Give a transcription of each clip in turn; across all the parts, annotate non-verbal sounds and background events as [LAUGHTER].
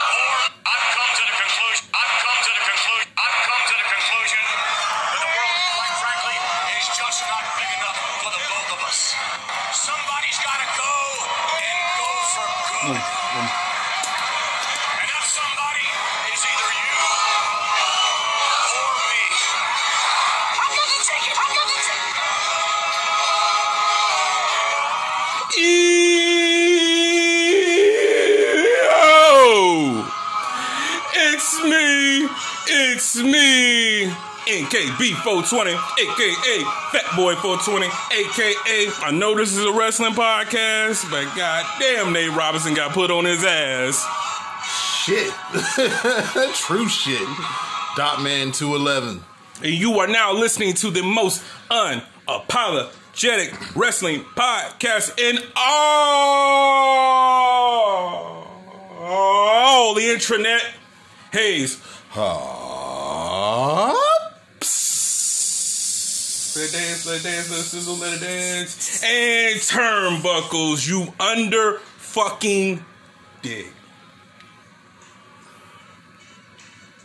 I've come NKB420, aka Fat Boy 420, aka I know this is a wrestling podcast, but goddamn, Nate Robinson got put on his ass. Shit. [LAUGHS] True shit. Dot Man 211. And you are now listening to the most unapologetic wrestling podcast in all, all the intranet. Hayes. Huh? Let it dance, let it dance, let it sizzle, let it dance. And turnbuckles, you under fucking dig.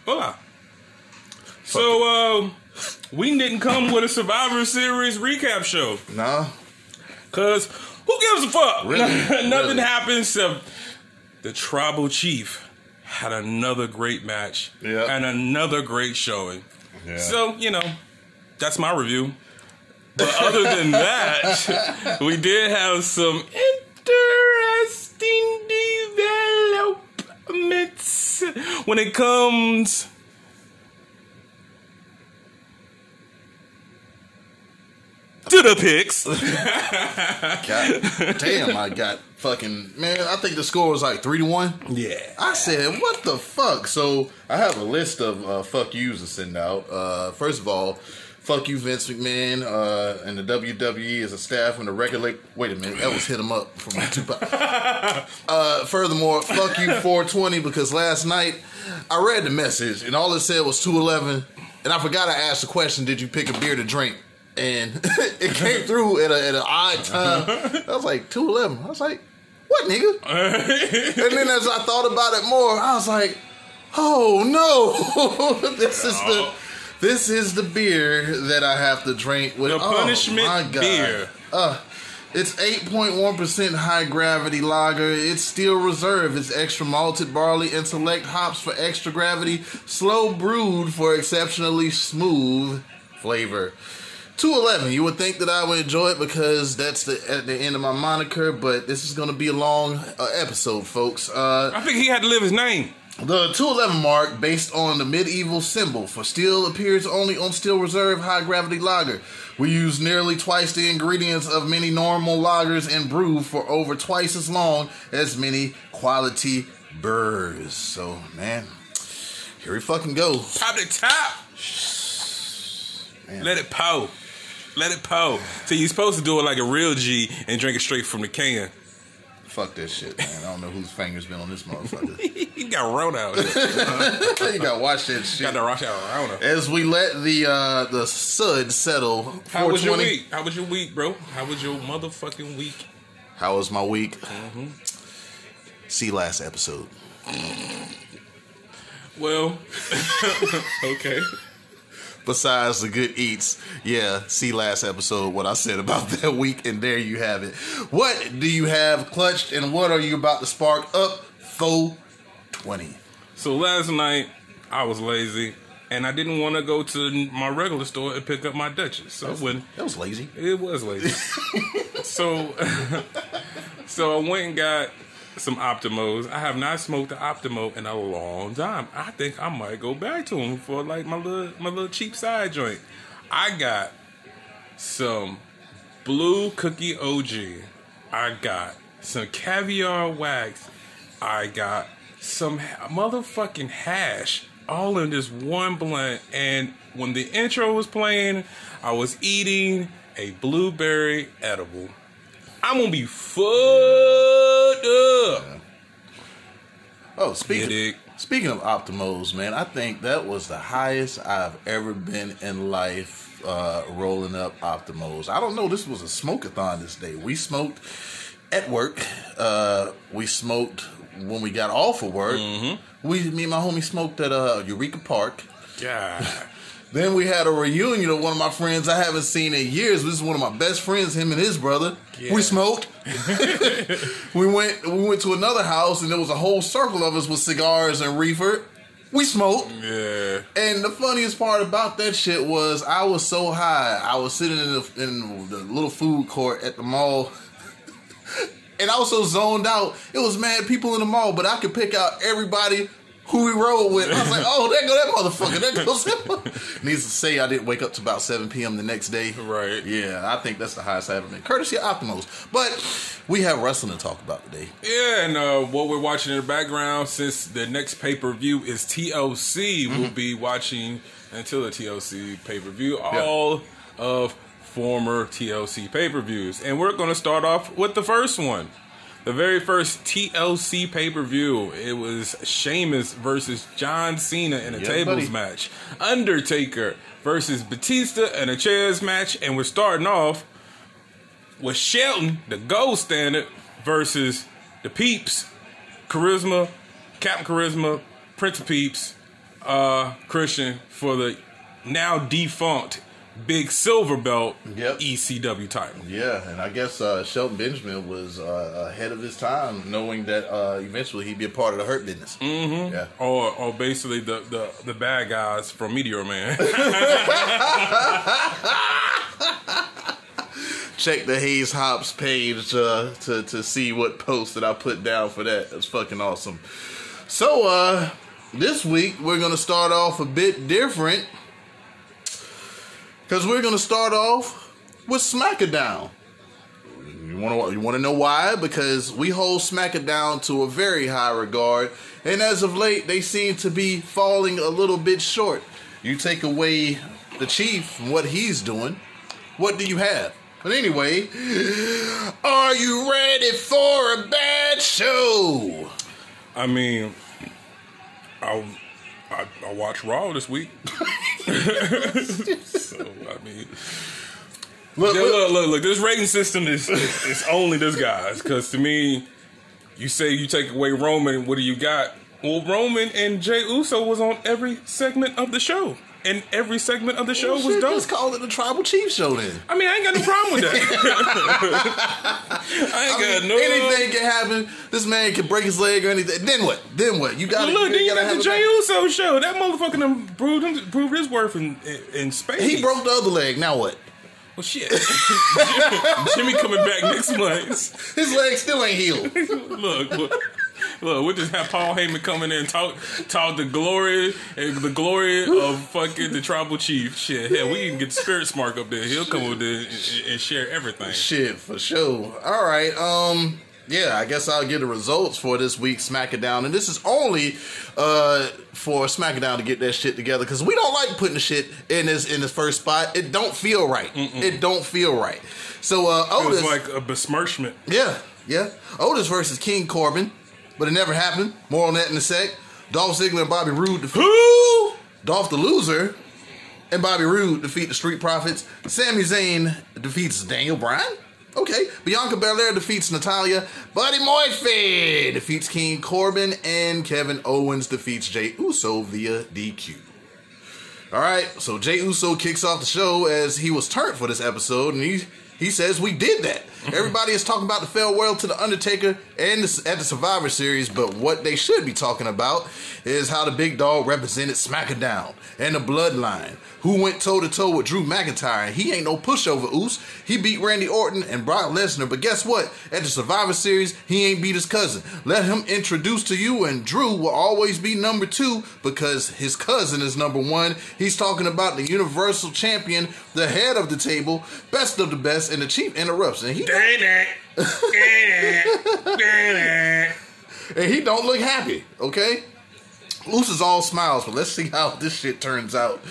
Hola. So, uh, we didn't come with a Survivor Series recap show. Nah. Cause who gives a fuck? Really? [LAUGHS] Nothing Really? happens. So the tribal chief had another great match Yeah. and another great showing. Yeah. So you know, that's my review. But other than that, [LAUGHS] we did have some interesting developments when it comes. To the picks. [LAUGHS] God damn, I got fucking man. I think the score was like three to one. Yeah. I said, what the fuck? So I have a list of uh, fuck yous to send out. Uh, first of all, fuck you, Vince McMahon, uh, and the WWE as a staff and the regulate. Wait a minute, that was hit him up from Tupac. [LAUGHS] uh, furthermore, fuck you, 420, because last night I read the message and all it said was 211, and I forgot I asked the question, did you pick a beer to drink? And [LAUGHS] it came [LAUGHS] through at, a, at an odd time. I was like, 211. I was like, what, nigga? And then as I thought about it more, I was like, "Oh no, this is the this is the beer that I have to drink with The oh, punishment my God. beer. Uh, it's eight point one percent high gravity lager. It's steel reserve. It's extra malted barley and select hops for extra gravity. Slow brewed for exceptionally smooth flavor. 211. You would think that I would enjoy it because that's the at the end of my moniker, but this is going to be a long uh, episode, folks. Uh, I think he had to live his name. The 211 mark, based on the medieval symbol for steel, appears only on Steel Reserve High Gravity Lager. We use nearly twice the ingredients of many normal lagers and brew for over twice as long as many quality burrs. So, man, here we fucking go. Pop the top. Man. Let it pour. Let it pour. So you're supposed to do it like a real G and drink it straight from the can. Fuck this shit, man. I don't know whose finger's been on this motherfucker. [LAUGHS] he got Rona out [LAUGHS] you gotta watch that shit. got out Rona. As we let the uh the sud settle, How was your week? How was your week, bro? How was your motherfucking week? How was my week? Mm-hmm. See last episode. Well, [LAUGHS] okay. Besides the good eats, yeah, see last episode what I said about [LAUGHS] that week, and there you have it. What do you have clutched, and what are you about to spark up? 420. So last night I was lazy and I didn't want to go to my regular store and pick up my Duchess. So I went. That was lazy. It was lazy. [LAUGHS] so, [LAUGHS] so I went and got some Optimos. I have not smoked the Optimo in a long time. I think I might go back to them for like my little my little cheap side joint. I got some blue cookie OG. I got some caviar wax. I got some motherfucking hash all in this one blunt. And when the intro was playing, I was eating a blueberry edible. I'm gonna be fucked up. Oh, speaking Yeah, speaking of Optimos, man, I think that was the highest I've ever been in life uh, rolling up Optimos. I don't know. This was a smokeathon this day. We smoked at work. Uh, we smoked when we got off of work, Mm-hmm. we me and my homie smoked at uh, Eureka Park. God. Then we had a reunion of one of my friends I haven't seen in years. This is one of my best friends, him and his brother. Yeah. We smoked. [LAUGHS] we went we went to another house and there was a whole circle of us with cigars and reefer. We smoked. Yeah. And the funniest part about that shit was I was so high. I was sitting in the, in the little food court at the mall. [LAUGHS] And I was so zoned out. It was mad people in the mall, but I could pick out everybody who we rode with. I was like, oh, there go that motherfucker. There goes. [LAUGHS] Needs to say, I didn't wake up to about 7 p.m. the next day. Right. Yeah, I think that's the highest I ever been. Courtesy of Optimos. But we have wrestling to talk about today. Yeah, and uh, what we're watching in the background, since the next pay per view is TLC, we'll be watching until the TLC pay per view all of former TLC pay per views. And we're going to start off with the first one. The very first TLC pay per view. It was Sheamus versus John Cena in a Yeah, tables buddy. match. Undertaker versus Batista in a chairs match. And we're starting off with Shelton, the gold standard, versus the Peeps, Charisma, Captain Charisma, Prince of Peeps, uh, Christian for the now defunct Big Silver Belt Yep. ECW title. Yeah, and I guess uh, Shelton Benjamin was uh, ahead of his time, knowing that uh, eventually he'd be a part of the Hurt Business. Mm-hmm. Yeah. Or, or basically the, the, the bad guys from Meteor Man. [LAUGHS] Check the Hayes Hops page uh, to to see what post that I put down for that. That's fucking awesome. So uh, this week we're gonna start off a bit different because we're gonna start off with Smackadown. You want to you want to know why? Because we hold Smackadown to a very high regard, and as of late, they seem to be falling a little bit short. You take away the chief and what he's doing, what do you have? But anyway, are you ready for a bad show? I mean, I, I, I watched Raw this week. [LAUGHS] so, I mean, Look, look, look, look, look. This rating system is is only this guy's. Because to me, you say you take away Roman, what do you got? Well, Roman and Jey Uso was on every segment of the show, and every segment of the show was shit, dope. Just call it the Tribal Chief Show then. I mean, I ain't got no problem with that. [LAUGHS] I ain't I got mean, no. anything can happen. This man can break his leg or anything. Then what? Then what? You got to Look, then you got the a Jey Uso show. That motherfucker done proved, him, proved his worth in, in, in space. He broke the other leg. Now what? Well, shit. [LAUGHS] Jimmy coming back next month. His leg still ain't healed. [LAUGHS] look, look, look, we just have Paul Heyman coming in and talk talk the glory and the glory of fucking the tribal chief. Shit, hell, we can get the spirit smart up there. He'll come over there and, and- share everything. Shit, for sure. All right. Um. Yeah, I guess I'll get the results for this week's SmackDown, and this is only uh for SmackDown to get that shit together because we don't like putting the shit in this in this first spot. It don't feel right. It don't feel right. So uh, It was like a besmirchment. yeah, yeah, Otis versus King Corbin, but it never happened. More on that in a sec. Dolph Ziggler and Bobby Roode defeat Who? Dolph the loser and Bobby Roode defeat the Street Profits. Sami Zayn defeats Daniel Bryan. Okay. Bianca Belair defeats Natalya. Buddy Murphy defeats King Corbin. And Kevin Owens defeats Jey Uso via DQ. All right. So Jey Uso kicks off the show as he was turned for this episode. And he, he says, We did that. [LAUGHS] Everybody is talking about the farewell to The Undertaker and the, at the Survivor Series, but what they should be talking about is how the big dog represented SmackDown and the Bloodline. Who went toe to toe with Drew McIntyre? He ain't no pushover, Oos. He beat Randy Orton and Brock Lesnar, but guess what? At the Survivor Series, he ain't beat his cousin. Let him introduce to you, and Drew will always be number two because his cousin is number one. He's talking about the Universal Champion, the head of the table, best of the best, and the chief interrupts. And he [LAUGHS] and he don't look happy, okay? Moose is all smiles, but let's see how this shit turns out.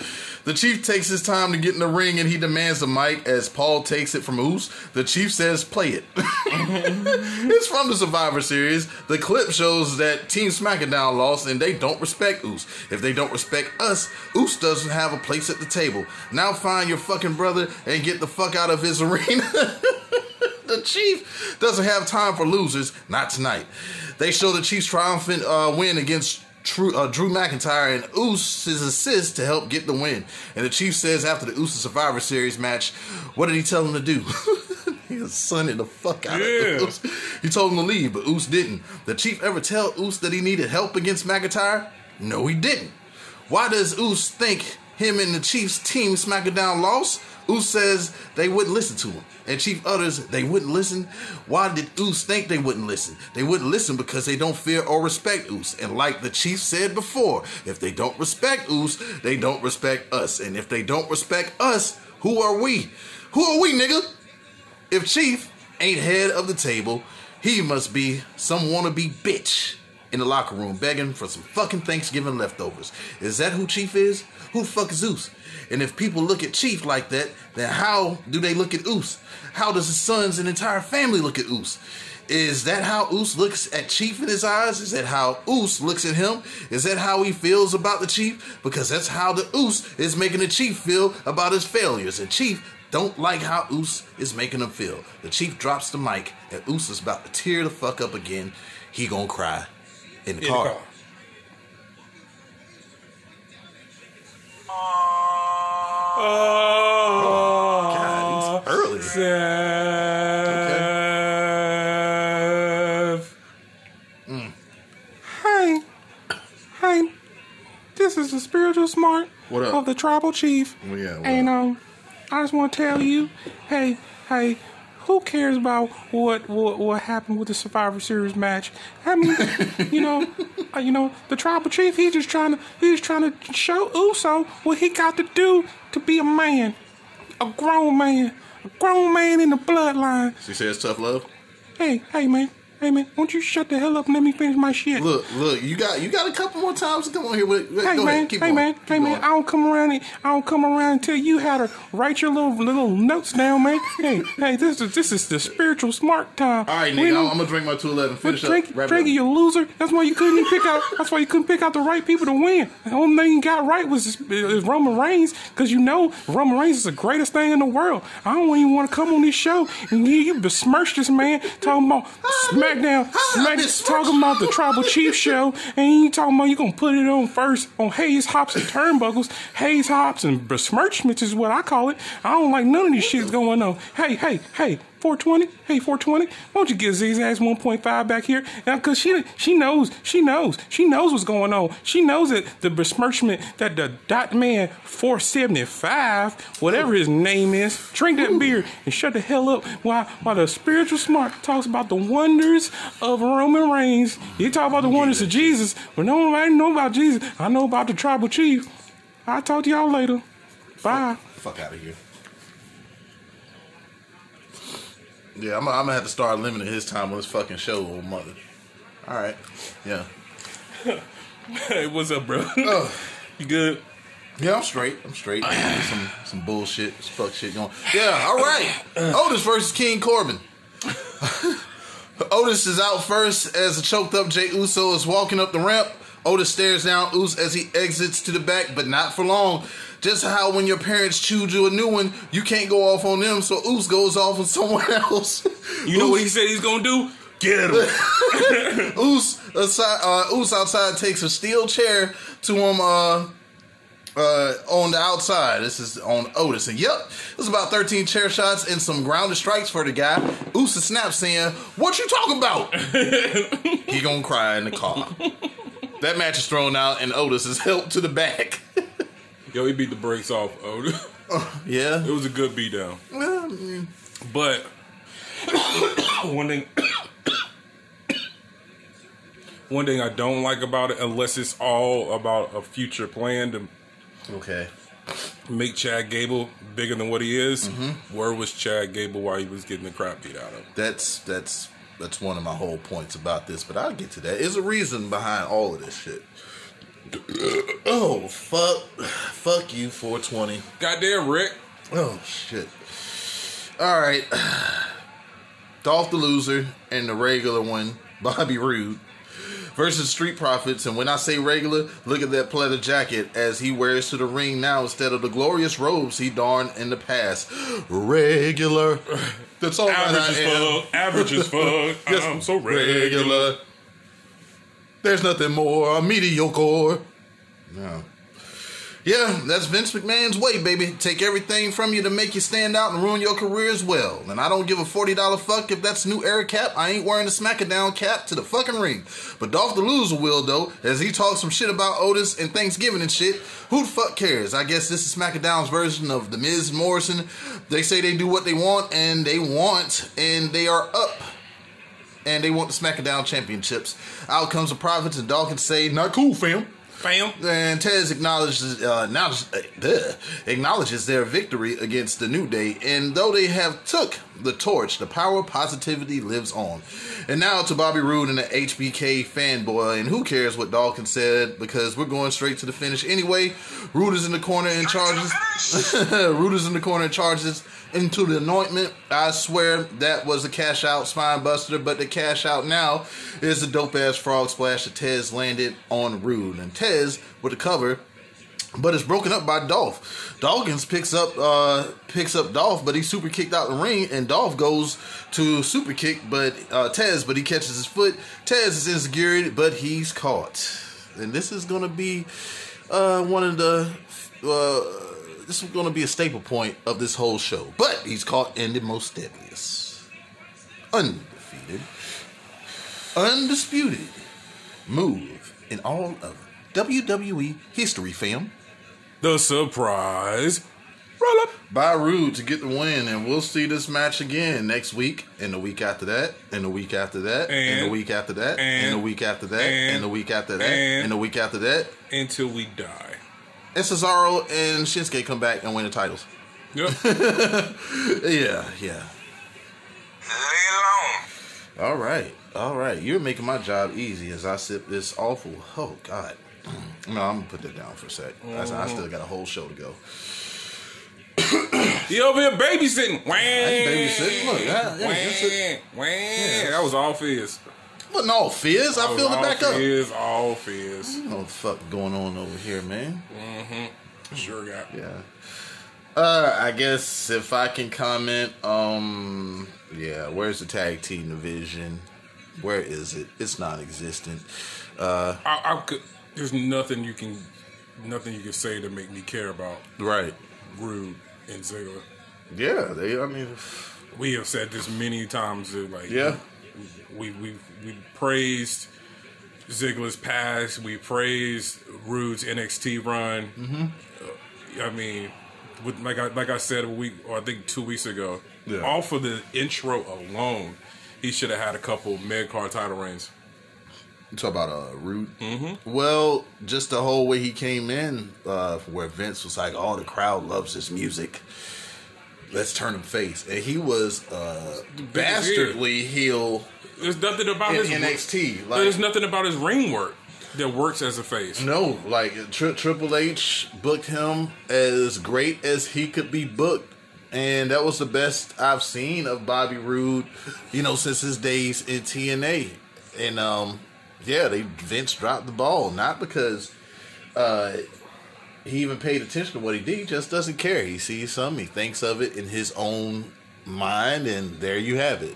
The Chief takes his time to get in the ring and he demands a mic as Paul takes it from Moose. The Chief says, play it. [LAUGHS] it's from the Survivor Series. The clip shows that Team SmackDown lost and they don't respect Oos. If they don't respect us, Oos doesn't have a place at the table. Now find your fucking brother and get the fuck out of his [LAUGHS] arena. The Chief doesn't have time for losers. Not tonight. They show the Chiefs' triumphant uh, win against Drew, uh, Drew McIntyre and Oose's assist to help get the win. And the Chief says after the Oos Survivor Series match, what did he tell him to do? [LAUGHS] he was sunning the fuck out Yeah. of Oos. He told him to leave, but Oos didn't. The Chief ever tell Oos that he needed help against McIntyre? No, he didn't. Why does Oos think him and the Chiefs team SmackDown lost? Oos says they wouldn't listen to him. And Chief utters they wouldn't listen. Why did Oos think they wouldn't listen? They wouldn't listen because they don't fear or respect Oos. And like the Chief said before, if they don't respect Oos, they don't respect us. And if they don't respect us, who are we? Who are we, nigga? If Chief ain't head of the table, he must be some wannabe bitch in the locker room begging for some fucking Thanksgiving leftovers. Is that who Chief is? Who the fuck is Oos? And if people look at Chief like that, then how do they look at Oos? How does his sons and entire family look at Oos? Is that how Oos looks at Chief in his eyes? Is that how Oos looks at him? Is that how he feels about the Chief? Because that's how the Oos is making the Chief feel about his failures. And Chief don't like how Oos is making him feel. The Chief drops the mic, and Oos is about to tear the fuck up again. He gonna cry in the In the car. car. Oh, God, he's early. Seth. Hey, hey, this is the spiritual smart of the tribal chief. Well, yeah, what and um, I just want to tell you, hey, hey, who cares about what what what happened with the Survivor Series match? I mean, you know, uh, you know, the tribal chief. He's just trying to he's trying to show Uso what he got to do to be a man, a grown man, a grown man in the bloodline. She says tough love. Hey, hey, man. Hey, man, won't you shut the hell up and let me finish my shit? Look, look, you got you got a couple more times to come on here Hey man, ahead, hey going, man, hey man. I don't come around. and- I don't come around until you had to write your little little notes down, man. hey, [LAUGHS] hey, this is this is the spiritual smart time. All right, nigga, I'm, I'm gonna drink my two eleven. Finish drink, up. Drink, you loser. That's why you couldn't pick out. That's why you couldn't pick out the right people to win. The only thing you got right was, is Roman Reigns, because you know Roman Reigns is the greatest thing in the world. I don't even want to come on this show and hear you besmirch this man talking about ah, SmackDown, Smack, talking about the Tribal Chief show, and you talking about you gonna put it on first on Hayes Hops and Turnbuckles. Hayes Hops and besmirchments is what I call it. I don't like none of these shits going on. Hey, hey, hey. 420, hey 420, why don't you give Z's ass 1.5 back here? Now, cause she she knows, she knows, she knows what's going on. She knows that the besmirchment that the dot man 475, whatever his name is, drink that beer and shut the hell up while while the spiritual smart talks about the wonders of Roman Reigns. You talk about the wonders of Jesus, but nobody know about Jesus. I know about the tribal chief. I'll talk to y'all later. Bye. Fuck out of here. Yeah, I'm, I'm gonna have to start limiting his time on this fucking show, old mother. All right, yeah, [LAUGHS] Hey, what's up, bro? Oh. [LAUGHS] you good? yeah, I'm straight. I'm straight. some some bullshit, some fuck shit going. Yeah, all right. [CLEARS THROAT] Otis versus King Corbin. [LAUGHS] Otis is out first as a choked up Jey Uso is walking up the ramp. Otis stares down Us as he exits to the back, but not for long. Just how when your parents choose you a new one, you can't go off on them, so Us goes off on someone [LAUGHS] else. You know what he said he's gonna do? Get him. [LAUGHS] Aside, uh, outside takes a steel chair to him uh, uh, on the outside. This is on Otis, and yep, it was about thirteen chair shots and some grounded strikes for the guy. Oos snaps saying, "What you talking about?" [LAUGHS] he gonna cry in the car. That match is thrown out, and Otis is helped to the back. Yo, he beat the brakes off. Oh, [LAUGHS] yeah, it was a good beatdown. Well, mm, But [COUGHS] one thing, [COUGHS] one thing I don't like about it, unless it's all about a future plan to okay. make Chad Gable bigger than what he is. Where was Chad Gable while he was getting the crap beat out of him? That's that's that's one of my whole points about this, but I'll get to that. There's a reason behind all of this shit. Oh fuck, fuck you, 420. Goddamn, Rick. Oh shit. All right, Dolph the loser and the regular one, Bobby Roode, versus Street Profits. And when I say regular, look at that pleather jacket as he wears to the ring now instead of the glorious robes he darned in the past. Regular. That's all Average I as am. fuck. Average as fuck. Just I'm so regular. There's nothing more mediocre. No. Yeah, that's Vince McMahon's way, baby. Take everything from you to make you stand out and ruin your career as well. And I don't give a $40 fuck if that's new era cap. I ain't wearing the SmackDown cap to the fucking ring. But Dolph the Loser will, though, as he talks some shit about Otis and Thanksgiving and shit. Who the fuck cares? I guess this is SmackDown's version of The Miz Morrison. They say they do what they want, and they want, and they are up and they want the SmackDown championships. Out comes the Profits, and Dawkins say, "Not cool, fam." Fam. And Tez acknowledges uh, acknowledges, uh, duh, acknowledges their victory against the New Day, and though they have took the torch, the power of positivity lives on. And now to Bobby Roode and the HBK fanboy, and who cares what Dawkins said because we're going straight to the finish anyway. Roode is in the corner and charges. [LAUGHS] Roode is in the corner and charges into the anointment. I swear that was a cash out spine buster, but the cash out now is the dope ass frog splash that Tez landed on Roode. And Tez with the cover, but it's broken up by Dolph. Dawkins picks up uh picks up Dolph, but he's super kicked out the ring, and Dolph goes to super kick, but uh Tez, but he catches his foot. Tez is insecure, but he's caught. And this is gonna be uh one of the uh this is gonna be a staple point of this whole show. But he's caught in the most deadliest. Undefeated. Undisputed move in all of WWE history, fam. The surprise. Roll up. by Roode to get the win, and we'll see this match again next week, and the week after that, and the week after that, and, the week after that, and, and- the week after that, and, and- the week after that, and- and the week after that. Until we die. And Cesaro and Shinsuke come back and win the titles. Yep. [LAUGHS] Yeah, yeah. Lay it alone. All right, all right. You're making my job easy as I sip this awful. Oh God. No, I'm gonna put that down for a sec. I, I still got a whole show to go. [COUGHS] you over here babysitting. Wah, ain't babysitting. Look, yeah, yeah, that's it. wah, wah. That was all fizz. But no fizz, I filled it back up. Fizz, all fizz. Oh the fuck going on over here, man? Sure got. Yeah. Uh, I guess if I can comment, um, yeah, where's the tag team division? Where is it? It's non-existent. Uh, I, I could. There's nothing you can, nothing you can say to make me care about right. Roode and Ziggler. Yeah, they. I mean, We have said this many times. That like, Yeah. we we we praised Ziggler's past. We praised Roode's NXT run. Mm-hmm. I mean, with like I like I said a week or I think two weeks ago, Yeah. all for the intro alone, he should have had a couple mid card title reigns. You talk about uh, Roode. Mm-hmm. Well, just the whole way he came in, uh, where Vince was like, "Oh, the crowd loves his music." Let's turn him face, and he was uh, bastardly heel There's nothing about his NXT. Like, There's nothing about his ring work that works as a face. No, like Tri- Triple H booked him as great as he could be booked, and that was the best I've seen of Bobby Roode, you know, since his days in TNA. And um, yeah, they Vince dropped the ball not because uh, he even paid attention to what he did. He just doesn't care. He sees something, he thinks of it in his own mind, and there you have it.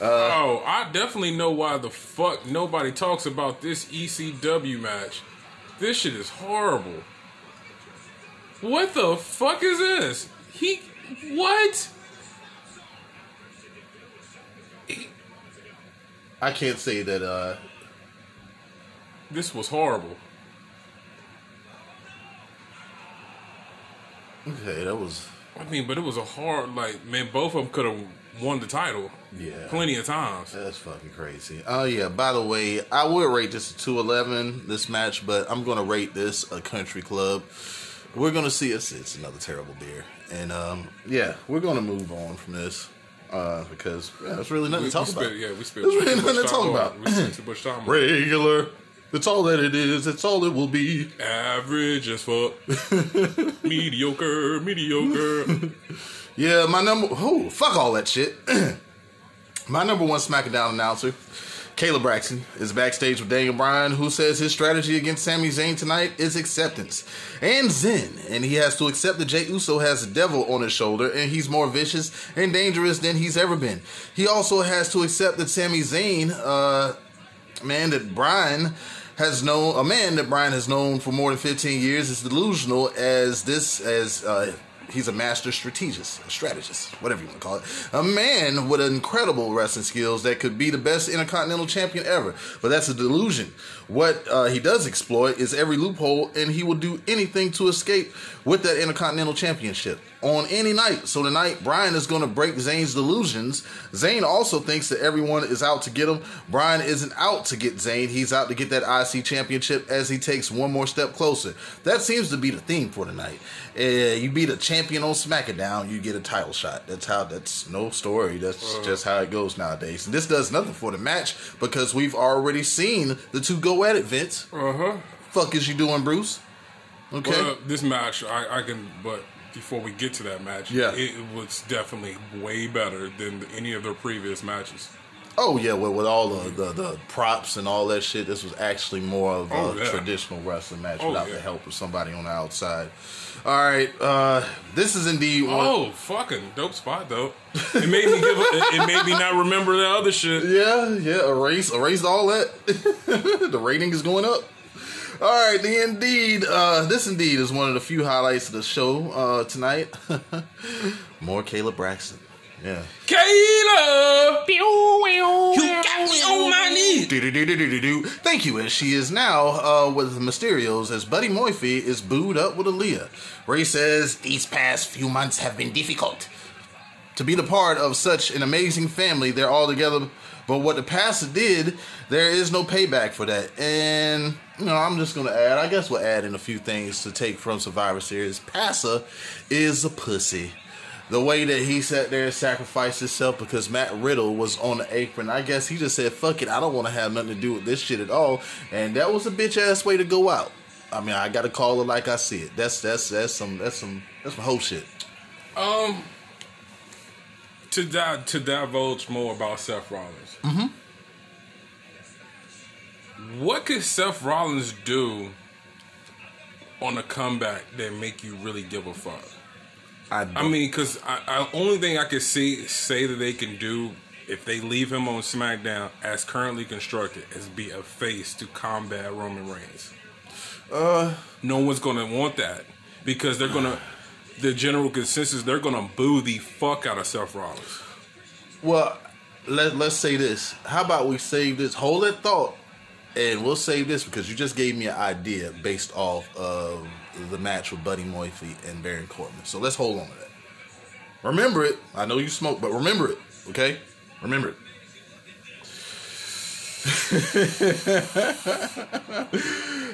Oh, I definitely know why the fuck nobody talks about this ECW match. This shit is horrible. What the fuck is this? He what? I can't say that. uh This was horrible. Okay, that was I mean, but it was a hard like man. Both of them could have won the title. Yeah. plenty of times. That's fucking crazy. Oh yeah. By the way, I would rate this a two eleven this match, but I'm gonna rate this a country club. We're gonna see it's it's another terrible beer, and um yeah, we're gonna move on from this uh because yeah, there's really nothing We, to talk spent, about. yeah, we spent really much nothing to time talk about. We spent too much time. [LAUGHS] Regular. That's all that it is. It's all it will be. Average as fuck. [LAUGHS] mediocre, mediocre. Yeah, my number. Oh, fuck all that shit. [CLEARS THROAT] my number one SmackDown announcer Kayla Braxton is backstage with Daniel Bryan, who says his strategy against Sami Zayn tonight is acceptance and Zen, and he has to accept that Jey Uso has a devil on his shoulder, and he's more vicious and dangerous than he's ever been. He also has to accept that Sami Zayn, uh, man, that Bryan has known a man that Bryan has known for more than 15 years is delusional as this as uh, he's a master strategist, a strategist, whatever you want to call it. A man with incredible wrestling skills that could be the best intercontinental champion ever. But that's a delusion. What uh, he does exploit is every loophole, and he will do anything to escape with that intercontinental championship on any night. So tonight, Bryan is going to break Zayn's delusions. Zayn also thinks that everyone is out to get him. Bryan isn't out to get Zayn. He's out to get that IC championship as he takes one more step closer. That seems to be the theme for tonight. Uh, you beat a champion on SmackDown, you get a title shot. That's how. That's no story. That's just how it goes nowadays. And this does nothing for the match because we've already seen the two go at it. Vince, Uh huh. fuck is you doing, Bruce? Okay. Well, this match, I, I can, but before we get to that match, Yeah. it, was definitely way better than any of their previous matches. Oh yeah, with, with all the, the the props and all that shit, this was actually more of a Oh, yeah. traditional wrestling match Oh, without yeah. the help of somebody on the outside. All right, uh, this is indeed one. Oh, fucking dope spot though. It made me give. A, it made me not remember the other shit. [LAUGHS] Yeah, yeah, erase, erase all that. [LAUGHS] the rating is going up. All right, the indeed, uh, this indeed is one of the few highlights of the show uh, tonight. [LAUGHS] More Kayla Braxton. Yeah. Kayla, you got me on my knee. Thank you, as she is now uh, with the Mysterios, as Buddy Moifi is booed up with Aaliyah. Rey says, These past few months have been difficult. To be the part of such an amazing family, they're all together. But what the pastor did, there is no payback for that. And, you know, I'm just going to add, I guess we'll add in a few things to take from Survivor Series. Passer is a pussy. The way that he sat there and sacrificed himself because Matt Riddle was on the apron, I guess he just said, fuck it, I don't want to have nothing to do with this shit at all. And that was a bitch ass way to go out. I mean, I gotta call it like I see it. That's that's that's some that's some that's some whole shit. Um, to di- to divulge more about Seth Rollins. Mm-hmm. What could Seth Rollins do on a comeback that make you really give a fuck? I, I mean, because I, I only thing I could see say that they can do if they leave him on SmackDown as currently constructed is be a face to combat Roman Reigns. Uh, no one's gonna want that because they're gonna. The general consensus they're gonna boo the fuck out of Seth Rollins. Well, let, let's say this. How about we save this? Hold that thought. And we'll save this because you just gave me an idea based off of the match with Buddy Moifi and Baron Corbin. So let's hold on to that. Remember it. I know you smoke, but remember it. Okay? Remember it. [LAUGHS]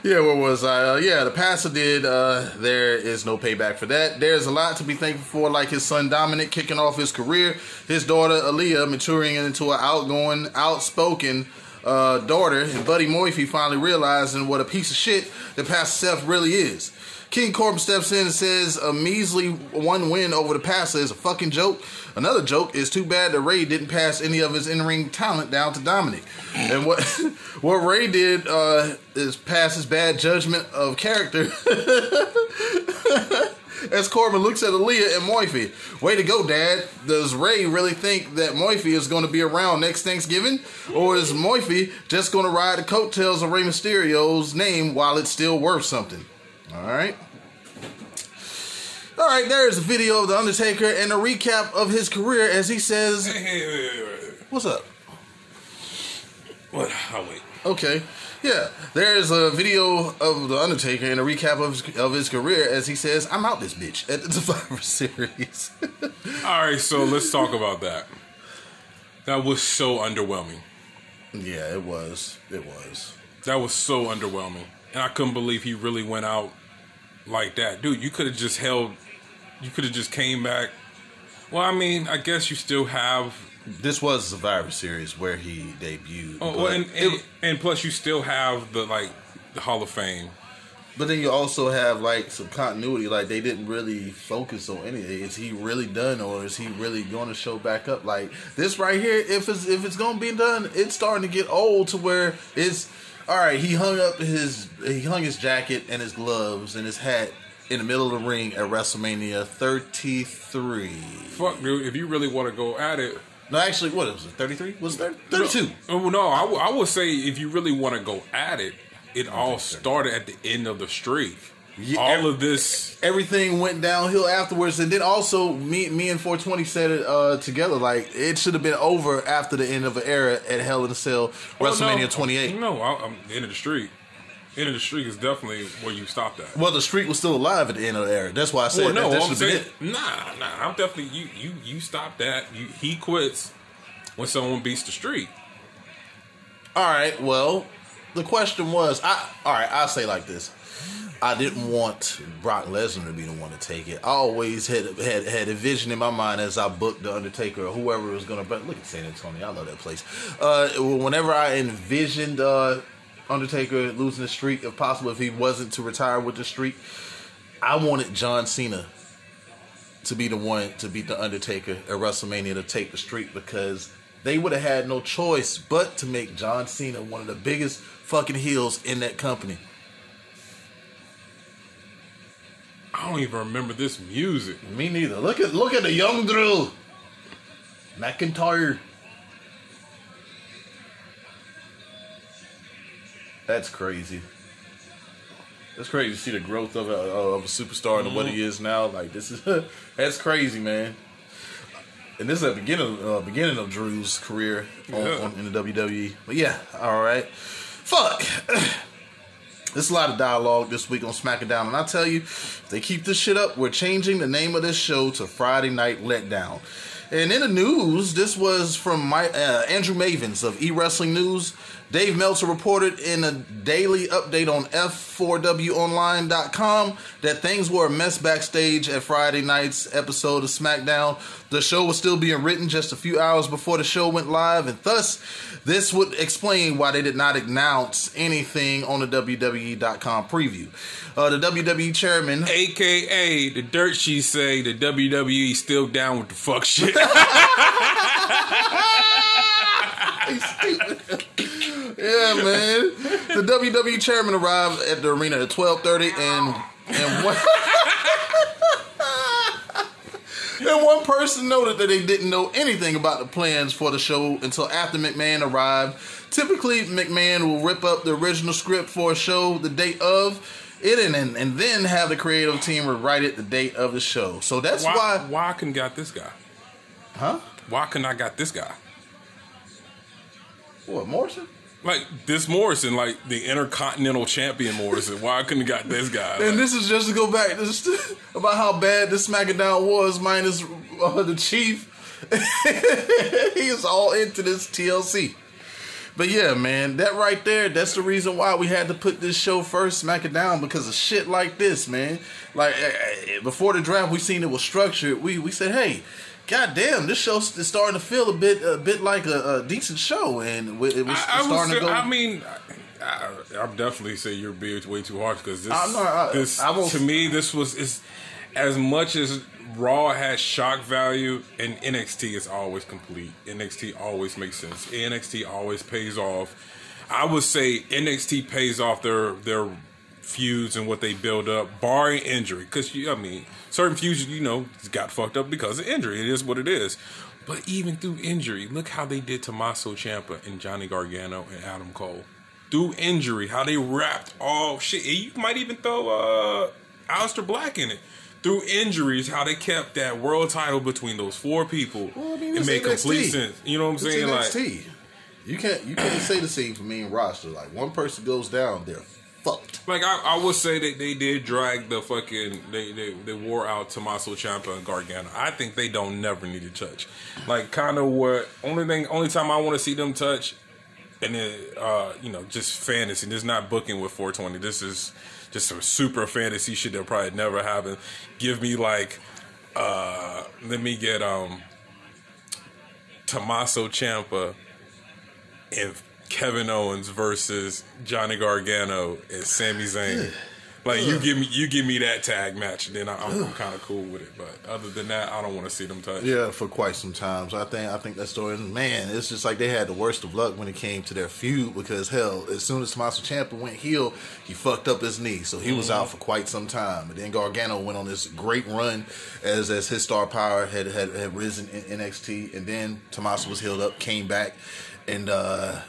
yeah, where was I? Uh, yeah, the pastor did. Uh, there is no payback for that. There's a lot to be thankful for, like his son Dominic kicking off his career, his daughter Aaliyah maturing into an outgoing, outspoken uh, daughter, and Buddy Moifi finally realizing what a piece of shit the Pastor Seth really is. King Corbin steps in and says a measly one win over the passer is a fucking joke. Another joke is too bad that Rey didn't pass any of his in-ring talent down to Dominic. And what [LAUGHS] what Rey did uh, is pass his bad judgment of character. [LAUGHS] As Corbin looks at Aaliyah and Moifi. Way to go, Dad. Does Rey really think that Moifi is going to be around next Thanksgiving? Or is Moifi just going to ride the coattails of Rey Mysterio's name while it's still worth something? All right. All right, there is a video of The Undertaker and a recap of his career as he says, Hey, hey, wait. What's up? What? I'll wait. Okay. Yeah, there's a video of The Undertaker and a recap of his, of his career as he says, I'm out this bitch at the [LAUGHS] Survivor Series. [LAUGHS] All right, so let's talk about that. That was so underwhelming. yeah, it was. It was. That was so underwhelming. And I couldn't believe he really went out like that. Dude, you could have just held you could have just came back. Well, I mean, I guess you still have This was Survivor Series where he debuted. oh, well, and, and, it- and plus you still have the like the Hall of Fame. But then you also have like some continuity. Like they didn't really focus on anything. Is he really done, or is he really going to show back up? Like this right here, if it's if it's going to be done, it's starting to get old to where it's all right. He hung up his he hung his jacket and his gloves and his hat in the middle of the ring at WrestleMania 33. Fuck, dude. If you really want to go at it, No, actually, what was it? 33? Was it 32? Oh no, I, w- I would say if you really want to go at it, it all started at the end of the streak. Yeah, all of this, everything went downhill afterwards, and then also me, me and 420 said it uh, together. Like it should have been over after the end of an era at Hell in a Cell, WrestleMania Well, no, 28. No, I, I'm the end of the street End of the street is definitely where you stopped at. Well, the street was still alive at the end of the era. That's why I said Well, no, that, that I'm should have saying, been it. nah, nah. I'm definitely you. You you stop that. You, he quits when someone beats the street All right. Well, the question was, I all right. I'll say like this. I didn't want Brock Lesnar to be the one to take it. I always had had had a vision in my mind as I booked the Undertaker or whoever was gonna. But look at San Antonio, I love that place. Uh, whenever I envisioned uh, Undertaker losing the streak, if possible, if he wasn't to retire with the streak, I wanted John Cena to be the one to beat the Undertaker at WrestleMania to take the streak because they would have had no choice but to make John Cena one of the biggest fucking heels in that company. I don't even remember this music. Me neither. Look at look at the young Drew McIntyre. That's crazy. That's crazy to see the growth of a, of a superstar and what he is now. Like this is [LAUGHS] that's crazy, man. And this is the beginning uh, beginning of Drew's career on, Yeah. on- in the WWE. But yeah, all right. Fuck. [CLEARS THROAT] There's a lot of dialogue this week on SmackDown, and I tell you, if they keep this shit up, we're changing the name of this show to Friday Night Letdown. And in the news, this was from my uh, Andrew Ravens of E Wrestling News. Dave Meltzer reported in a daily update on F4WOnline.com that things were a mess backstage at Friday night's episode of SmackDown. The show was still being written just a few hours before the show went live, and thus, this would explain why they did not announce anything on the WWE.com preview. Uh, the WWE chairman. AKA the dirt she say the WWE still down with the fuck shit. [LAUGHS] [LAUGHS] Yeah, man. The WWE chairman arrives at the arena at twelve thirty, and and one, [LAUGHS] and one person noted that they didn't know anything about the plans for the show until after McMahon arrived. Typically, McMahon will rip up the original script for a show the date of it, and and, and then have the creative team rewrite it the date of the show. So that's why? why, couldn't got this guy? huh? Why couldn't I got this guy? What Morrison? Like this Morrison, like the Intercontinental Champion Morrison. Why I couldn't have got this guy? And Like, this is just to go back [LAUGHS] about how bad this SmackDown was, minus uh, the Chief. [LAUGHS] he is all into this TLC. But yeah, man, that right there, that's the reason why we had to put this show first, SmackDown, because of shit like this, man. Like eh, eh, before the draft, we seen it was structured. We we said, hey. God damn, this show is starting to feel a bit, a bit like a, a decent show, and it was I, I, starting would to go. I mean, I, I'm definitely say you're being way too harsh because this, I'm not- I- this I to me, this was is as much as Raw has shock value and NXT is always complete. NXT always makes sense. NXT always pays off. I would say NXT pays off their their feuds and what they build up, barring injury. Because I mean, certain feuds, you know, got fucked up because of injury. It is what it is. But even through injury, look how they did Tommaso Ciampa and Johnny Gargano and Adam Cole. Through injury, how they wrapped all shit. You might even throw uh, Aleister Black in it. Through injuries, how they kept that world title between those four people. Well, I mean, it made complete sense. You know what I'm It's saying? Like, you can't you can't say the same for main roster. Like one person goes down, they're fucked. Like I, I would say that they did drag the fucking they they, they wore out Tommaso Ciampa and Gargano. I think they don't never need to touch. Like kind of what only thing only time I want to see them touch, and then uh you know just fantasy. This is not booking with 420. This is just some super fantasy shit that probably never happen. Give me like uh let me get um Tommaso Ciampa and Kevin Owens versus Johnny Gargano and Sami Zayn. Like you give me you give me that tag match, then I, I'm, I'm kind of cool with it. But other than that, I don't want to see them touch. Yeah, for quite some times. I think I think that story. Man, it's just like they had the worst of luck when it came to their feud because hell, as soon as Tommaso Ciampa went heel, he fucked up his knee, so he was out for quite some time. And then Gargano went on this great run as as his star power had had, had risen in NXT, and then Tommaso was healed up, came back, and. uh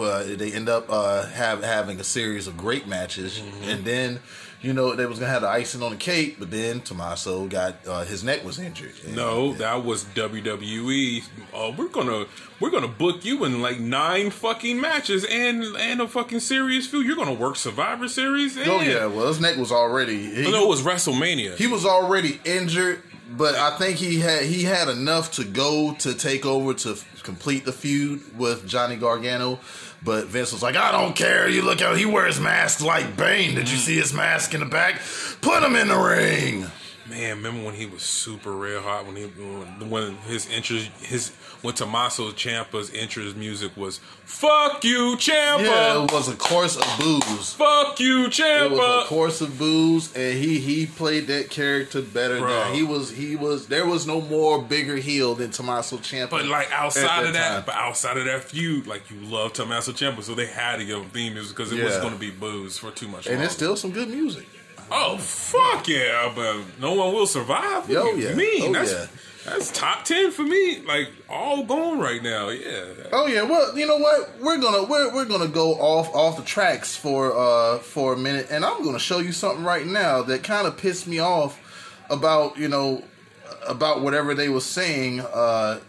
uh, they end up uh, have having a series of great matches, and then you know they was gonna have the icing on the cake, but then Tommaso got uh, his neck was injured. And- No, that was WWE. Uh, we're gonna we're gonna book you in like nine fucking matches and and a fucking serious feud. You're gonna work Survivor Series. And, Oh yeah, well his neck was already he, no, it was WrestleMania. he was already injured, but I think he had he had enough to go to take over to complete the feud with Johnny Gargano. But Vince was like, I don't care. You look out, he wears masks like Bane. Did you mm. see his mask in the back? Put him in the ring. Man, remember when he was super real hot when he when, when his interest his when Tommaso Ciampa's interest music was "Fuck you, Ciampa." Yeah, it was a course of booze. Fuck you, It was a course of booze, and he he played that character better. Bro. Than, he was he was there was no more bigger heel than Tommaso Ciampa. But like outside of that, time. but outside of that feud, like you love Tommaso Ciampa, so they had to give him theme music because it was going to be booze for too much. and longer. it's still some good music. Oh fuck yeah! But no one will survive. What Yo, do you yeah. mean? Oh, that's yeah. that's top ten for me. Like all gone right now. Yeah. Oh yeah, well, you know what? We're gonna we're, we're gonna go off off the tracks for uh for a minute, and I'm gonna show you something right now that kind of pissed me off about you know about whatever they were saying uh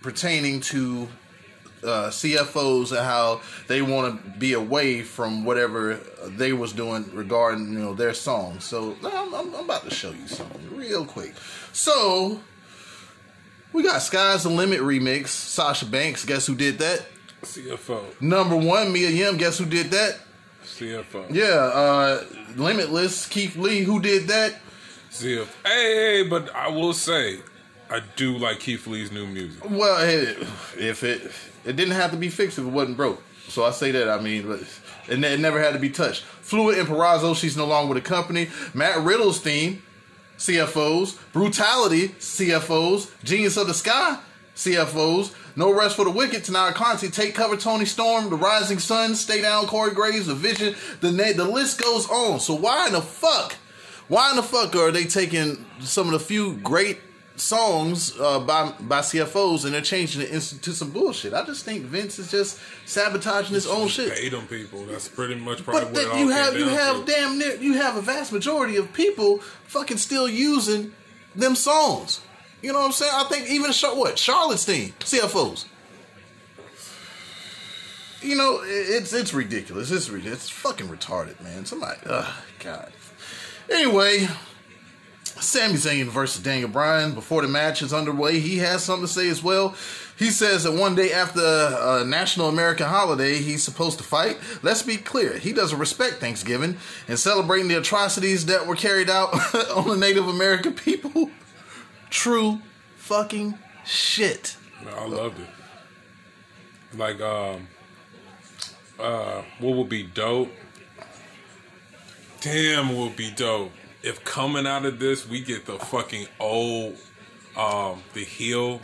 pertaining to uh, CFOs and how they want to be away from whatever they was doing regarding you know their songs. So I'm, I'm, I'm about to show you something real quick. So we got "Sky's the Limit" remix. Sasha Banks, guess who did that? CFO. Number one, Mia Yim, guess who did that? CFO. Yeah, uh, Limitless, Keith Lee, who did that? CFO. Hey, hey, but I will say, I do like Keith Lee's new music. Well, hey, if it it didn't have to be fixed if it wasn't broke. So I say that. I mean, but it, never had to be touched. Fluid and Purrazzo, she's no longer with the company. Matt Riddle's theme, CFOs. Brutality, CFOs. Genius of the Sky, CFOs. No Rest for the Wicked, Taynara Conti, Take Cover, Toni Storm, The Rising Sun, Stay Down, Corey Graves, The Vision. The na- the list goes on. So why in the fuck? Why in the fuck are they taking some of the few great songs uh, by by CFOs and they're changing it into some bullshit? I just think Vince is just sabotaging his own shit. Pay them people. That's pretty much probably But what it that all you have you have to. damn near you have a vast majority of people fucking still using them songs. You know what I'm saying? I think even what Charlotte's theme CFOs. You know it's it's ridiculous. It's it's fucking retarded, man. Somebody, ugh, God. Anyway, Sami Zayn versus Daniel Bryan. Before the match is underway, he has something to say as well. He says that one day after a national American holiday, he's supposed to fight. Let's be clear, he doesn't respect Thanksgiving and celebrating the atrocities that were carried out [LAUGHS] on the Native American people. True fucking shit. I loved it. Like, um, uh, what would be dope? Damn, would be dope if coming out of this we get the fucking old, um, the heel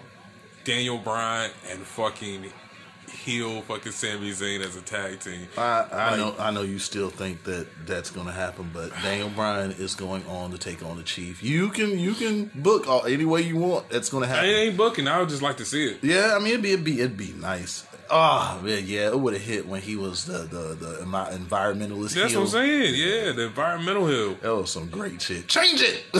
Daniel Bryan and fucking heel fucking Sami Zayn as a tag team. I, I Like- know I know you still think that that's going to happen, but Daniel Bryan is going on to take on the Chief. You can you can book all, any way you want. That's going to happen I ain't booking. I would just like to see it. Yeah, I mean it'd be it'd be it'd be nice. Ah, man, yeah, it would have hit when he was the the the environmentalist. That's heel. what I'm saying. Yeah, the environmental hill. That was some great shit. Change it. [LAUGHS]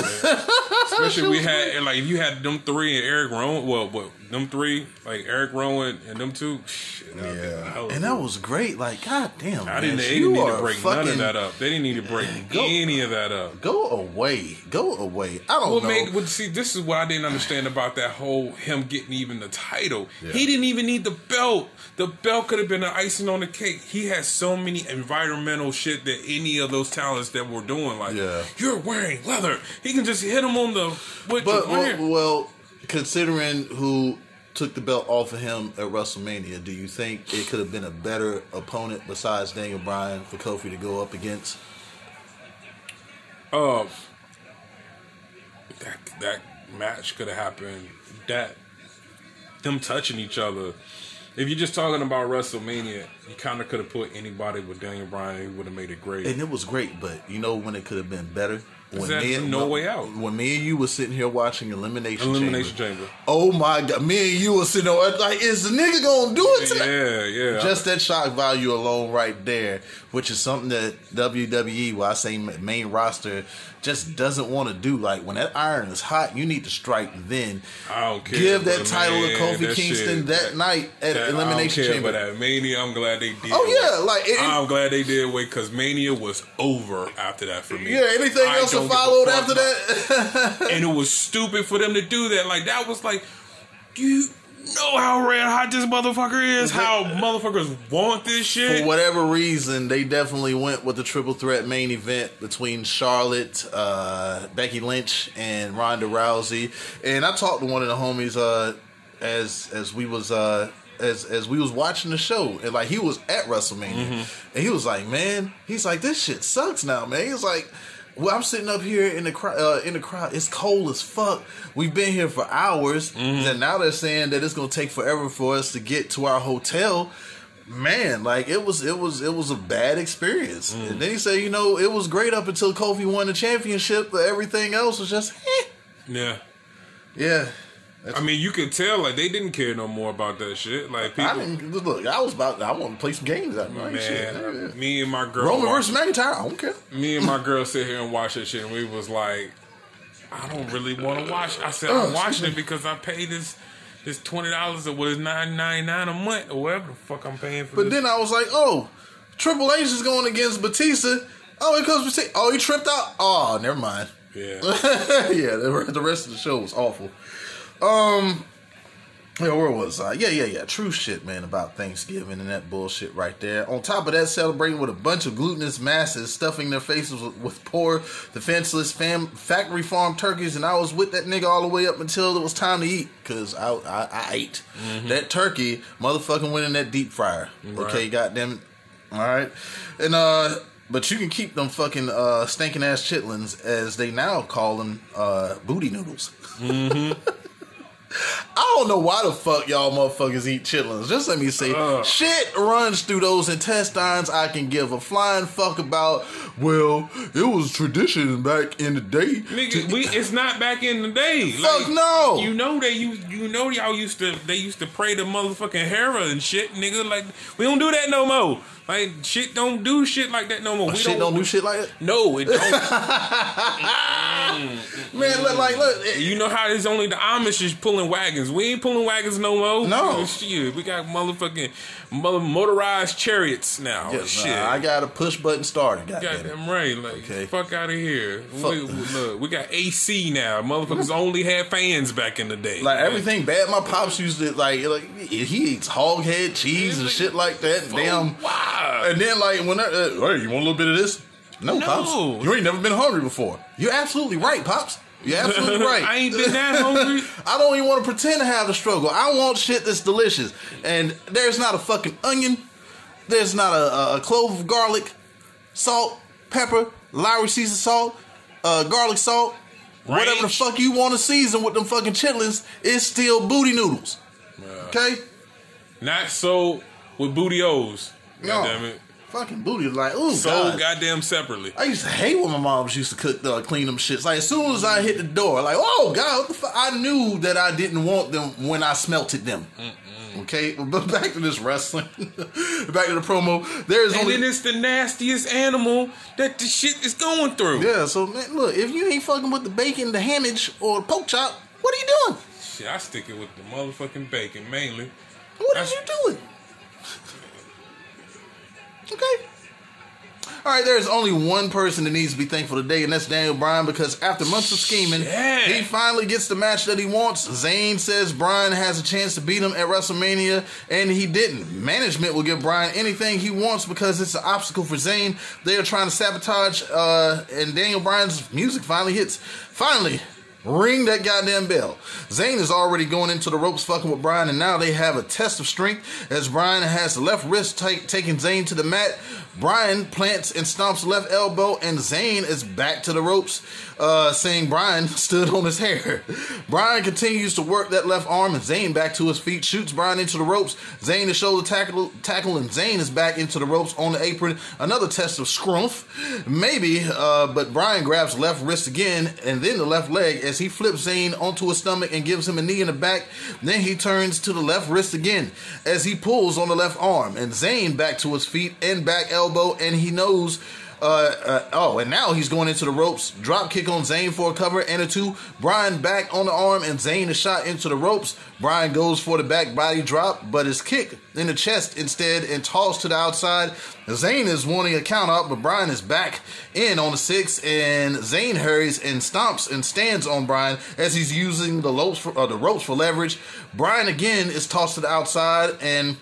Especially we had like if you had them three and Eric Rowan. Well, what them three like Eric Rowan and them two. Shit, yeah, hell of and that was great. Like, god damn, I didn't. They didn't need to break none of that up. They didn't need to break Go- any of that up. Go away, go away. I don't What know. made? What, see, this is what I didn't understand about that whole him getting even the title. He didn't even need the belt. The belt could have been the icing on the cake. He has so many environmental shit that any of those talents that were doing, like Yeah. you're wearing leather. He can just hit him on the what but well, well, considering who took the belt off of him at WrestleMania, do you think it could have been a better opponent besides Daniel Bryan for Kofi to go up against? Um, that that match could have happened. That them touching each other. If you're just talking about WrestleMania, you kind of could have put anybody with Daniel Bryan. He would have made it great. And it was great, but you know when it could have been better? When that and- No Way Out? When me and you were sitting here watching Elimination, Elimination Chamber. Chamber. Oh my god, me and you were sitting there like, is the nigga gonna do it tonight? Yeah, yeah. Just that shock value alone, right there, which is something that WWE, well, I say main roster, just doesn't want to do. Like when that iron is hot, you need to strike then. I don't care. Give that title to Kofi that Kingston shit- that, night at that- Elimination I don't care, Chamber. But at Mania, I'm glad they did. Oh, yeah, like, it- I'm glad they did wait because Mania was over after that for me. yeah, anything I else that don't give a followed after that? and it was stupid for them to do that. Like that was like, you know how red hot this motherfucker is. How motherfuckers want this shit. For whatever reason, they definitely went with the triple threat main event between Charlotte, uh, Becky Lynch, and Ronda Rousey. And I talked to one of the homies uh, as as we was uh, as as we was watching the show, and like he was at WrestleMania, and he was like, "Man, he's like this shit sucks now, man." He's like. Well, I'm sitting up here in the crowd. Uh, in the crowd, it's cold as fuck. We've been here for hours, and now they're saying that it's gonna take forever for us to get to our hotel man, like it was it was it was a bad experience. Mm. And then he said, you know, it was great up until Kofi won the championship, but everything else was just eh. Yeah. yeah. I mean, you could tell like they didn't care no more about that shit. Like I didn't look. I was about. I want to play some games. That night. man, Shit. me and my girl, Roman versus McIntyre. I don't care. me and my girl sit here and watch that shit, and we was like, I don't really want to watch. I said oh, I'm watching it because I paid this this twenty dollars or what is nine ninety nine a month or whatever the fuck I'm paying for. But this. then I was like, oh, Triple H is going against Batista. Oh, it comes Batista. Oh, he tripped out. Oh, never mind. yeah, [LAUGHS] yeah, the rest of the show was awful. Um, yeah, where was I? Yeah, yeah, yeah. True shit, man, about Thanksgiving and that bullshit right there. On top of that, celebrating with a bunch of glutinous masses stuffing their faces with, with poor, defenseless fam- factory farm turkeys, and I was with that nigga all the way up until it was time to eat, because I, I, I ate. That turkey, motherfucking went in that deep fryer. Okay, Right. goddamn it. All right. And, uh, but you can keep them fucking uh, stinking ass chitlins, as they now call them, uh, booty noodles. [LAUGHS] I don't know why the fuck y'all motherfuckers eat chitlins. Just let me say, Ugh. shit runs through those intestines. I can give a flying fuck about. Well, it was tradition back in the day. nigga, we it's not back in the day. [LAUGHS] Fuck no. You know they you you know y'all used to they used to pray to motherfucking Hera and shit, nigga. Like we don't do that no more. Like shit don't do shit like that no more. Oh, we shit don't do shit like that. No, it don't. [LAUGHS] Mm, mm, man, look, like, look. it- You know how it's only the Amish is pulling wagons. We ain't pulling wagons no more. No. Oh, shit. We got motherfucking mother motorized chariots now. Yes, shit. nah, I got a push button starter. It. Goddamn right. Like, Okay. fuck out of here. Fuck. We, look, we got AC now. Motherfuckers only had fans back in the day. Like everything bad, my pops used to like. Like he eats hog head cheese and shit like that. Damn. Wow. And then like when, uh, hey, you want a little bit of this? No, No. pops. You ain't never been hungry before. You're absolutely right, pops. You're absolutely [LAUGHS] right. I ain't been that hungry. [LAUGHS] I don't even want to pretend to have the struggle. I want shit that's delicious. And there's not a fucking onion. There's not a, a, clove of garlic, salt, pepper, Lawry seasoned salt, uh, garlic salt, whatever the fuck you want to season with them fucking chitlins. It's still booty noodles. Okay? Not so with booty O's. No. Goddamn it. Fucking booty like ooh so God. goddamn separately. I used to hate when my moms used to cook, the clean them shits. Like as soon as I hit the door, like oh god, what the fuck? I knew that I didn't want them when I smelted them. Okay, [LAUGHS] but back to this wrestling. [LAUGHS] back to the promo. There's And only then it's the nastiest animal that the shit is going through. yeah. So man, look, if you ain't fucking with the bacon, the hamage, or the pork chop, what are you doing? Shit, I stick it with the motherfucking bacon mainly. What are you doing? Okay. All right, there's only one person that needs to be thankful today, and that's Daniel Bryan, because after months of scheming, he finally gets the match that he wants. Zayn says Bryan has a chance to beat him at WrestleMania, and he didn't. Management will give Bryan anything he wants because it's an obstacle for Zayn. They are trying to sabotage, uh, and Daniel Bryan's music finally hits. Finally, Ring that goddamn bell. Zayn is already going into the ropes fucking with Bryan, and now they have a test of strength as Bryan has the left wrist take, taking Zayn to the mat. Bryan plants and stomps left elbow, and Zayn is back to the ropes, uh, saying Bryan [LAUGHS] stood on his hair. Bryan continues to work that left arm, and Zayn back to his feet, shoots Bryan into the ropes. Zayn is shoulder tackle, tackle, and Zayn is back into the ropes on the apron. Another test of scrumph, maybe, uh, but Bryan grabs left wrist again, and then the left leg as he flips Zayn onto his stomach and gives him a knee in the back. Then he turns to the left wrist again as he pulls on the left arm, and Zayn back to his feet and back elbow, and he knows. Uh, uh, oh, and now he's going into the ropes. Drop kick on Zayn for a cover and a two. Bryan back on the arm, and Zayn is shot into the ropes. Bryan goes for the back body drop, but is kicked in the chest instead and tossed to the outside. Zayn is wanting a count out, but Bryan is back in on the six, and Zayn hurries and stomps and stands on Bryan as he's using the ropes for, uh, the ropes for leverage. Bryan again is tossed to the outside and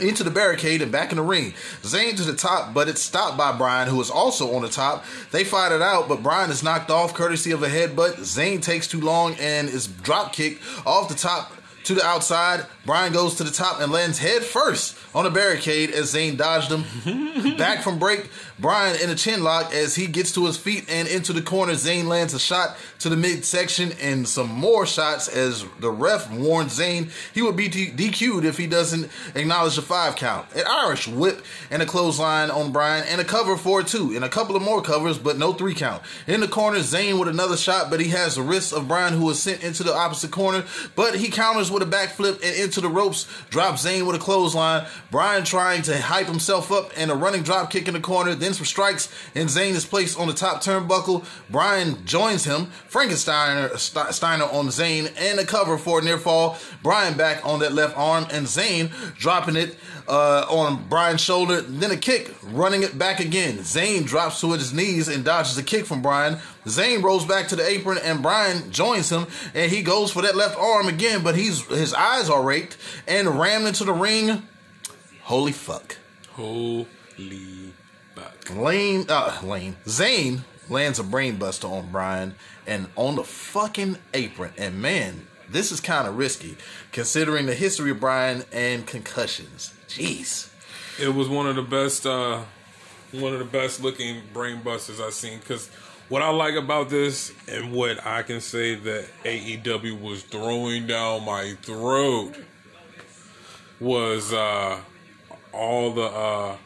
into the barricade and back in the ring. Zayn to the top, but it's stopped by Bryan, who is also on the top. They fight it out, but Bryan is knocked off courtesy of a headbutt. Zayn takes too long and is drop kicked off the top to the outside. Bryan goes to the top and lands head first on the barricade as Zayn dodged him. [LAUGHS] Back from break, Bryan in a chin lock as he gets to his feet and into the corner. Zayn lands a shot to the midsection and some more shots as the ref warns Zayn he would be DQ'd if he doesn't acknowledge the five count. An Irish whip and a clothesline on Bryan and a cover for two and a couple of more covers, but no three count. In the corner, Zayn with another shot, but he has the wrist of Bryan who is sent into the opposite corner, but he counters with a backflip and into the ropes, drops Zayn with a clothesline. Bryan trying to hype himself up and a running drop kick in the corner, then some strikes, and Zayn is placed on the top turnbuckle. Bryan joins him, Frankensteiner Steiner on Zayn and a cover for near fall. Bryan back on that left arm, and Zayn dropping it uh, on Bryan's shoulder, then a kick, running it back again. Zayn drops to his knees and dodges a kick from Bryan. Zayn rolls back to the apron, and Bryan joins him, and he goes for that left arm again, but he's his eyes are raked and rammed into the ring. Holy fuck! Holy fuck! Lane, uh, Lane, Zayn lands a brainbuster on Bryan and on the fucking apron, and man, this is kind of risky considering the history of Bryan and concussions. Jeez. It was one of the best, uh, one of the best looking brain busters I've seen. Because what I like about this, and what I can say that AEW was throwing down my throat, was uh, all the uh,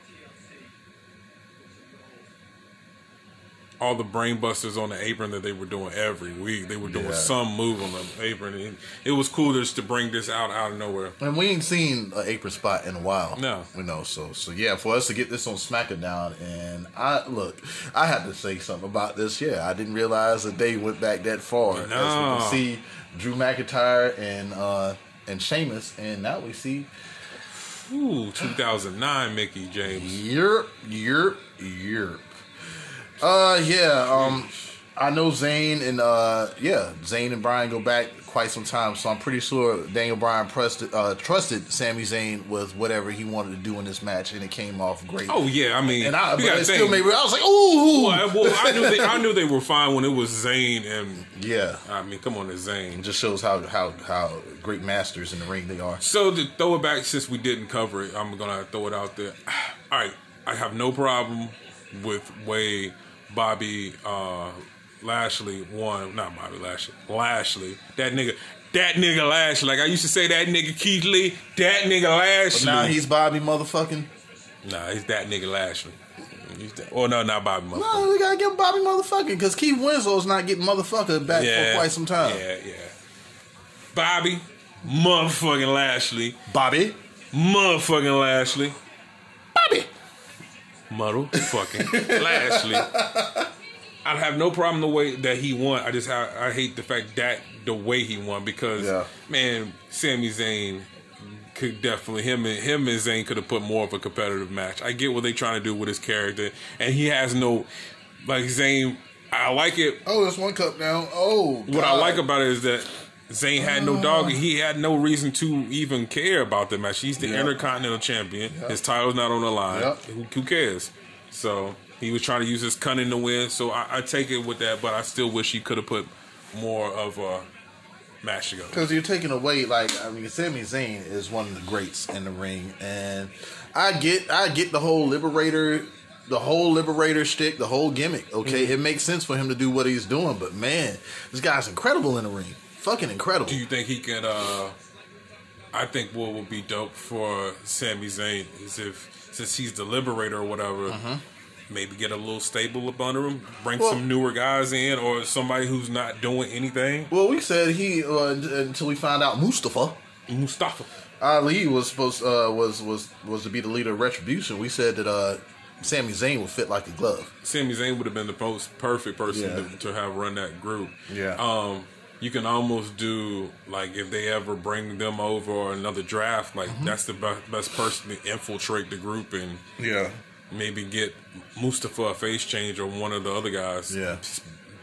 all the brainbusters on the apron that they were doing every week. They were doing Yeah. some move on the apron. And it was cool just to bring this out out of nowhere. And we ain't seen an apron spot in a while. No. we know. So, so yeah, for us to get this on SmackDown, and I look, I had to say something about this. Yeah, I didn't realize that they went back that far. As we can see, Drew McIntyre and uh and Sheamus, and now we see Ooh, 2009 Mickie James. Europe, Europe, Europe. Uh, yeah. Um, I know Zayn and uh, yeah, Zayn and Bryan go back quite some time, so I'm pretty sure Daniel Bryan trusted uh, trusted Sami Zayn with whatever he wanted to do in this match, and it came off great. Oh yeah, I mean, and I, but it still made me. I was like, ooh, Well, well, I knew they, I knew they were fine when it was Zayn and yeah. I mean, come on, it's It Zayn. just shows how how how great masters in the ring they are. So to throw it back, since we didn't cover it, I'm gonna throw it out there. [SIGHS] All right, I have no problem with way Bobby uh, Lashley won, not Bobby Lashley, Lashley. That nigga, that nigga Lashley. Like I used to say, that nigga Keith Lee, that nigga Lashley. But Now he's Bobby motherfucking. nah, he's that nigga Lashley. Oh no, not Bobby. No, motherfucker. we gotta give Bobby motherfucking because Keith Winslow's not getting motherfucker back for quite some time. Yeah, yeah. Bobby, motherfucking Lashley, Bobby, motherfucking Lashley. Motherfucking [LAUGHS] Lashley. I have no problem the way that he won. I just I, I hate the fact that the way he won because Yeah. man, Sami Zayn could definitely him and him and Zayn could have put more of a competitive match. I get what they're trying to do with his character, and he has no like Zayn. I like it Oh, there's one cup now. Oh, what I like about it is that Zayn had no dog. He had no reason to even care about the match. He's the Yeah. Intercontinental Champion. His title's not on the line. Yep. Who, who cares? So he was trying to use his cunning to win. So I, I take it with that, but I still wish he could have put more of a match to go. Because you're taking away, like, I mean, Sami Zayn is one of the greats in the ring, and I get, I get the whole liberator, the whole liberator shtick, the whole gimmick. Okay, Mm-hmm. it makes sense for him to do what he's doing, but man, this guy's incredible in the ring, fucking incredible. Do you think he can? uh I think what would be dope for Sami Zayn is if, since he's the liberator or whatever, maybe get a little stable up under him, bring Mm-hmm. Well- some newer guys in, or somebody who's not doing anything. well, we said he uh, until we found out Mustafa. Mustafa. Ali was supposed uh, was was was to be the leader of Retribution. We said that uh, Sami Zayn would fit like a glove. Sami Zayn would have been the most perfect person Yeah. to, to have run that group. Yeah. Um, you can almost do like if they ever bring them over or another draft, like Mm-hmm. that's the be- best person to infiltrate the group and Yeah, maybe get Mustafa a face change or one of the other guys. Yeah.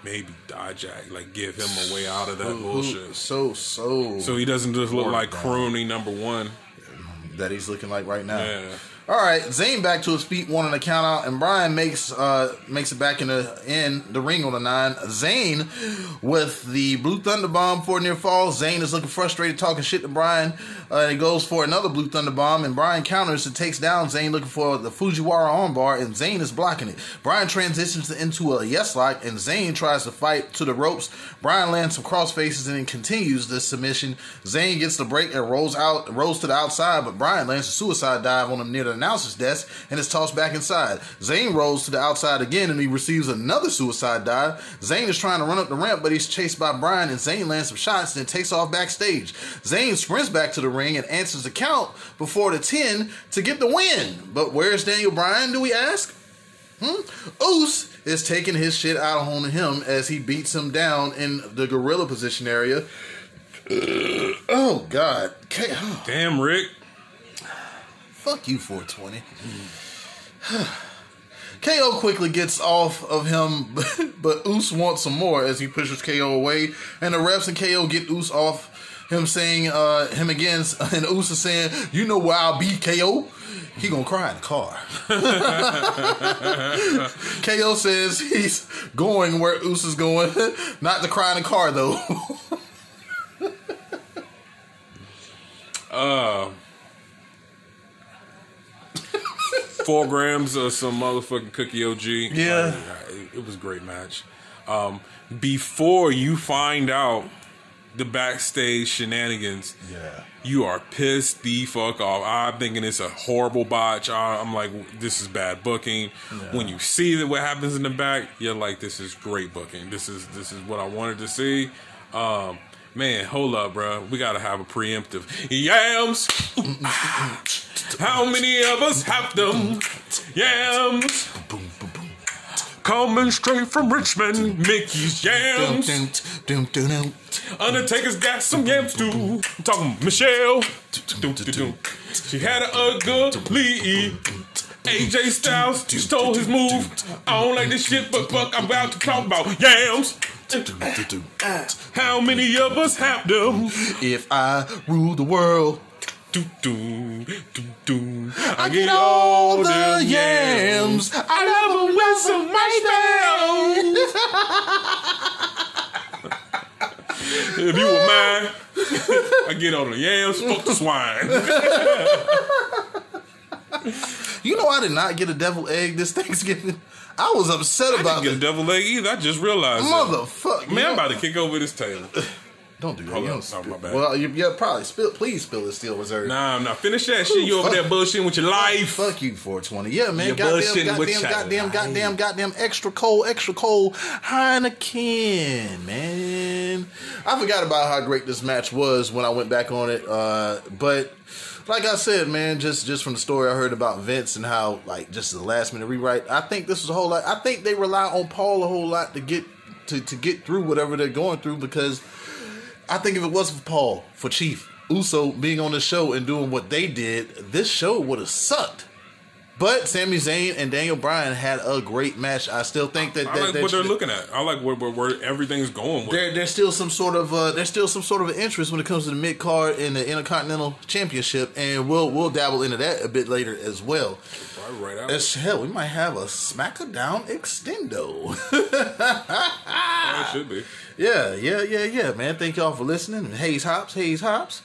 Maybe Dijak, like give him a way out of that bullshit. so so So he doesn't just look like down. crony number one. that he's looking like right now. Yeah. All right, Zayn back to his feet, wanting to count out, and Bryan makes uh makes it back in the in the ring on the nine. Zayn with the blue thunder bomb for near fall. Zayn is looking frustrated, talking shit to Bryan. Uh, and he goes for another blue thunder bomb, and Bryan counters and takes down Zayn, looking for the Fujiwara armbar, and Zayn is blocking it. Bryan transitions into a yes lock, and Zayn tries to fight to the ropes. Bryan lands some cross faces and then continues the submission. Zayn gets the break and rolls out, rolls to the outside, but Bryan lands a suicide dive on him near the announcer's desk and is tossed back inside. Zayn rolls to the outside again and he receives another suicide dive. Zayn is trying to run up the ramp, but he's chased by Bryan and Zayn lands some shots, then takes off backstage. Zayn sprints back to the ring and answers the count before the 10 to get the win. But where's Daniel Bryan, do we ask? Hmm? Oos is taking his shit out on him as he beats him down in the gorilla position area. [COUGHS] oh God! Damn, Rick. Fuck you, 420. [SIGHS] KO quickly gets off of him, [LAUGHS] but Oos wants some more as he pushes KO away, and the refs and KO get Oos off him, saying uh, him again, [LAUGHS] and Oos is saying, "You know where I'll be, KO." He gonna cry in the car. [LAUGHS] KO says he's going where Oos is going, not to cry in the car though. Four grams of some motherfucking cookie OG. Yeah. Like, it, was a great match. Um, before you find out the backstage shenanigans, yeah. you are pissed the fuck off. I'm thinking it's a horrible botch. I'm like, this is bad booking. When you see that what happens in the back, you're like, this is great booking. This is this is what I wanted to see. Um, man, hold up, bro. We gotta have a preemptive yams. How many of us have them? Yams. Coming straight from Richmond, Mickey's yams. Undertaker's got some yams too. I'm talking Michelle. She had an ugly. AJ Styles stole his move. I don't like this shit, but fuck, I'm about to talk about yams. How many of us have them? If I rule the world. I get all the yams. I love them with some marshmallows. If you were mine, [LAUGHS] I get all the yams. Fuck the swine. You know, I did not get a devil egg this Thanksgiving. I was upset I didn't get a it. devil leg either. I just realized. Motherfucker. Man, I'm about to kick over this table. [SIGHS] Don't do that. Hold You on. don't my spill- bad. Well, you, yeah, probably spill. Please spill it. Steel reserve. Nah, nah. Finish that shit. You over there bullshitting with your life. Fuck you, 420. Yeah, man. You're goddamn, bullshitting with goddamn, your goddamn, goddamn, goddamn, extra cold, extra cold Heineken, man. I forgot about how great this match was when I went back on it. Uh, but like I said, man, just just from the story I heard about Vince and how like just the last minute rewrite, I think this was a whole lot. I think they rely on Paul a whole lot to get to to get through whatever they're going through because. I think if it wasn't for Paul, for Chief Uso being on the show and doing what they did, this show would have sucked. But Sami Zayn and Daniel Bryan had a great match. I still think that, I like that- what they're looking at. I like where, where, where everything's going with. there, there's still some sort of uh, there's still some sort of interest when it comes to the mid card and the Intercontinental Championship, and we'll we'll dabble into that a bit later as well. Right out. As hell, we might have a SmackDown extendo. That should be. [LAUGHS] Yeah, yeah, yeah, yeah, man. Thank y'all for listening. Hayes Hops, Hayes Hops.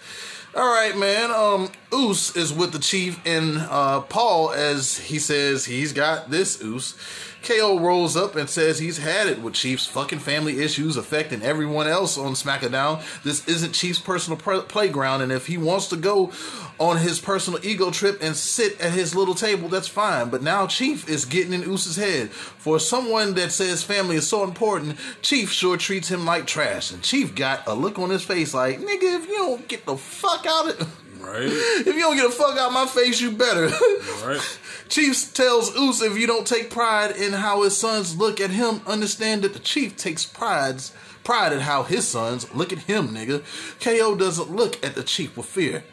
All right, man. Um, Oos is with the chief and uh, Paul as he says he's got this Oos. KO rolls up and says he's had it with Chief's fucking family issues affecting everyone else on SmackDown. This isn't Chief's personal pr- playground, and if he wants to go on his personal ego trip and sit at his little table, that's fine. But now Chief is getting in Oose's head. For someone that says family is so important, Chief sure treats him like trash. And Chief got a look on his face like, nigga, if you don't get the fuck out of [LAUGHS] Right. if you don't get the fuck out my face, you better. [LAUGHS] Right. Chief tells Oos if you don't take pride in how his sons look at him, understand that the chief takes prides pride in how his sons look at him, nigga. KO doesn't look at the chief with fear.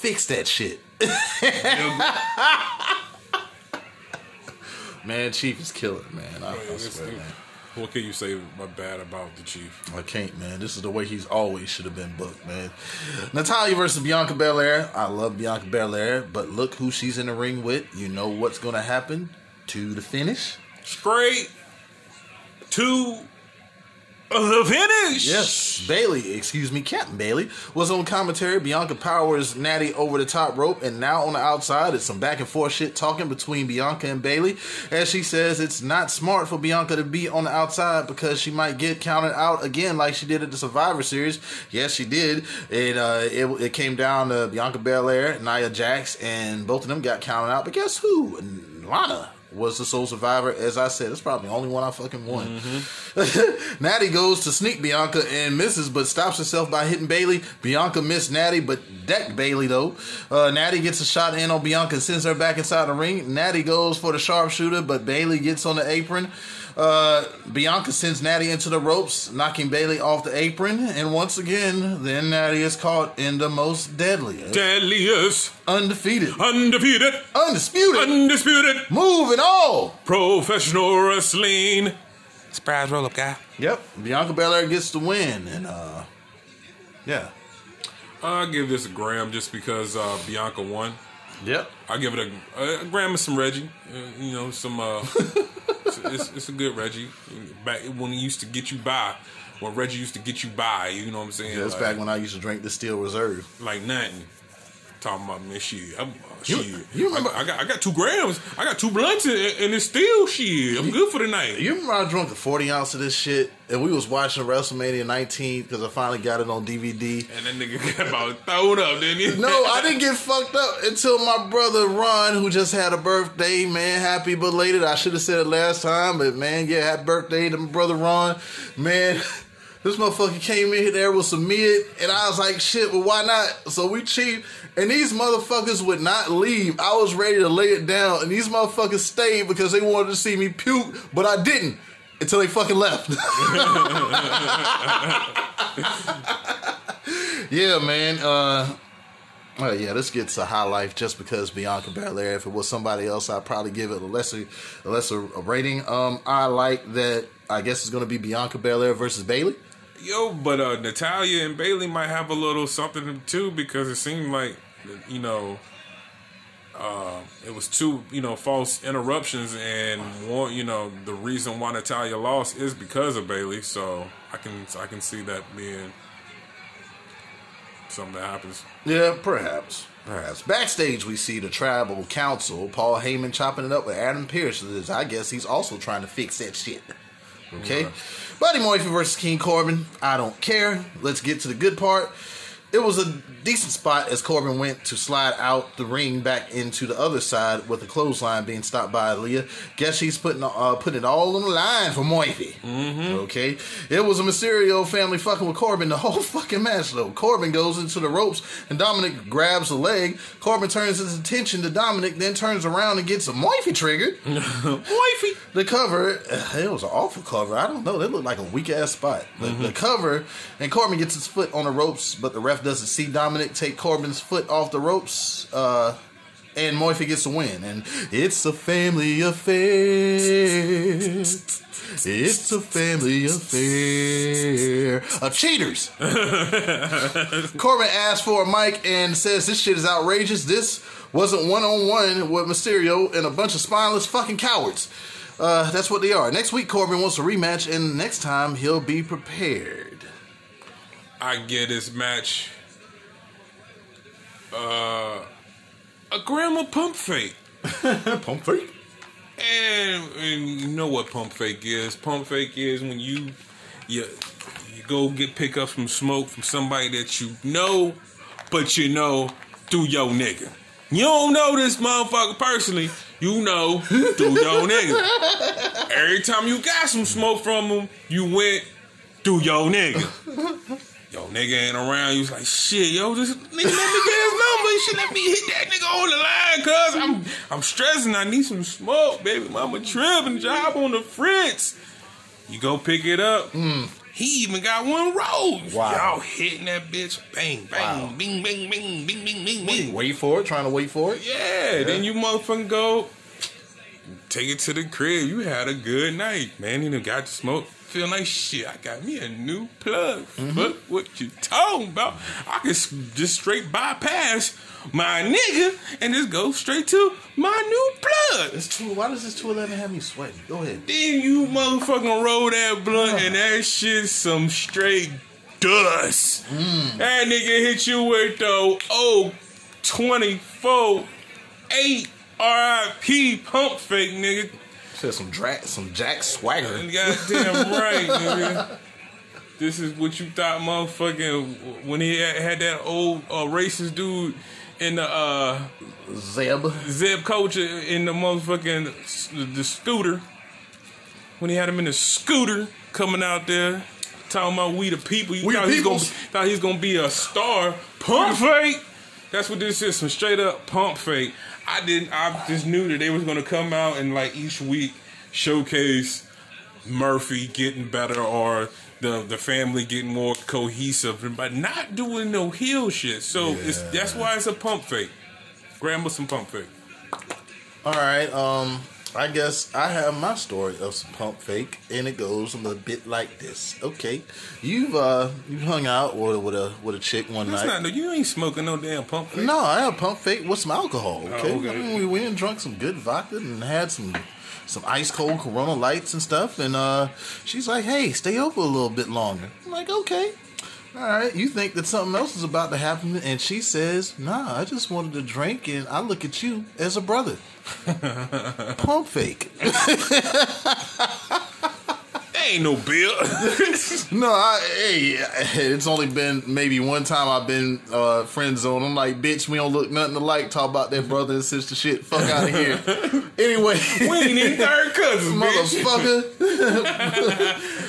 Fix that shit. [LAUGHS] man, Chief is killing, man. I, I swear, man. What can you say about bad about the chief? I can't, man. This is the way he's always should have been booked, man. Natalya versus Bianca Belair. I love Bianca Belair, but look who she's in the ring with. You know what's going to happen to the finish? Straight to the finish. Yes, Bayley, excuse me, Captain Bayley was on commentary. Bianca powers Natty over the top rope, and now on the outside, it's some back and forth shit talking between Bianca and Bayley. As she says, it's not smart for Bianca to be on the outside because she might get counted out again, like she did at the Survivor Series. Yes, she did. It uh, it, it came down to Bianca Belair, Nia Jax, and both of them got counted out. But guess who? Lana was the sole survivor. As I said, it's probably the only one I fucking won. [LAUGHS] Natty goes to sneak Bianca and misses, but stops herself by hitting Bayley. Bianca missed Natty, but decked Bayley though. Uh, Natty gets a shot in on Bianca sends her back inside the ring. Natty goes for the sharpshooter, but Bayley gets on the apron. Uh, Bianca sends Natty into the ropes, knocking Bayley off the apron, and once again, then Natty is caught in the most deadliest, Deadliest, undefeated, undefeated, undisputed, undisputed, move and all. professional wrestling. Surprise roll up, guy. Yep, Bianca Belair gets the win, and uh, yeah, I'll give this a gram just because uh, Bianca won. yep. I'll give it a, a gram of some Reggie. Uh, you know, some. Uh, [LAUGHS] it's, it's, it's a good Reggie. Back when he used to get you by, when Reggie used to get you by, you know what I'm saying? Yeah, that's like, back when I used to drink the Steel Reserve. like nothing. Talking about man, shit. I'm, uh, You- shit. you remember- I, I got I got two grams. I got two blunts and, and it's still shit. I'm good for the night. You remember I drunk the 40 ounce of this shit, and we was watching WrestleMania 19 because I finally got it on DVD. And that nigga [LAUGHS] got about thrown up, didn't he? No, I didn't get fucked up until my brother Ron, who just had a birthday, man, happy belated. I should have said it last time, but man, yeah, happy birthday to my brother Ron. Man, [LAUGHS] this motherfucker came in there with some mid, and I was like, shit, but why not? So we cheap, and these motherfuckers would not leave. I was ready to lay it down, and these motherfuckers stayed because they wanted to see me puke, but I didn't until they fucking left. [LAUGHS] yeah, man. Uh, Oh yeah, this gets a high life just because Bianca Belair. If it was somebody else, I'd probably give it a lesser, a lesser rating. Um, I like that. I guess it's going to be Bianca Belair versus Bayley. Yo, but uh, Natalya and Bayley might have a little something too because it seemed like you know uh, it was two you know false interruptions and one you know the reason why Natalya lost is because of Bayley. So I can I can see that being something that happens. Yeah, perhaps. Perhaps. Backstage, we see the tribal council, Paul Heyman chopping it up with Adam Pearce. I guess he's also trying to fix that shit. Okay? Buddy Murphy versus King Corbin. I don't care. Let's get to the good part. It was a decent spot as Corbin went to slide out the ring back into the other side with the clothesline being stopped by Aalyah. Guess she's putting uh, putting it all on the line for Murphy. Mm-hmm. Okay, it was a Mysterio family fucking with Corbin the [LAUGHS] whole fucking match though. Corbin goes into the ropes and Dominic grabs the leg. Corbin turns his attention to Dominic, then turns around and gets a Murphy triggered. Wifey. [LAUGHS] The cover, uh, it was an awful cover. I don't know. They looked like a weak ass spot. The, the cover, and Corbin gets his foot on the ropes, but the ref doesn't see Dominic take Corbin's foot off the ropes. Uh, and Murphy gets the win. And it's a family affair. It's a family affair. Of cheaters. [LAUGHS] Corbin asks for a mic and says this shit is outrageous. This wasn't one on one with Mysterio and a bunch of spineless fucking cowards. uh, that's what they are. Next week, Corbin wants a rematch, and next time he'll be prepared. I get this match. Uh, a grandma pump fake. [LAUGHS] Pump fake. And, and you know what pump fake is? Pump fake is when you you you go get pick up some smoke from somebody that you know, but you know through your nigga. You don't know this motherfucker personally. You know through your [LAUGHS] nigga. Every time you got some smoke from him, you went through your nigga. [LAUGHS] Yo, nigga ain't around. You was like, shit, yo, this nigga let me get his number. You should let me hit that nigga on the line, cuz I'm I'm stressing. I need some smoke, baby. Mama tripping, job on the fritz. You go pick it up. Mm. He even got one rose. Wow. Y'all hitting that bitch. Bang, bang, Wow. bing, bing, bing, bing, bing, bing, bing. Wait for it. Trying to wait for it. Yeah, then you motherfucking go take it to the crib. You had a good night, man. You done got to smoke. Feel like shit. I got me a new plug. Mm-hmm. Fuck what you talking about? I can just straight bypass my nigga and just go straight to my new plug. It's two. Why does this two eleven have me sweating? Go ahead. Then you motherfucking roll that blunt and that shit some straight dust. Mm. That nigga hit you with the oh 24 8 RIP pump fake nigga. Said some Drac, some Jack Swagger. Goddamn [LAUGHS] right, nigga. This is what you thought, motherfucking, when he had, had that old uh, racist dude in the uh, Zeb. Zeb Colter in the motherfucking the scooter. When he had him in the scooter coming out there talking about we the people. You We thought, he's gonna, thought he's gonna be a star. Pump fake. That's what this is. Some straight up pump fake. I didn't. I just knew that they was gonna come out and like each week showcase Murphy getting better or the the family getting more cohesive, but not doing no heel shit. So it's that's why it's a pump fake. Grandma some pump fake. All right. Um, I guess I have my story of some pump fake, and it goes a little bit like this. Okay, you've uh you hung out with, with a with a chick one That's night. not no. You ain't smoking no damn pump fake. No, I have pump fake with some alcohol. Okay, Oh, okay. I mean, we went and drunk some good vodka and had some some ice cold Corona lights and stuff. And uh, she's like, "Hey, stay over a little bit longer." I'm like, "Okay." All right, you think that something else is about to happen, and she says, "Nah, I just wanted to drink, and I look at you as a brother." [LAUGHS] Pump fake. [LAUGHS] Ain't no bill. [LAUGHS] No, I, hey, it's only been maybe one time I've been uh, friend zone. I'm like, bitch, we don't look nothing alike. Talk about that brother and sister shit. Fuck out of here. anyway, we ain't even third cousins, motherfucker.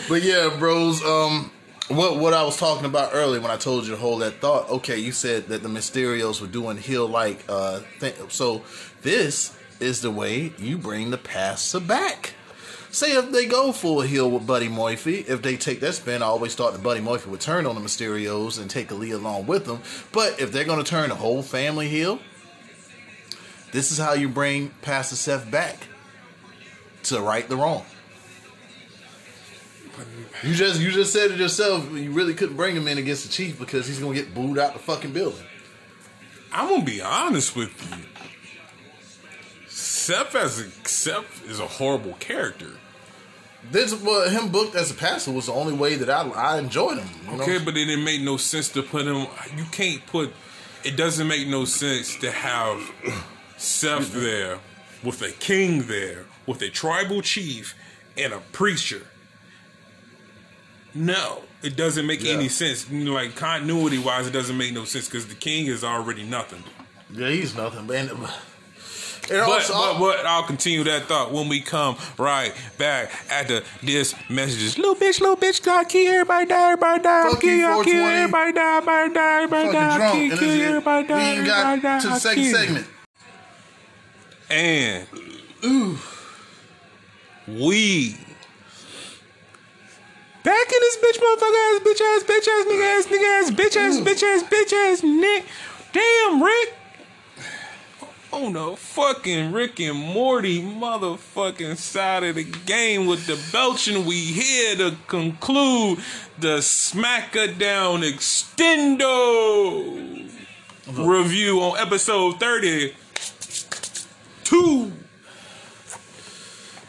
but yeah, bros. Um, what what I was talking about earlier when I told you to hold that thought. Okay, you said that the Mysterios were doing heel like uh thing. So this is the way you bring the pastor back. Say if they go full heel with Buddy Murphy, if they take that spin, I always thought that Buddy Murphy would turn on the Mysterios and take Ali along with them. But if they're going to turn the whole family heel, this is how you bring Pastor Seth back to right the wrong. You just you just said it yourself. You really couldn't bring him in against the Chief because he's gonna get booed out the fucking building. I'm gonna be honest with you. Seth as a Seth is a horrible character. This well, him booked as a pastor was the only way that I I enjoyed him. you know? Okay, but it didn't make no sense to put him. You can't put. It doesn't make no sense to have Seth there with a king there with a tribal chief and a preacher. No, it doesn't make Yeah. any sense. Like continuity wise, it doesn't make no sense because the king is already nothing. yeah, he's nothing, man. But, also, but, but I'll continue that thought when we come right back after this messages. Little bitch, little bitch, God, kill everybody, die, everybody, die, Fuck kill, you, kill everybody, die, everybody, die, everybody, die, kill, And kill, this is- everybody, die, everybody, got die, to the second segment. And we back in this bitch, motherfucker ass, bitch ass, bitch ass, nigga ass, nigga ass, bitch ass, bitch ass, bitch ass, Nick. Damn, Rick. On the fucking Rick and Morty motherfucking side of the game with the belching, we here to conclude the Smacker Down Extendo review on episode 32.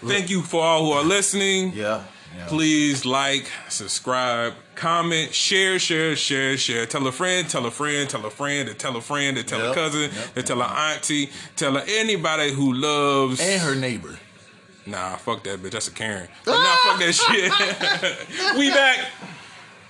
Thank you for all who are listening. Yeah. Yeah. Please like, subscribe, comment, share, share, share, share. Tell a friend, tell a friend, tell a friend, and tell a friend, and tell a Yep, cousin, yep, tell a auntie, tell a anybody who loves. And her neighbor. Nah, fuck that bitch. That's a Karen. But [LAUGHS] nah, fuck that shit. [LAUGHS] we back.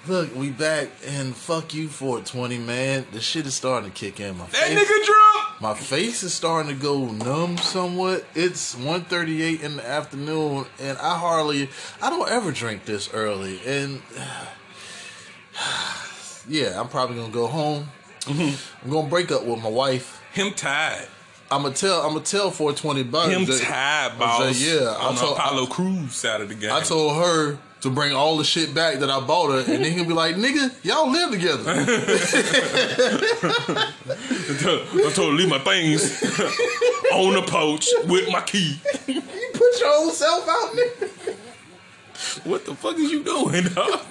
Look, we back and fuck you for 20, man. The shit is starting to kick in. My That face, nigga drunk. my face is starting to go numb somewhat. It's 1.38 in the afternoon, and I hardly, I don't ever drink this early. And [SIGHS] yeah, I'm probably gonna go home. Mm-hmm. I'm gonna break up with my wife. Him tired. I'm gonna tell. I'm gonna tell 420 about Him it. That- tired, I boss. yeah, I on the told- Apollo Crews side of the game. I told her to bring all the shit back that I bought her, and then he'll be like, "Nigga, y'all live together." [LAUGHS] I told her to leave my things [LAUGHS] on the porch with my key. you put your own self out, nigga. What the fuck is you doing, dog? [LAUGHS]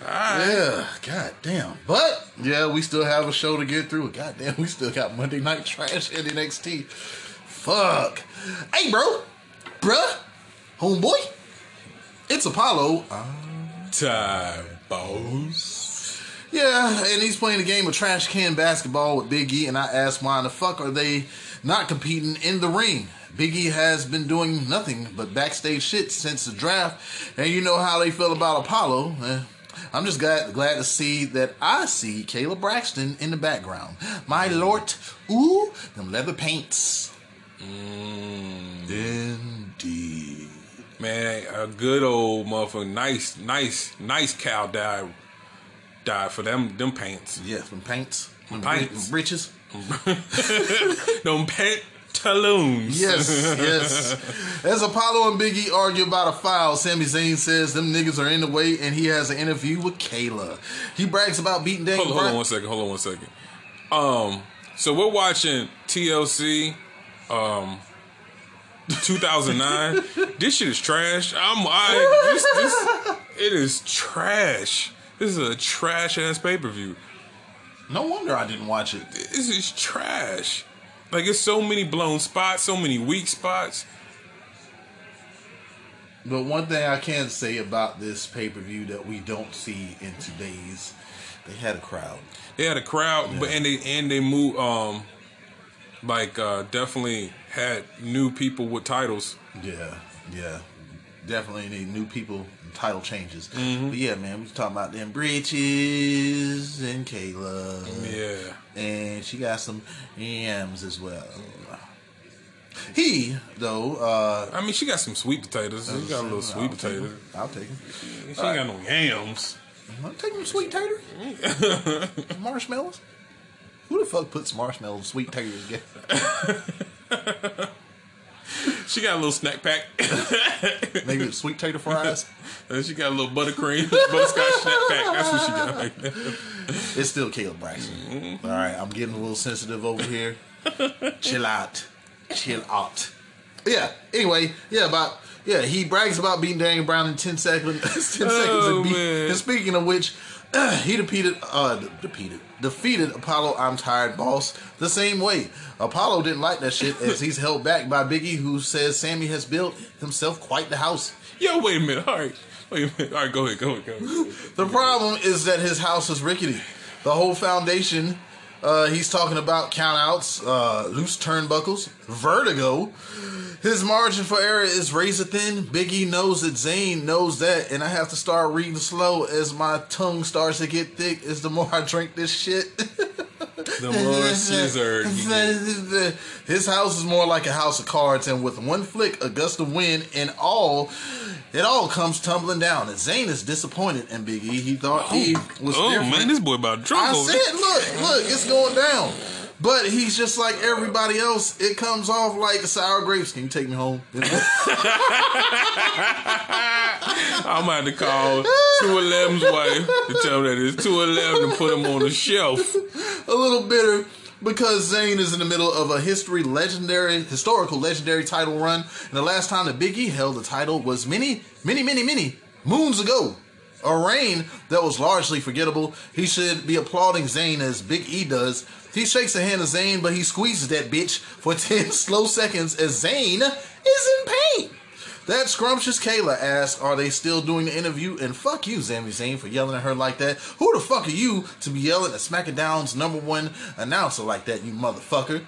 Yeah, god damn. But yeah, we still have a show to get through. God damn, we still got Monday Night Trash and NXT. Fuck. Hey, bro, bruh, homeboy, it's Apollo. Time, boss. Yeah, and he's playing a game of trash can basketball with Big E, and I asked why in the fuck are they not competing in the ring? Big E has been doing nothing but backstage shit since the draft, and you know how they feel about Apollo. Eh, I'm just glad glad to see that I see Kayla Braxton in the background. My lord, ooh, them leather paints. Indeed. Man, a good old motherfucker, nice, nice, nice cow died, died for them, them pants, Yeah, them paints. Them Paints. Britches. [LAUGHS] them pantaloons. Yes, yes. As Apollo and Biggie argue about a foul, Sami Zayn says them niggas are in the way, and he has an interview with Kayla. He brags about beating Daniel Hold on, hold on one second. Hold on one second. Um, so we're watching TLC, um, 2009. this shit is trash. I'm, I, this, this, it is trash. This is a trash ass pay per view. No wonder I didn't watch it. This is trash. Like it's so many blown spots, so many weak spots. But one thing I can say about this pay per view that we don't see in today's, they had a crowd. They had a crowd, but and they and they move um, like uh, definitely had new people with titles. Yeah, yeah. Definitely need new people and title changes. Mm-hmm. But yeah, man, we was talking about them britches and Kayla. Yeah. and she got some yams as well. He though, uh, I mean, she got some sweet potatoes. She got a little I'll sweet take potatoes. 'em. I'll take them. She ain't got no yams. I'm taking sweet taters, [LAUGHS] marshmallows. Who the fuck puts marshmallows, sweet taters [LAUGHS] together? [LAUGHS] She got a little snack pack. [LAUGHS] Maybe sweet tater fries. and [LAUGHS] she got a little buttercream, butterscotch snack pack. That's what she got right there. It's still Kayla Braxton. All right, I'm getting a little sensitive over here. Chill out. Chill out. Yeah. Anyway, yeah, about yeah, he brags about beating Daniel Bryan in ten seconds. ten seconds. Oh, and, man. and speaking of which, [CLEARS THROAT] he defeated uh defeated defeated Apollo. I'm tired, boss. The same way. Apollo didn't like that shit as he's held back by Biggie, who says Sami has built himself quite the house. Yo, wait a minute. All right. Wait a minute. All right, go ahead. Go ahead. Go ahead. The problem is that his house is rickety. The whole foundation, uh, he's talking about countouts, uh, loose turnbuckles, vertigo. His margin for error is razor thin. Biggie knows that Zayn knows that, and I have to start reading slow as my tongue starts to get thick as the more I drink this shit. [LAUGHS] The more he. [LAUGHS] His house is more like a house of cards, and with one flick, a gust of wind, and all, it all comes tumbling down. And Zayn is disappointed in Big E. He thought he oh, was Oh different. man, this boy about drunk I over said, look, look, it's going down. But he's just like everybody else. It comes off like sour grapes. Can you take me home? [LAUGHS] I'm about to call 211's wife to tell him that it's 211 and put him on the shelf. [LAUGHS] a little bitter because Zayn is in the middle of a history legendary, historical legendary title run. And the last time that Big E held the title was many, many, many, many moons ago. A reign that was largely forgettable. He should be applauding Zayn as Big E does. He shakes the hand of Zayn, but he squeezes that bitch for [LAUGHS] 10 slow seconds as Zayn is in pain. That scrumptious Kayla asks, "Are they still doing the interview?" And fuck you, Sami Zayn, for yelling at her like that. Who the fuck are you to be yelling at SmackDown's number one announcer like that, you motherfucker?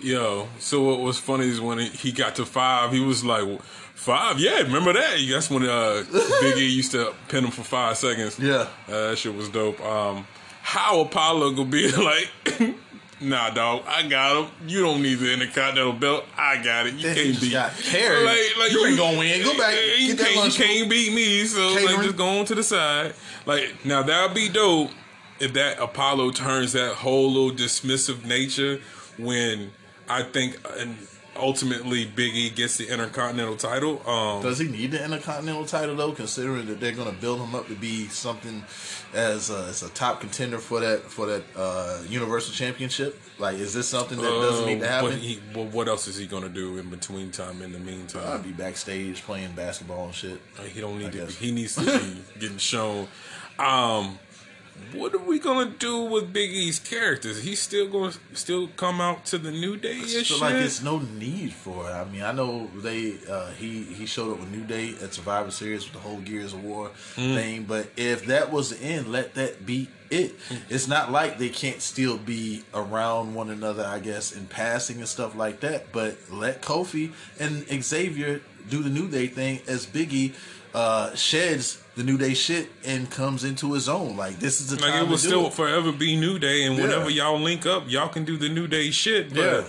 Yo, so what was funny is when he got to five, he was like, five? Yeah, remember that? That's when uh, [LAUGHS] Big E used to pin him for five seconds. Yeah. Uh, that shit was dope. Um, how Apollo gonna be [LAUGHS] like, nah, dog, I got him. You don't need the Intercontinental belt. I got it. You Then can't beat got carried. You ain't gonna win. Go back. You, can't, you can't beat me. So like, just go on to the side. Like now, that'll be dope if that Apollo turns that whole little dismissive nature when I think and ultimately Big E gets the Intercontinental title. Um, Does he need the Intercontinental title though? Considering that they're going to build him up to be something as a, as a top contender for that for that uh, Universal Championship. Like, is this something that doesn't need to uh, happen? What, he, well, what else is he gonna do in between time? In the meantime, I'd be backstage playing basketball and shit. Like, He don't need to. guess. He needs to be [LAUGHS] getting shown. Um, what are we gonna do with Big E's characters? He's still gonna still come out to the New Day I feel shit. like it's no need for it. I mean, I know they uh, he he showed up with New Day at Survivor Series with the whole Gears of War Mm. thing, but if that was the end, let that be it. Mm. It's not like they can't still be around one another, I guess, in passing and stuff like that. But let Kofi and Xavier do the New Day thing as Biggie uh, sheds the New Day shit and comes into his own. Like this is the like time it will to do still it. forever be New Day, and Yeah. whenever y'all link up, y'all can do the New Day shit. But Yeah.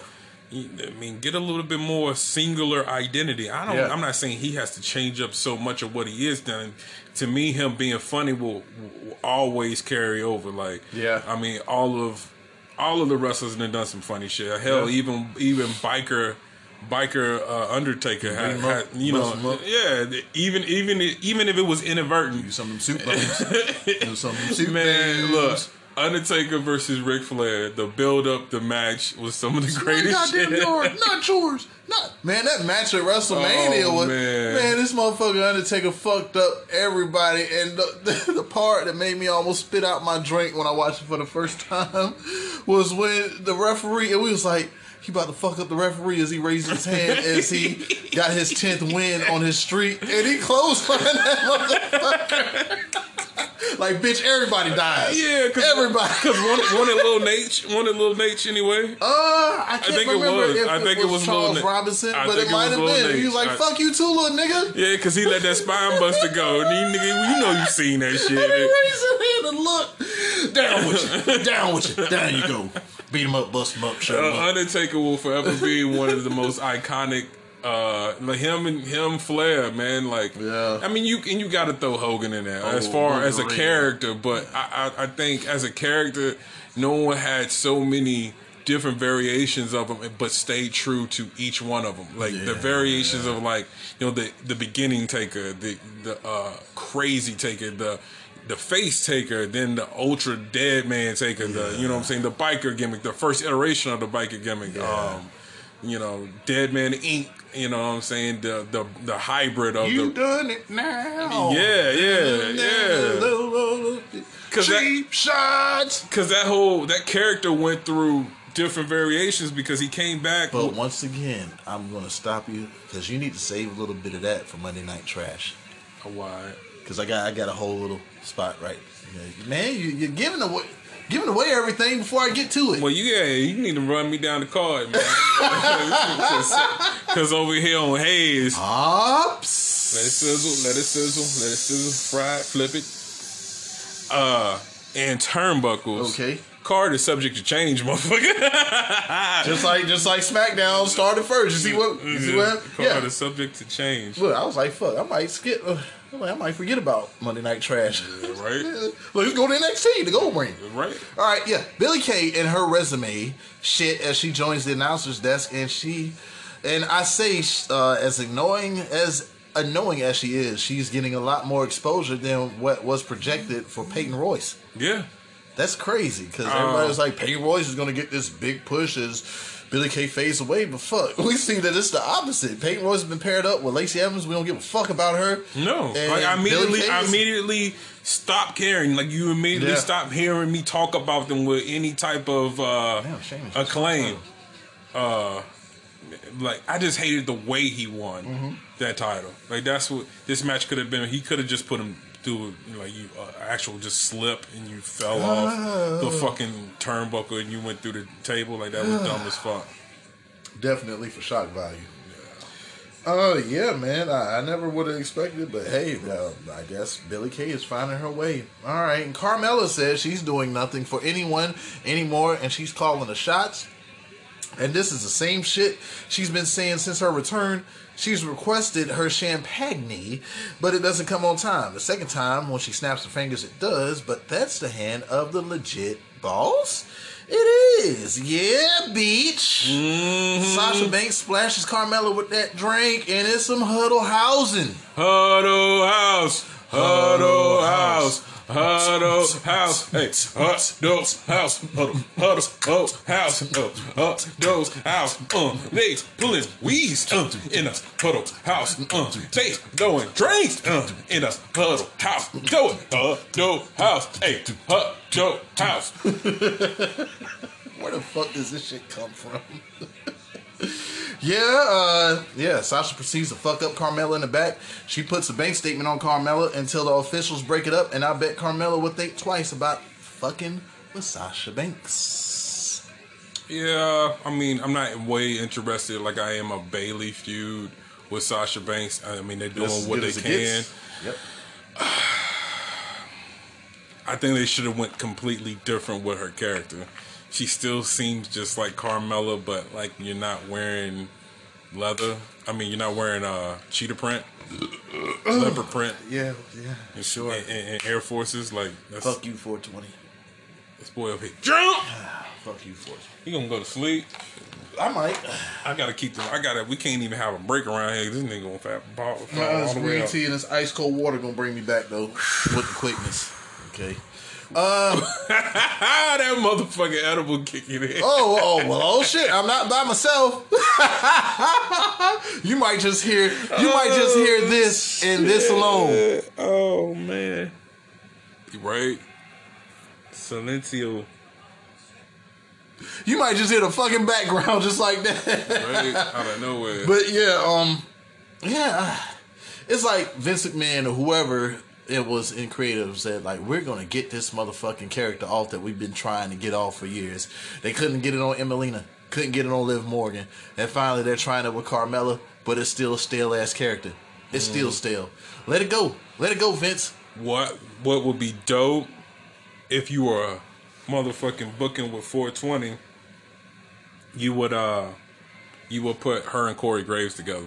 I mean, get a little bit more singular identity. I don't. Yeah. I'm not saying he has to change up so much of what he is done. To me, him being funny will, will always carry over. Like, Yeah. I mean, all of all of the wrestlers have done some funny shit. Hell, Yeah. even even biker. Biker uh, Undertaker had, had you know yeah even even even if it was inadvertent some of them soup bones. do some of them soup Man, bones. look, Undertaker versus Ric Flair, the build up, the match was some of the greatest shit. yours, [LAUGHS] not yours. Not man, that match at WrestleMania Oh, was man. man. This motherfucker Undertaker fucked up everybody, and the, the, [LAUGHS] the part that made me almost spit out my drink when I watched it for the first [LAUGHS] time was when the referee and we was like. About to fuck up the referee as he raised his hand as he [LAUGHS] got his tenth win on his streak, and he closed that motherfucker. like, bitch, everybody dies. Yeah, cause, everybody. Because one, one Lil Nate, one Lil Nate anyway. Uh, I can't think it was. if I think it it was, was Lil Charles Robinson, I but it it might have been. He was like, I- "Fuck you too, little nigga." Yeah, because he let that spine buster go. And he, nigga, you know you seen that [LAUGHS] And he shit. raised his hand and look down with you, [LAUGHS] down with you, down you go. Beat him up, bust him up, shut him Uh, up. Undertaker will forever be one of the most [LAUGHS] iconic. Uh, like him and him Flair, man. Like, Yeah. I mean, you and you got to throw Hogan in there as Oh, far as a character, but I, I, I think as a character, no one had so many different variations of him, but stayed true to each one of them. Like the Yeah, variations of like you know the the beginning taker, the the uh, crazy taker, the the face taker, then the ultra dead man taker, the you know what I'm saying, the biker gimmick, the first iteration of the biker gimmick. Um, you know, Dead Man Inc. You know what I'm saying? The the the hybrid of You the done it now. yeah yeah yeah. Cause that- Cheap shots. Because that whole that character went through different variations because he came back. But once again, I'm gonna stop you because you need to save a little bit of that for Monday Night Trash. Why? Because I got I got a whole little spot right. Man, you, you're giving away giving away everything before I get to it. Well, you yeah, you need to run me down the card, man. [LAUGHS] Because over here on Hayes, Ops. let it sizzle, let it sizzle, let it sizzle, fry it, flip it. Uh, and turnbuckles. Okay. Card is subject to change, [LAUGHS] motherfucker. Just like just like SmackDown started first. You see what? You see what? Card Yeah. is subject to change. Look, I was like, fuck, I might skip. Like, I might forget about Monday Night Trash. Right? [LAUGHS] Let's go to NXT, the Gold Ring. Right? All right, yeah. Billie Kay and her resume shit as she joins the announcer's desk, and she, and I say, uh, as annoying as annoying as she is, she's getting a lot more exposure than what was projected for Peyton Royce. Yeah. That's crazy because Uh, everybody was like, Peyton Royce is going to get this big push as Billie Kay fades away, but fuck, [LAUGHS] we see that it's the opposite. Peyton Royce has been paired up with Lacey Evans. We don't give a fuck about her. No, And like I immediately, Kay I immediately stopped caring. Like you immediately Yeah. stopped hearing me talk about them with any type of uh, Damn, acclaim. Uh, like I just hated the way he won Mm-hmm. that title. Like that's what this match could have been. He could have just put him like you uh, actual just slip and you fell off the Oh. fucking turnbuckle and you went through the table. Like that was dumb as fuck. Definitely for shock value. Oh yeah, man. I, I never would have expected, but hey, uh, I guess Billie Kay is finding her way. All right, and Carmella says she's doing nothing for anyone anymore, and she's calling the shots. And this is the same shit she's been saying since her return. She's requested her champagne, but it doesn't come on time. The second time, when she snaps her fingers, it does, but that's the hand of the legit boss. It is. Yeah, beach. Mm-hmm. Sasha Banks splashes Carmella with that drink, and it's some huddle housing. Huddle house, huddle house, huddle house, hey, huddle house, huddle, huddle, huddle house, uh, huddle house, uh, they pulling weeds, uh, in a huddle house, uh, they throwing drinks, uh, in a huddle house, it, huddle house, hey, huddle house. [LAUGHS] Where the fuck does this shit come from? [LAUGHS] yeah, uh, yeah. Sasha proceeds to fuck up Carmella in the back. She puts a bank statement on Carmella until the officials break it up, and I bet Carmella would think twice about fucking with Sasha Banks. Yeah, I mean, I'm not way interested like I am a Bayley feud with Sasha Banks. I mean, they're doing what they can. Yep. [SIGHS] I think they should have went completely different with her character. She still seems just like Carmella, but like you're not wearing leather. I mean, you're not wearing uh cheetah print, leopard print, Yeah, yeah. and, Sure. and, and, and Air Forces. Like that's Fuck you, 420. this boy up here. Jump! Fuck you, 420. You gonna go to sleep. I might. I gotta keep the. I gotta. We can't even have a break around here. This nigga gonna fat ball, fall all this the way green tea and this ice cold water gonna bring me back though with the quickness. Okay. Uh, [LAUGHS] that motherfucking edible kicking in. Oh, oh, well, oh shit! I'm not by myself. [LAUGHS] you might just hear, you might just hear this and this alone. Oh man. You right? Silencio. You might just hear the fucking background just like that. Right? [LAUGHS] Out of nowhere. But yeah, um, yeah, it's like Vince McMahon or whoever it was in creative said like we're gonna get this motherfucking character off that we've been trying to get off for years. They couldn't get it on Emelina, couldn't get it on Liv Morgan, and finally they're trying it with Carmella, but it's still a stale ass character. It's still stale. Let it go. Let it go, Vince. what what would be dope if you were a motherfucking booking with 420, you would uh you would put her and Corey Graves together.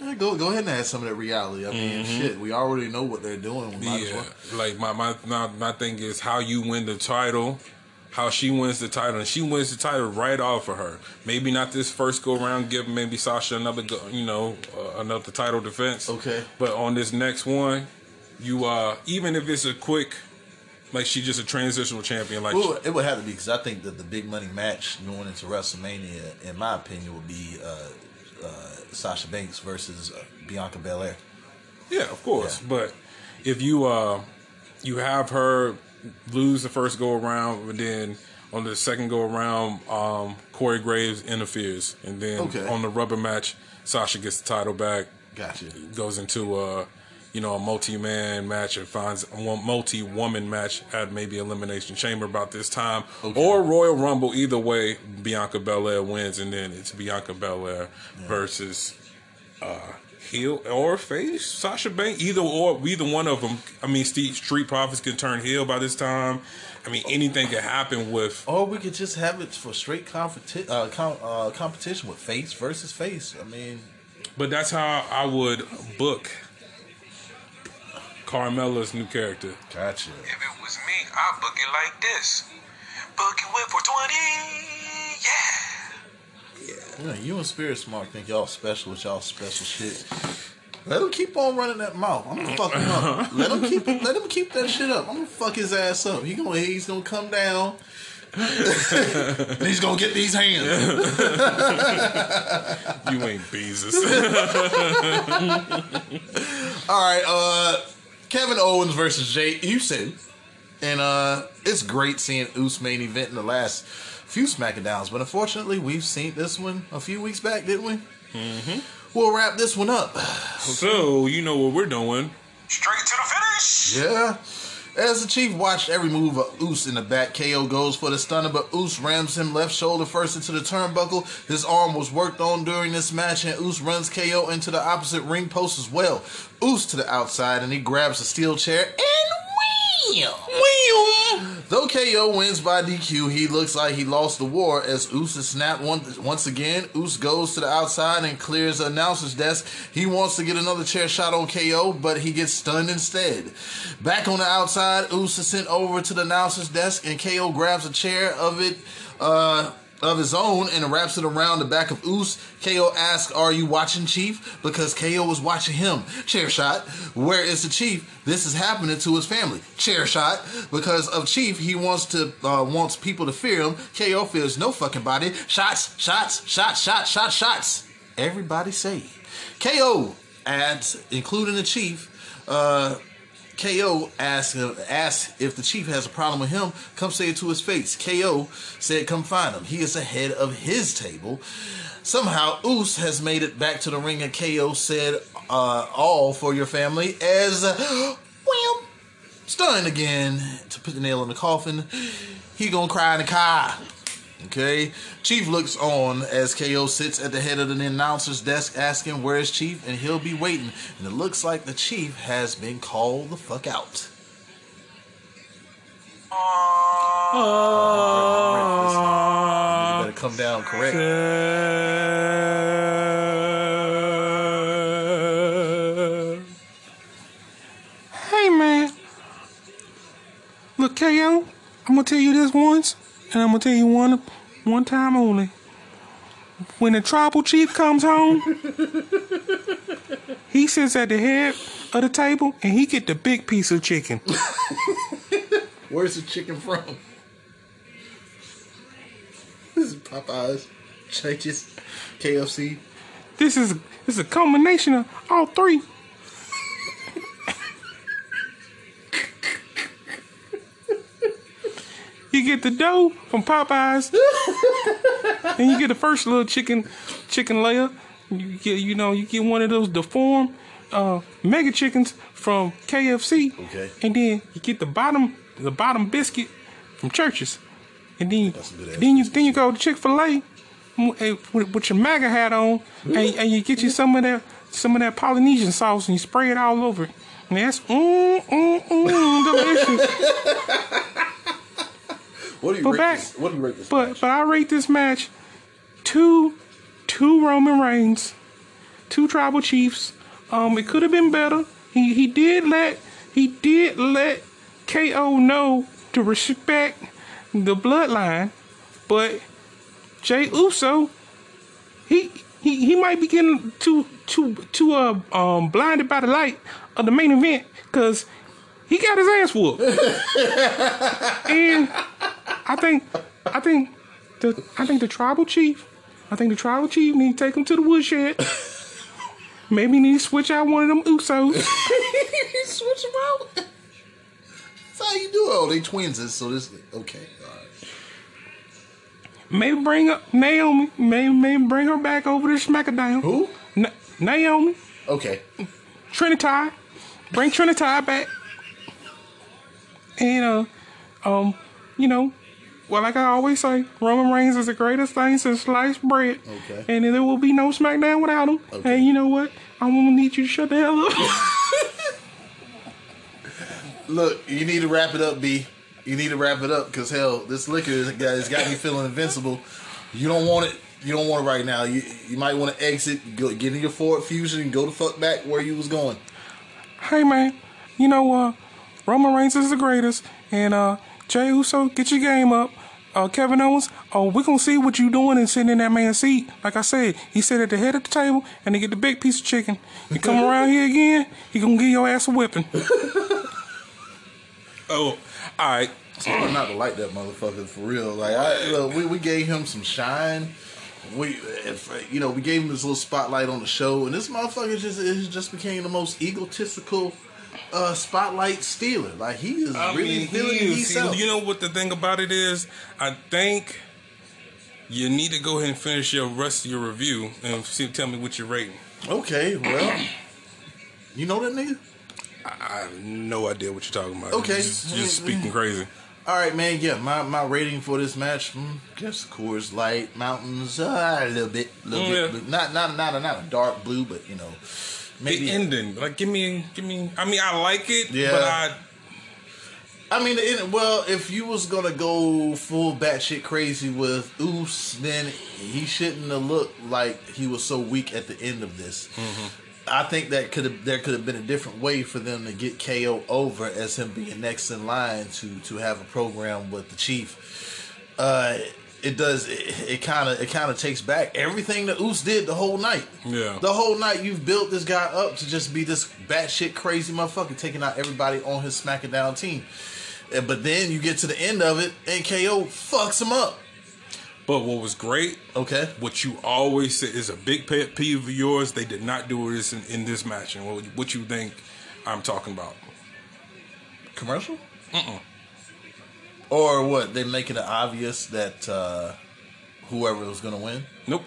Yeah, Go go ahead and add some of that reality. I mean, shit, we already know what they're doing. We might as Yeah, well. like my, my my my thing is how you win the title, how she wins the title, and she wins the title right off of her. Maybe not this first go around, give maybe Sasha another go, you know uh, another title defense. Okay. but on this next one, you uh even if it's a quick, like she's just a transitional champion, like Well, it would have to be because I think that the big money match going into WrestleMania, in my opinion, would be uh, uh, Sasha Banks versus uh, Bianca Belair. Yeah, of course. Yeah. But if you uh you have her lose the first go around, but then on the second go around, um, Corey Graves interferes, and then Okay. on the rubber match, Sasha gets the title back, Gotcha. goes into a you know a multi-man match and finds a multi-woman match at maybe Elimination Chamber about this time, Okay. or Royal Rumble. Either way, Bianca Belair wins, and then it's Bianca Belair versus uh, heel or face Sasha Banks. Either or, either one of them. I mean, Steve, Street Profits can turn heel by this time. I mean, anything can happen with. Or we could just have it for straight competi- uh, com- uh, competition with face versus face. I mean, But that's how I would book Carmella's new character. gotcha. If it was me, I'd book it like this. Book it with 420. Yeah. You know, you and Spirit Smart think y'all special with y'all special shit. Let him keep on running that mouth. I'm gonna fuck him up. Let him keep let him keep that shit up. I'm gonna fuck his ass up. He gonna he's gonna come down. [LAUGHS] he's gonna get these hands. [LAUGHS] You ain't Beezus. [LAUGHS] All right, uh Kevin Owens versus Jey Uso. And uh it's great seeing Uso main event in the last few SmackDowns, but unfortunately we've seen this one a few weeks back, didn't we? Mm-hmm. We'll wrap this one up. So you know what we're doing. Straight to the finish. Yeah. As the Chief watched every move of Oos in the back, KO goes for the stunner, but Oos rams him left shoulder first into the turnbuckle. His arm was worked on during this match, and Oos runs KO into the opposite ring post as well. Oos to the outside, and he grabs a steel chair and! Though KO wins by DQ, he looks like he lost the war as Oos is snapped once again. Oos goes to the outside and clears the announcer's desk. He wants to get another chair shot on KO, but he gets stunned instead. Back on the outside, Oos is sent over to the announcer's desk, and KO grabs a chair of it. Uh, of his own and wraps it around the back of Oos. KO asks, Are you watching, Chief? Because KO was watching him. Chair shot. Where is the Chief? This is happening to his family. Chair shot. Because of Chief, he wants to uh, wants people to fear him. KO fears no fucking body. Shots, shots, shots, shots, shots, shots. Everybody say. KO adds, including the Chief, uh, KO asked asked if the chief has a problem with him. Come say it to his face. KO said, "Come find him. He is ahead of his table." Somehow, Oos has made it back to the ring, and KO said, uh, "All for your family." As [GASPS] well, stunned again to put the nail in the coffin. He gonna cry in the car. Okay. Chief looks on as KO sits at the head of the announcer's desk asking where is Chief and he'll be waiting. And it looks like the Chief has been called the fuck out. You better come down correct. Hey man, look KO, I'm gonna tell you this once, and I'm gonna tell you one one time only. When the tribal chief comes home, [LAUGHS] he sits at the head of the table and he get the big piece of chicken. [LAUGHS] Where's the chicken from? This is Popeyes, Church's, KFC. This is this is a combination of all three. [LAUGHS] you get the dough from Popeyes, [LAUGHS] and you get the first little chicken chicken layer. You get you know you get one of those deformed uh, mega chickens from KFC, Okay. and then you get the bottom the bottom biscuit from Church's, and then That's some good ass then you then you go to Chick Fil A with, with your MAGA hat on, and, and you get you some of that some of that Polynesian sauce, and you spray it all over. And that's mm mm mm [LAUGHS] delicious. [LAUGHS] What do you But rate back, this? What do you rate this? but match? but I rate this match two two Roman Reigns, two tribal chiefs. Um, it could have been better. He he did let he did let KO know to respect the bloodline, but Jey Uso, he he he might be getting too too too uh um blinded by the light of the main event because he got his ass whooped, [LAUGHS] and I think I think the I think the tribal chief, I think the tribal chief need to take him to the woodshed. Maybe need to switch out one of them Usos. [LAUGHS] Switch them out. That's how you do it. Oh, they twins, so this okay. All right. Maybe bring up Naomi. Maybe maybe bring her back over to SmackDown. Who? Na- Naomi. Okay. Trinity. Bring Trinity back. And uh um, you know, well like I always say, Roman Reigns is the greatest thing since sliced bread. Okay. And there will be no SmackDown without him. Okay. And you know what? I'm gonna need you to shut the hell up. [LAUGHS] Look, you need to wrap it up, B. You need to wrap it up because hell, this liquor has got, me feeling invincible. You don't want it. You don't want it right now. You you might want to exit, go, get in your Ford Fusion, and go the fuck back where you was going. hey man, you know uh Roman Reigns is the greatest and uh Jey Uso, get your game up. Uh, Kevin Owens, oh, we're gonna see what you doing and sitting in that man's seat. Like I said, he sit at the head of the table and they get the big piece of chicken. You come around here again, he gonna give your ass a whipping. [LAUGHS] oh, all right. It's hard not to like that motherfucker for real. Like I, look, we we gave him some shine. We, if, you know, we gave him this little spotlight on the show, and this motherfucker just it just became the most egotistical uh, spotlight stealer. Like he is I really mean, he it is. himself. You know what the thing about it is? I think you need to go ahead and finish your rest of your review and see, tell me what you're rating. Okay, well, you know that nigga. I have no idea what you're talking about. Okay. You're just, just speaking crazy. All right, man. Yeah, my, my rating for this match, mm, guess Coors Light, Mountains, uh, a little bit, little Mm, bit, not not not a, not a dark blue, but you know, maybe. The ending, like, give me, give me. I mean, I like it, Yeah. but I I mean, the end, well, if you was gonna go full batshit crazy with Oos, then he shouldn't have looked like he was so weak at the end of this. I think that could have there could have been a different way for them to get KO over as him being next in line to to have a program with the Chief. Uh, it does it kind of it kind of takes back everything that Oos did the whole night. Yeah. the whole night you've built this guy up to just be this batshit crazy motherfucker taking out everybody on his SmackDown team. But then you get to the end of it and KO fucks him up. But what was great, Okay. what you always say is a big pet peeve of yours. They did not do this in, in this match, and what, what you think I'm talking about? Commercial? Uh-uh. Or what? They making it obvious that uh, whoever was going to win? Nope.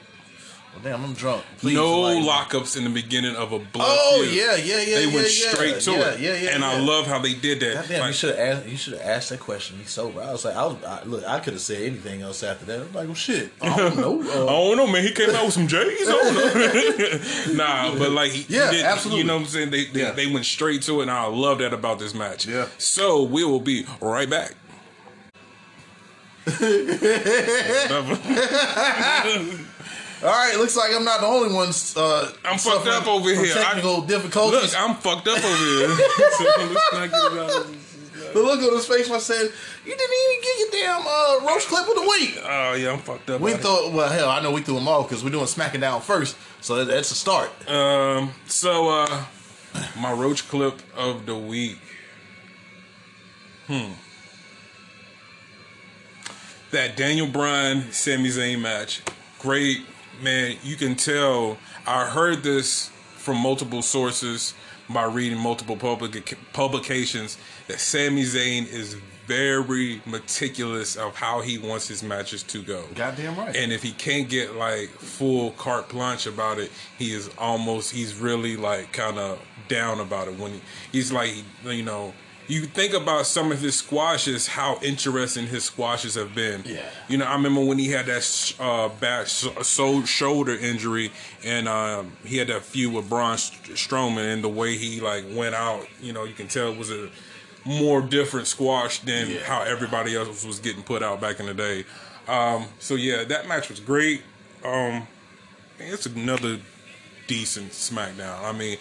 Well, damn, I'm drunk. Please, no like- lockups in the beginning of a blood. Oh, feud. yeah, yeah, yeah, They yeah, went yeah. straight to Yeah, it. yeah, yeah, and I love how they did that. You Like, should have asked. You should have asked that question. He's sober. I was like, I was I, look. I could have said anything else after that. I'm like, well, shit. I don't [LAUGHS] know. I Uh, don't know, man. He came out with some J's. I don't know. [LAUGHS] nah, but like, he, he Yeah, did- absolutely. You know what I'm saying? They they, Yeah. they went straight to it, and I love that about this match. Yeah. So we will be right back. All right, looks like I'm not the only one. Uh, I'm fucked up over here. I- Technical difficulties. Look, I'm fucked up over here. [LAUGHS] so let's not get it the look on his face. when I said, "You didn't even get your damn uh, roast clip of the week." Oh yeah, I'm fucked up. We thought, well, hell, I know we threw them all because we're doing Smacking Down first, so that- that's a start. Um. So, uh, my roach clip of the week. Hmm. That Daniel Bryan Sami Zayn match, great man. You can tell. I heard this from multiple sources by reading multiple public publications that Sami Zayn is very meticulous of how he wants his matches to go. Goddamn right. And if he can't get like full carte blanche about it, he is almost he's really like kind of down about it when he, he's like you know you think about some of his squashes, how interesting his squashes have been. Yeah. You know, I remember when he had that uh, so, so shoulder injury, and um, he had that feud with Braun Strowman, and the way he like went out, you know, you can tell it was a more different squash than Yeah. how everybody else was getting put out back in the day. Um, so yeah, that match was great. Um, it's another decent SmackDown. I mean,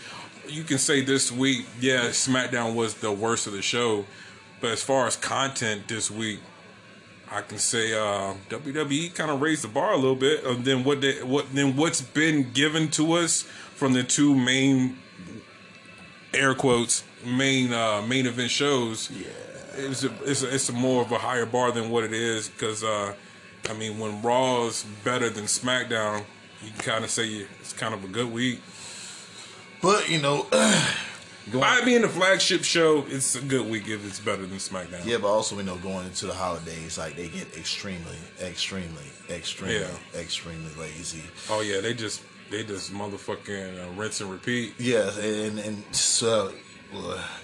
you can say this week, yeah, SmackDown was the worst of the show, but as far as content this week, I can say uh, WWE kind of raised the bar a little bit. And then what they, what then what's been given to us from the two main air quotes main uh, main event shows. Yeah, it's a, it's a, it's a more of a higher bar than what it is because uh, I mean when Raw's better than SmackDown, you can kind of say it's kind of a good week. But you know, [SIGHS] going, By being the flagship show, it's a good week if it's better than SmackDown. yeah, but also we know going into the holidays, like they get extremely, extremely, extremely, Yeah. extremely lazy. Oh yeah, they just they just motherfucking uh, rinse and repeat. Yeah, and and so.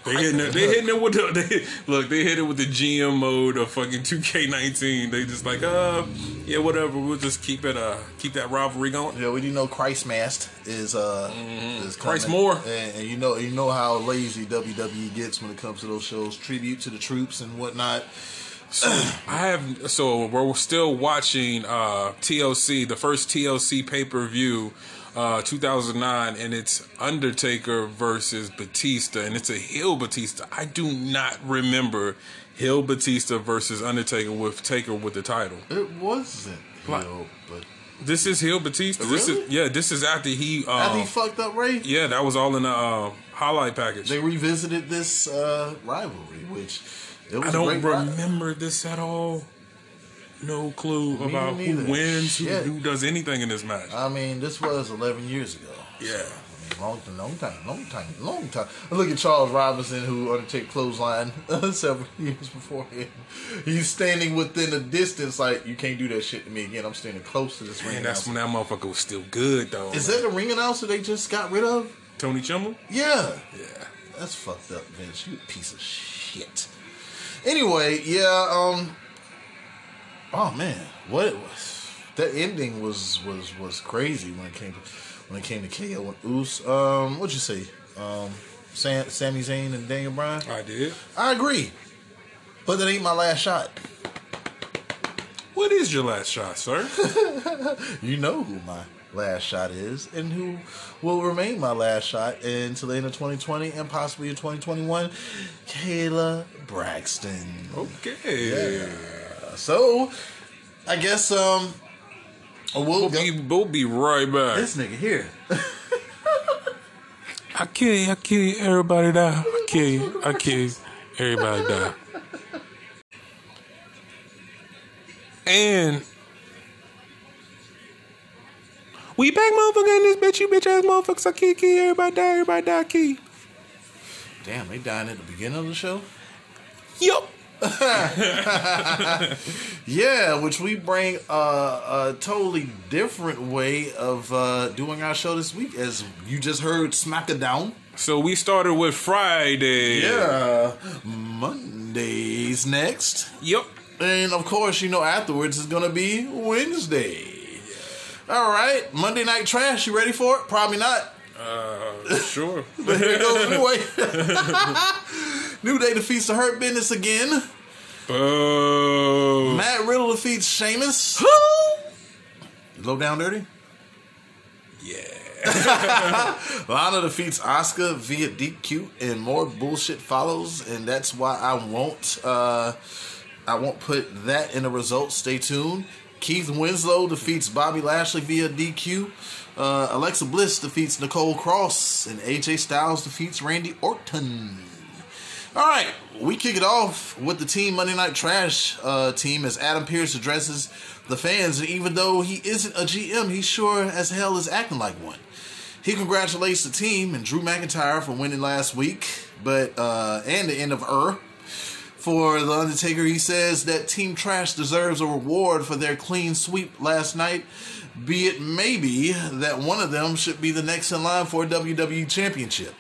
They hitting it. They hitting it with the. They, look, they hit it with the GM mode of fucking 2K19. They just like, uh, yeah, whatever. We'll just keep it. Uh, keep that rivalry going. Yeah, we do know Christ Masked is uh is Christ. Moore. and, and you know you know how lazy WWE gets when it comes to those shows, tribute to the troops and whatnot. [CLEARS THROAT] I have. So we're still watching uh, TLC, the first TLC pay per view. Uh, 2009, and it's Undertaker versus Batista, and it's a Hill Batista. I do not remember Hill Batista versus Undertaker with Taker with the title. It wasn't Hill, but This is Hill Batista. This Really? is yeah. This is after he. Um, after he fucked up Ray, yeah, that was all in the uh, highlight package. they revisited this uh, rivalry, which it was I don't remember this at all. No clue about neither. who wins, who, who does anything in this match. I mean, this was 11 years ago. yeah, man. Long time, long time, long time, long time. Look at Charles Robinson, who undertook clothesline [LAUGHS] several years beforehand. He's standing within a distance, like you can't do that shit to me again. I'm standing close to this ring. Man, that's announcer. when that motherfucker was still good though. Is that the ring announcer they just got rid of? Tony Chimel? Yeah. Yeah. That's fucked up, Vince. You piece of shit. Anyway, yeah, um Oh man, what it was that ending was was was crazy when it came to when it came to KO and Oos. Um what'd you say? Um Sam, Sami Zayn and Daniel Bryan? I did. I agree. But that ain't my last shot. What is your last shot, sir? [LAUGHS] You know who my last shot is and who will remain my last shot until the end of 2020 and possibly in 2021. Kayla Braxton. okay. So, I guess um, we'll We'll go. be, we'll be right back. This nigga here. I kill you, I kill you, everybody die. I kill you, I kill you, everybody die. And we back motherfucker in this bitch, you bitch ass motherfuckers. I kill, kill, everybody die, everybody die, kill. Damn, they dying at the beginning of the show. Yup. [LAUGHS] Yeah, which we bring a, a totally different way of uh, doing our show this week, as you just heard. Smack it down. So we started with Friday. Yeah, Mondays next. Yep. And of course, you know, afterwards is gonna be Wednesday. All right, Monday Night Trash. You ready for it? Probably not. Uh, sure. [LAUGHS] But here it goes anyway. [LAUGHS] New Day defeats the Hurt Business again. Oh. Matt Riddle defeats Sheamus. Who? Low down dirty. Yeah. [LAUGHS] Lana defeats Oscar via DQ, and more bullshit follows. And that's why I won't. Uh, I won't put that in the results. Stay tuned. Keith Winslow defeats Bobby Lashley via DQ. Uh, Alexa Bliss defeats Nicole Cross, and AJ Styles defeats Randy Orton. All right, we kick it off with the Team Monday Night Trash uh, team as Adam Pearce addresses the fans. And even though he isn't a GM, he sure as hell is acting like one. He congratulates the team and Drew McIntyre for winning last week, but uh, and the end of Ur. For the Undertaker, he says that Team Trash deserves a reward for their clean sweep last night. Be it maybe that one of them should be the next in line for a WWE Championship.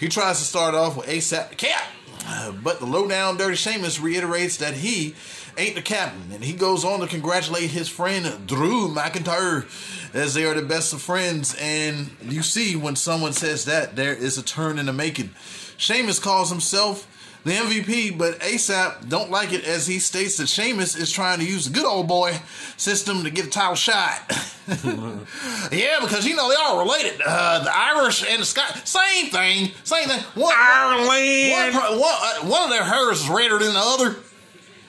He tries to start off with ASAP Cap, [SIGHS] but the lowdown dirty Sheamus reiterates that he ain't the captain, and he goes on to congratulate his friend Drew McIntyre as they are the best of friends. And you see, when someone says that, there is a turn in the making. Sheamus calls himself the MVP, but ASAP don't like it as he states that Sheamus is trying to use the good old boy system to get a title shot. [LAUGHS] yeah, because you know they all related. Uh, the Irish and the Scot, same thing, same thing. One, Ireland. one, one, uh, one of their hairs is redder than the other.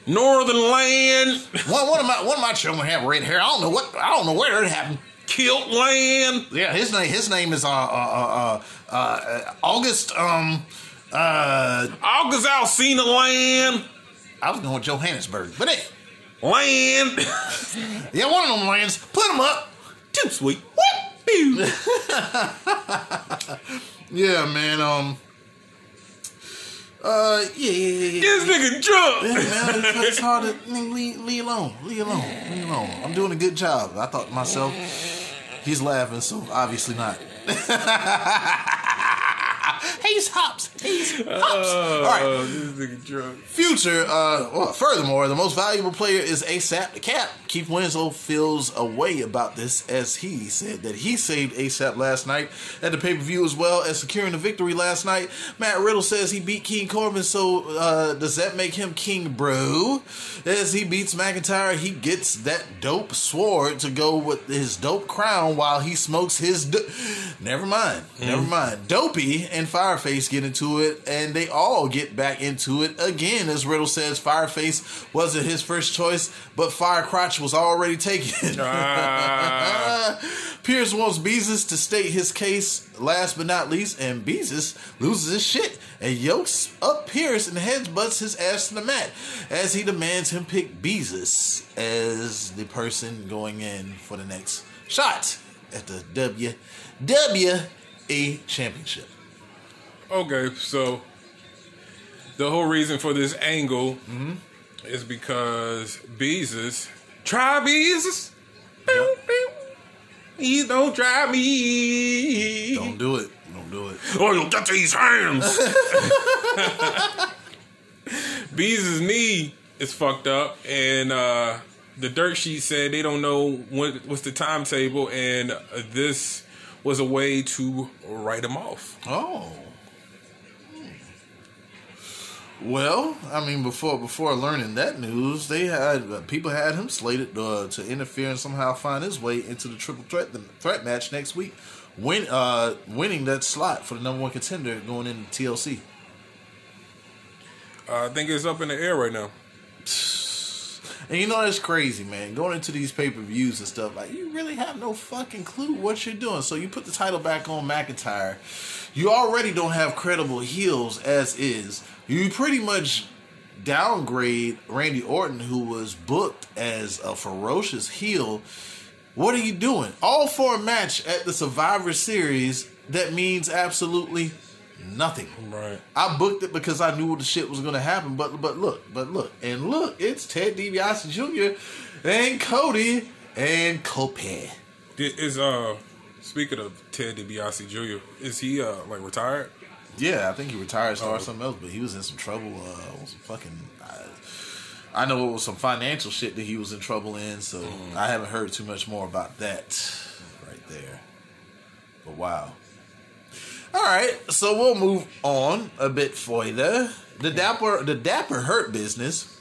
Northern Land. One, one of my one of my children have red hair. I don't know what I don't know where it happened. Kilt Land. Yeah, his name his name is uh uh uh, uh, uh August um uh August Alsina Land. I was going with Johannesburg, but hey, Land. [LAUGHS] yeah, one of them lands. Put them up. Too sweet. What? [LAUGHS] Yeah, man. Um. Uh. Yeah. Yeah. Yeah. yeah. This nigga drunk. Yeah, man, it's, it's hard to leave, leave alone. Leave alone. Leave alone. I'm doing a good job. I thought to myself, he's laughing, so obviously not. [LAUGHS] [LAUGHS] he's hops. He's hops. All right. Oh, this nigga drunk. Future, uh, well, furthermore, the most valuable player is ASAP the Cap. Keith Winslow feels a way about this as he said that he saved ASAP last night at the pay per view as well as securing the victory last night. Matt Riddle says he beat King Corbin, so uh, does that make him King Bro? As he beats McIntyre, he gets that dope sword to go with his dope crown while he smokes his. Do- never mind, never mind. Dopey and Fireface get into it, and they all get back into it again. As Riddle says, Fireface wasn't his first choice, but Firecrotch was already taken. Ah. [LAUGHS] Pearce wants Beezus to state his case last but not least, and Beezus loses his shit and yokes up Pearce and headbutts his ass to the mat as he demands him pick Beezus as the person going in for the next shot at the WWE championship. Okay, so the whole reason for this angle Mm-hmm. is because Beezus, try Beezus. Pew. He don't try me. Don't do it. Don't do it. Oh, you'll get these hands. [LAUGHS] Beezus' knee is fucked up, and uh, the dirt sheet said they don't know what what's the timetable, and uh, this was a way to write him off. Oh. Well, I mean, before before learning that news, they had uh, people had him slated uh, to interfere and somehow find his way into the triple threat the threat match next week, win uh, winning that slot for the number one contender going into TLC. Uh, I think it's up in the air right now. [SIGHS] And you know that's crazy, man. Going into these pay per views and stuff, like you really have no fucking clue what you're doing. So you put the title back on McIntyre. You already don't have credible heels as is. You pretty much downgrade Randy Orton, who was booked as a ferocious heel. What are you doing? All for a match at the Survivor Series that means absolutely nothing. Right. I booked it because I knew what the shit was gonna happen. But but look, but look, and look, it's Ted DiBiase Jr. and Cody and. This is uh speaking of Ted DiBiase Jr., is he uh like retired? Yeah, I think he retired, started Oh. something else, but he was in some trouble. Uh, some fucking. I, I know it was some financial shit that he was in trouble in, so I haven't heard too much more about that right there. But wow. All right, so we'll move on a bit further. The dapper, the dapper hurt business.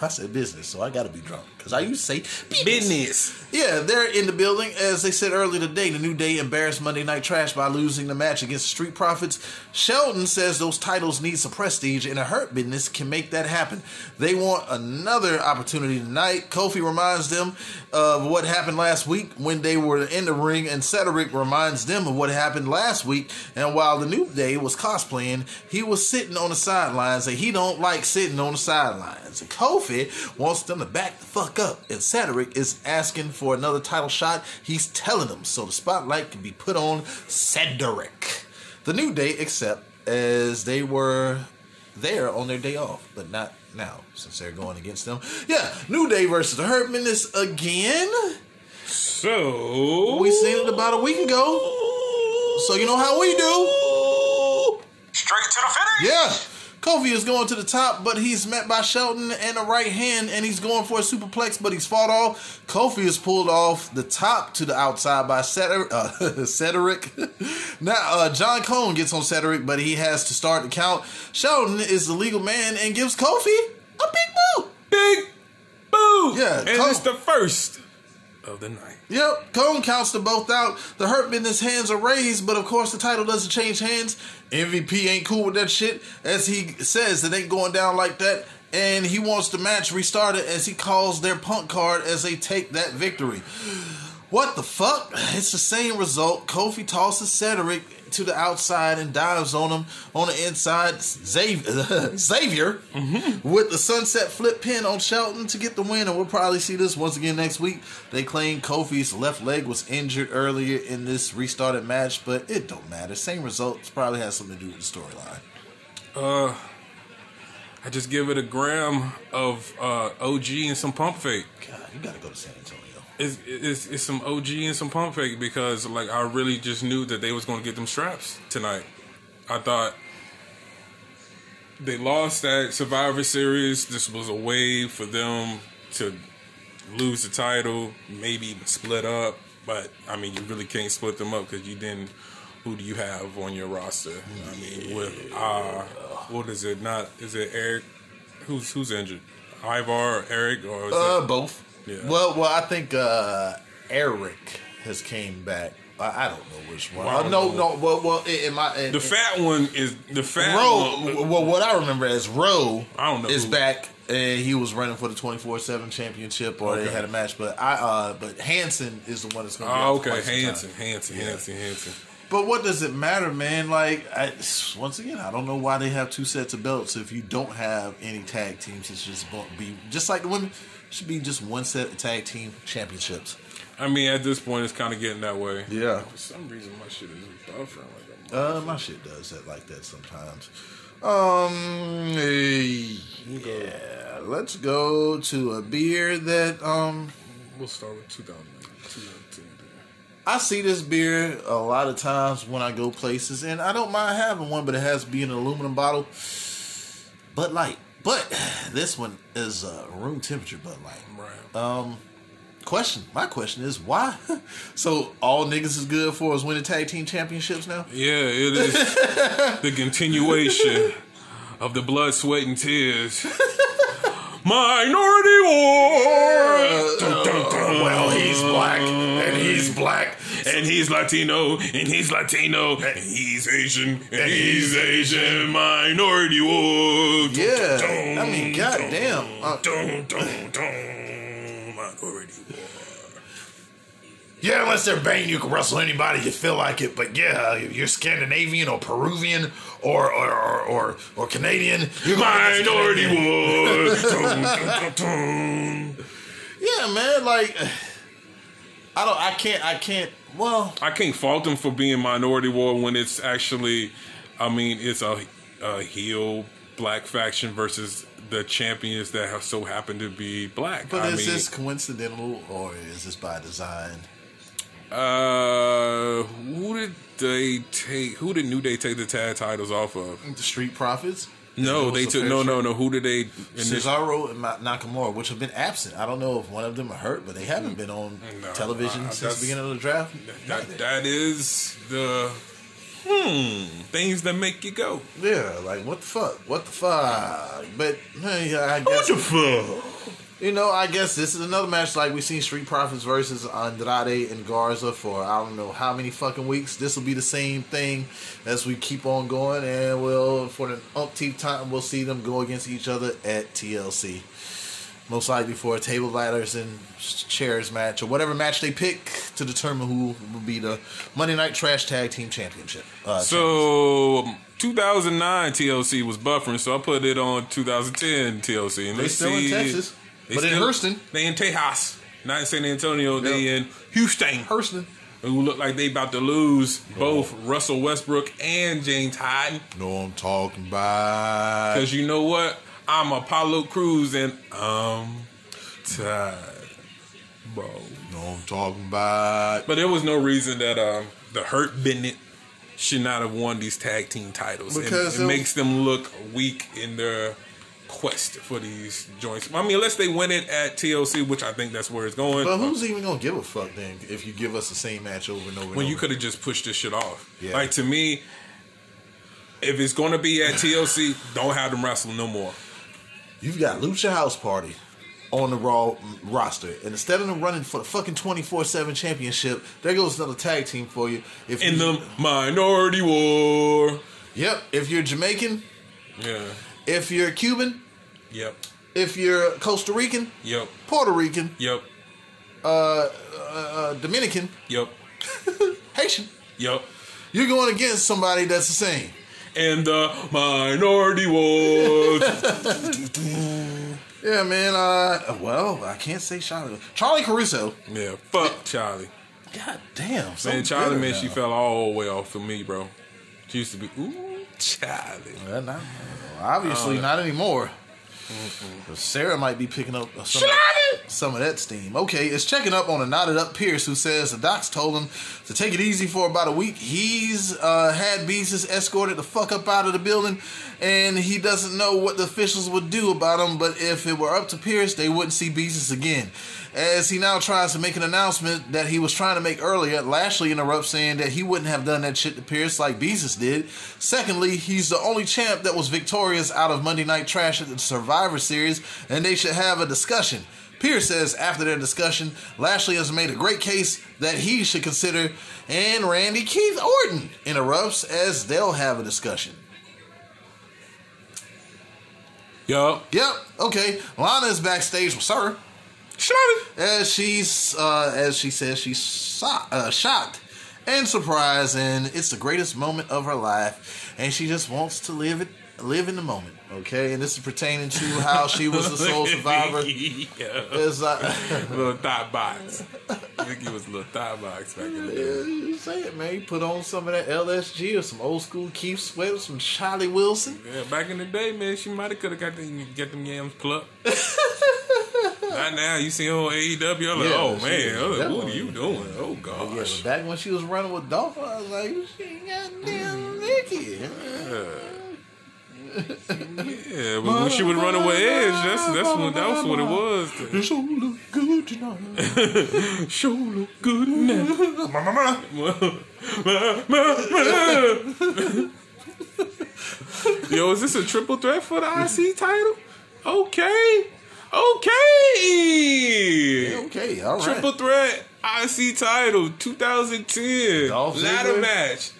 I said business, so I got to be drunk because I used to say Business. Yeah, they're in the building. As they said earlier today, the New Day embarrassed Monday Night Trash by losing the match against the Street Profits. Shelton says those titles need some prestige, and a hurt business can make that happen. They want another opportunity tonight. Kofi reminds them of what happened last week when they were in the ring, and Cedric reminds them of what happened last week. And while the New Day was cosplaying, he was sitting on the sidelines, and he don't like sitting on the sidelines. And Kofi wants them to back the fuck up, and Cedric is asking for another title shot. He's telling them so the spotlight can be put on Cedric. The New Day accept as they were there on their day off, but not now since they're going against them. Yeah, New Day versus the Hurt Business again. So We seen it about a week ago. So you know how we do. Straight to the finish. Yeah. Kofi is going to the top, but he's met by Shelton and a right hand, and he's going for a superplex, but he's fought off. Kofi is pulled off the top to the outside by Cedric. Uh, [LAUGHS] Cedric. [LAUGHS] now, uh, John Cone gets on Cedric, but he has to start the count. Shelton is the legal man and gives Kofi a big boo. big boo. Yeah, and come- it's the first of the night. Yep, Cone counts them both out. The Hurt Business hands are raised, but of course the title doesn't change hands. MVP ain't cool with that shit, as he says it ain't going down like that, and he wants the match restarted as he calls their punk card as they take that victory. What the fuck? It's the same result. Kofi tosses Cedric to the outside and dives on him on the inside. Xavier, [LAUGHS] Xavier with the sunset flip pin on Shelton to get the win, and we'll probably see this once again next week. They claim Kofi's left leg was injured earlier in this restarted match, but it don't matter. Same results probably has something to do with the storyline. Uh, I just give it a gram of uh, OG and some pump fake. God, you gotta go to San. It's, it's, it's some OG and some pump fake because like I really just knew that they was going to get them straps tonight. I thought they lost that Survivor Series. This was a way for them to lose the title, maybe even split up. But I mean, you really can't split them up because you didn't. Who do you have on your roster? I mean, with uh, what is it? Not is it Eric? Who's who's injured? Ivar, Eric, or is Uh, it, both. Yeah. Well, well, I think uh, Eric has came back. I, I don't know which one. Well, Uh, no, know. no. Well, well, in, in my in, the fat one is the fat Roe. one. Well, what I remember as Roe I don't know is who- back, and he was running for the twenty four seven championship, or they had a match. But I, uh, but Hanson is the one that's going to. be Oh, okay, quite some time. Hanson, Hanson, Hanson, Hanson. But what does it matter, man? Like, I, once again, I don't know why they have two sets of belts if you don't have any tag teams. It's just be just like the women. It should be just one set of tag team championships. I mean, at this point, it's kind of getting that way. Yeah. For some reason, my shit is buffering like a Uh, my shit does that like that sometimes. Um, yeah. Let's go to a beer that um We'll start with 2009. 2010. I see this beer a lot of times when I go places, and I don't mind having one, but it has to be an aluminum bottle. Bud Light, but [SIGHS] this one is uh, room temperature Bud Light. Right. Um, question. My question is why? [LAUGHS] so all niggas is good for is winning tag team championships now. Yeah, it is the [LAUGHS] continuation of the blood, sweat, and tears. [LAUGHS] Minority War. Dun, dun, dun. Well, he's black, and he's black. And he's Latino, and he's Latino, and he's Asian, and he's Asian. Minority. Dun, Yeah, dun, I mean, goddamn. Uh, Dun, dun, dun. Minority Yeah, unless they're banging, you can wrestle anybody you feel like it. But yeah, if you're Scandinavian or Peruvian or or or, or, or Canadian, you're Minority War. Dun, dun, dun, dun. [LAUGHS] Yeah, man. Like, I don't. I can't. I can't. Well, I can't fault them for being minority war when it's actually, I mean, it's a, a heel black faction versus the champions that have so happen to be black. but I is mean, this coincidental or is this by design? uh, who did they take? Who did New Day take the tag titles off of? The Street Profits. No, they took no, no, no. Who did they? Cesaro and Nakamura, which have been absent. I don't know if one of them are hurt, but they haven't been on No, television uh, since the beginning of the draft. That, that is the hmm things that make you go. Yeah, like what the fuck? What the fuck? But hey, I guess what the fuck? You know, I guess this is another match like we've seen Street Profits versus Andrade and Garza for I don't know how many fucking weeks. This will be the same thing as we keep on going, and we'll for the umpteenth time we'll see them go against each other at TLC. Most likely for a table ladders and chairs match or whatever match they pick to determine who will be the Monday Night Trash Tag Team Championship. Uh, So 2009 TLC was buffering, so I put it on 2010 TLC. And They still in Texas, they but in still- Houston. They in Tejas, not in San Antonio. They Yeah. in Houston. Hurston. Who look like they about to lose both Russell Westbrook and James Harden. Know I'm talking about. Because you know what? I'm Apollo Crews and I'm tired, bro. Know I'm talking about. But there was no reason that um, the Hurt Bennett should not have won these tag team titles. And Because it it- makes them look weak in their quest for these joints. I mean, unless they win it at TLC, which I think that's where it's going. But uh, who's even gonna give a fuck then if you give us the same match over and over? and when you could have just pushed this shit off. Yeah. Like to me, if it's going to be at [LAUGHS] TLC, don't have them wrestle no more. you've got Lucha House Party on the Raw roster, and instead of them running for the fucking twenty four seven championship, there goes another tag team for you. If In you, the Minority War. yep, if you're Jamaican, Yeah. if you're Cuban, Yep. if you're Costa Rican, Yep. Puerto Rican, Yep. uh, uh, Dominican, Yep. [LAUGHS] Haitian, Yep. you're going against somebody that's the same. And the Minority War. [LAUGHS] Yeah, man. Uh, well, I can't say Charly. Charly Caruso. yeah. Fuck Charly. God damn, Man, Charly, man, now. she fell all the way off for me, bro. She used to be, ooh, Charly. Well, not, obviously Uh, not anymore. But Sarah might be picking up some, some of that steam. Okay, it's checking up on a knotted up Pearce who says the docs told him to take it easy for about a week. He's uh, had Beezus escorted the fuck up out of the building, and he doesn't know what the officials would do about him. But if it were up to Pearce, they wouldn't see Beezus again. As he now tries to make an announcement that he was trying to make earlier, Lashley interrupts saying that he wouldn't have done that shit to Pearce like Beezus did. Secondly, he's the only champ that was victorious out of Monday Night Trash at the Survivor Series, and they should have a discussion. Pearce says after their discussion, Lashley has made a great case that he should consider, and Randy Keith Orton interrupts as they'll have a discussion. Yup. Yep, okay. Lana is backstage with Sir. As she's uh, as she says she's uh, shocked and surprised and it's the greatest moment of her life and she just wants to live it live in the moment okay and this is pertaining to how she was the sole [LAUGHS] survivor yeah. It's uh, like- [LAUGHS] Little thought box. Vickie was a little thigh box back in the day. Yeah, you say it, man. You put on some of that LSG or some old school Keith Sweat or some Charlie Wilson. Yeah, back in the day, man, she might have could have got them get them yams plucked. [LAUGHS] Not now. You see on AEW. I'm like, Yeah, oh man, oh, that what are you doing? Oh, oh Yeah, back when she was running with Dolph, I was like, she ain't goddamn Vickie. Yeah, but when she would run away Edge, that's that's what that was what it was. It's all look good tonight. [LAUGHS] Show look good now. [LAUGHS] Yo, is this a triple threat for the IC title? Okay. Okay. okay, all right. Triple threat IC title 2010 Dolph ladder match.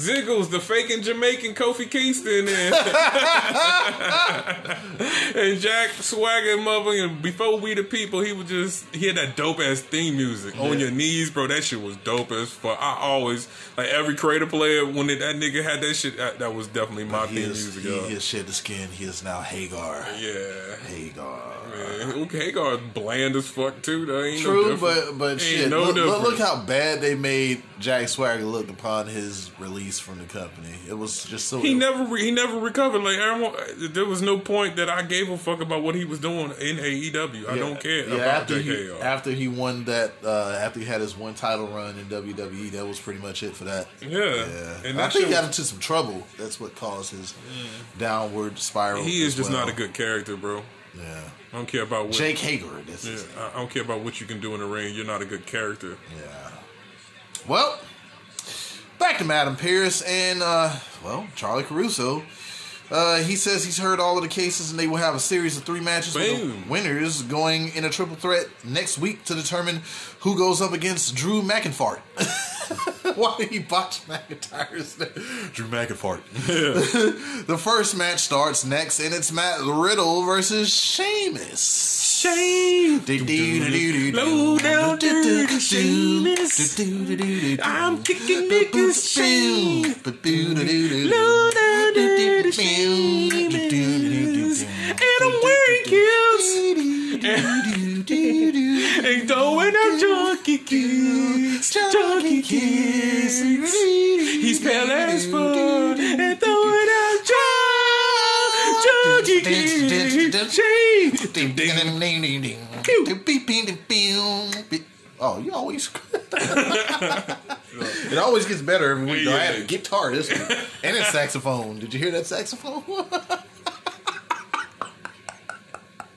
Ziggles, the faking Jamaican Kofi Kingston, and, [LAUGHS] and Jack Swagger, and Before we the people, he was just he had that dope ass theme music on your knees, bro. That shit was dope as fuck. I always like every creator player when it, that nigga had that shit. That, that was definitely my he, theme is, music. he, he has shed the skin. He is now Hager. Yeah. Hager. Man, okay, Hager bland as fuck too. Though ain't True, difference. but but Ain't shit. no look, look how bad they made Jack Swagger looked upon his release from the company. It was just so. He never re- he never recovered. Like everyone, there was no point that I gave a fuck about what he was doing in AEW. I don't care Yeah, about after he after he won that uh, after he had his one title run in WWE, that was pretty much it for that. yeah, Yeah, and I think he got into some trouble. That's what caused his downward spiral. he is just well. not a good character, bro. Yeah, I don't care about what. Jake Hager. This Yeah, is I don't care about what you can do in the ring. You're not a good character. yeah. Well, back to Madam Pearce and uh, well Charly Caruso. Uh, he says he's heard all of the cases and they will have a series of three matches with Boom. the winners going in a triple threat next week to determine who goes up against Drew McIntyre. [LAUGHS] Why did he botch McIntyre's name? Drew McIntyre. [LAUGHS] the first match starts next and it's Matt Riddle versus Sheamus. Shame. Low down dirty Sheamus. I'm kicking niggas' shame. Low down dirty Sheamus. And I'm wearing kills. And throwing out junkie kiss. Junkie kiss. He's pale as fuck. And throwing out junkie kiss. Shame. Oh, you always. it always gets better every week. though. I had a guitar this week and a saxophone. Did you hear that saxophone?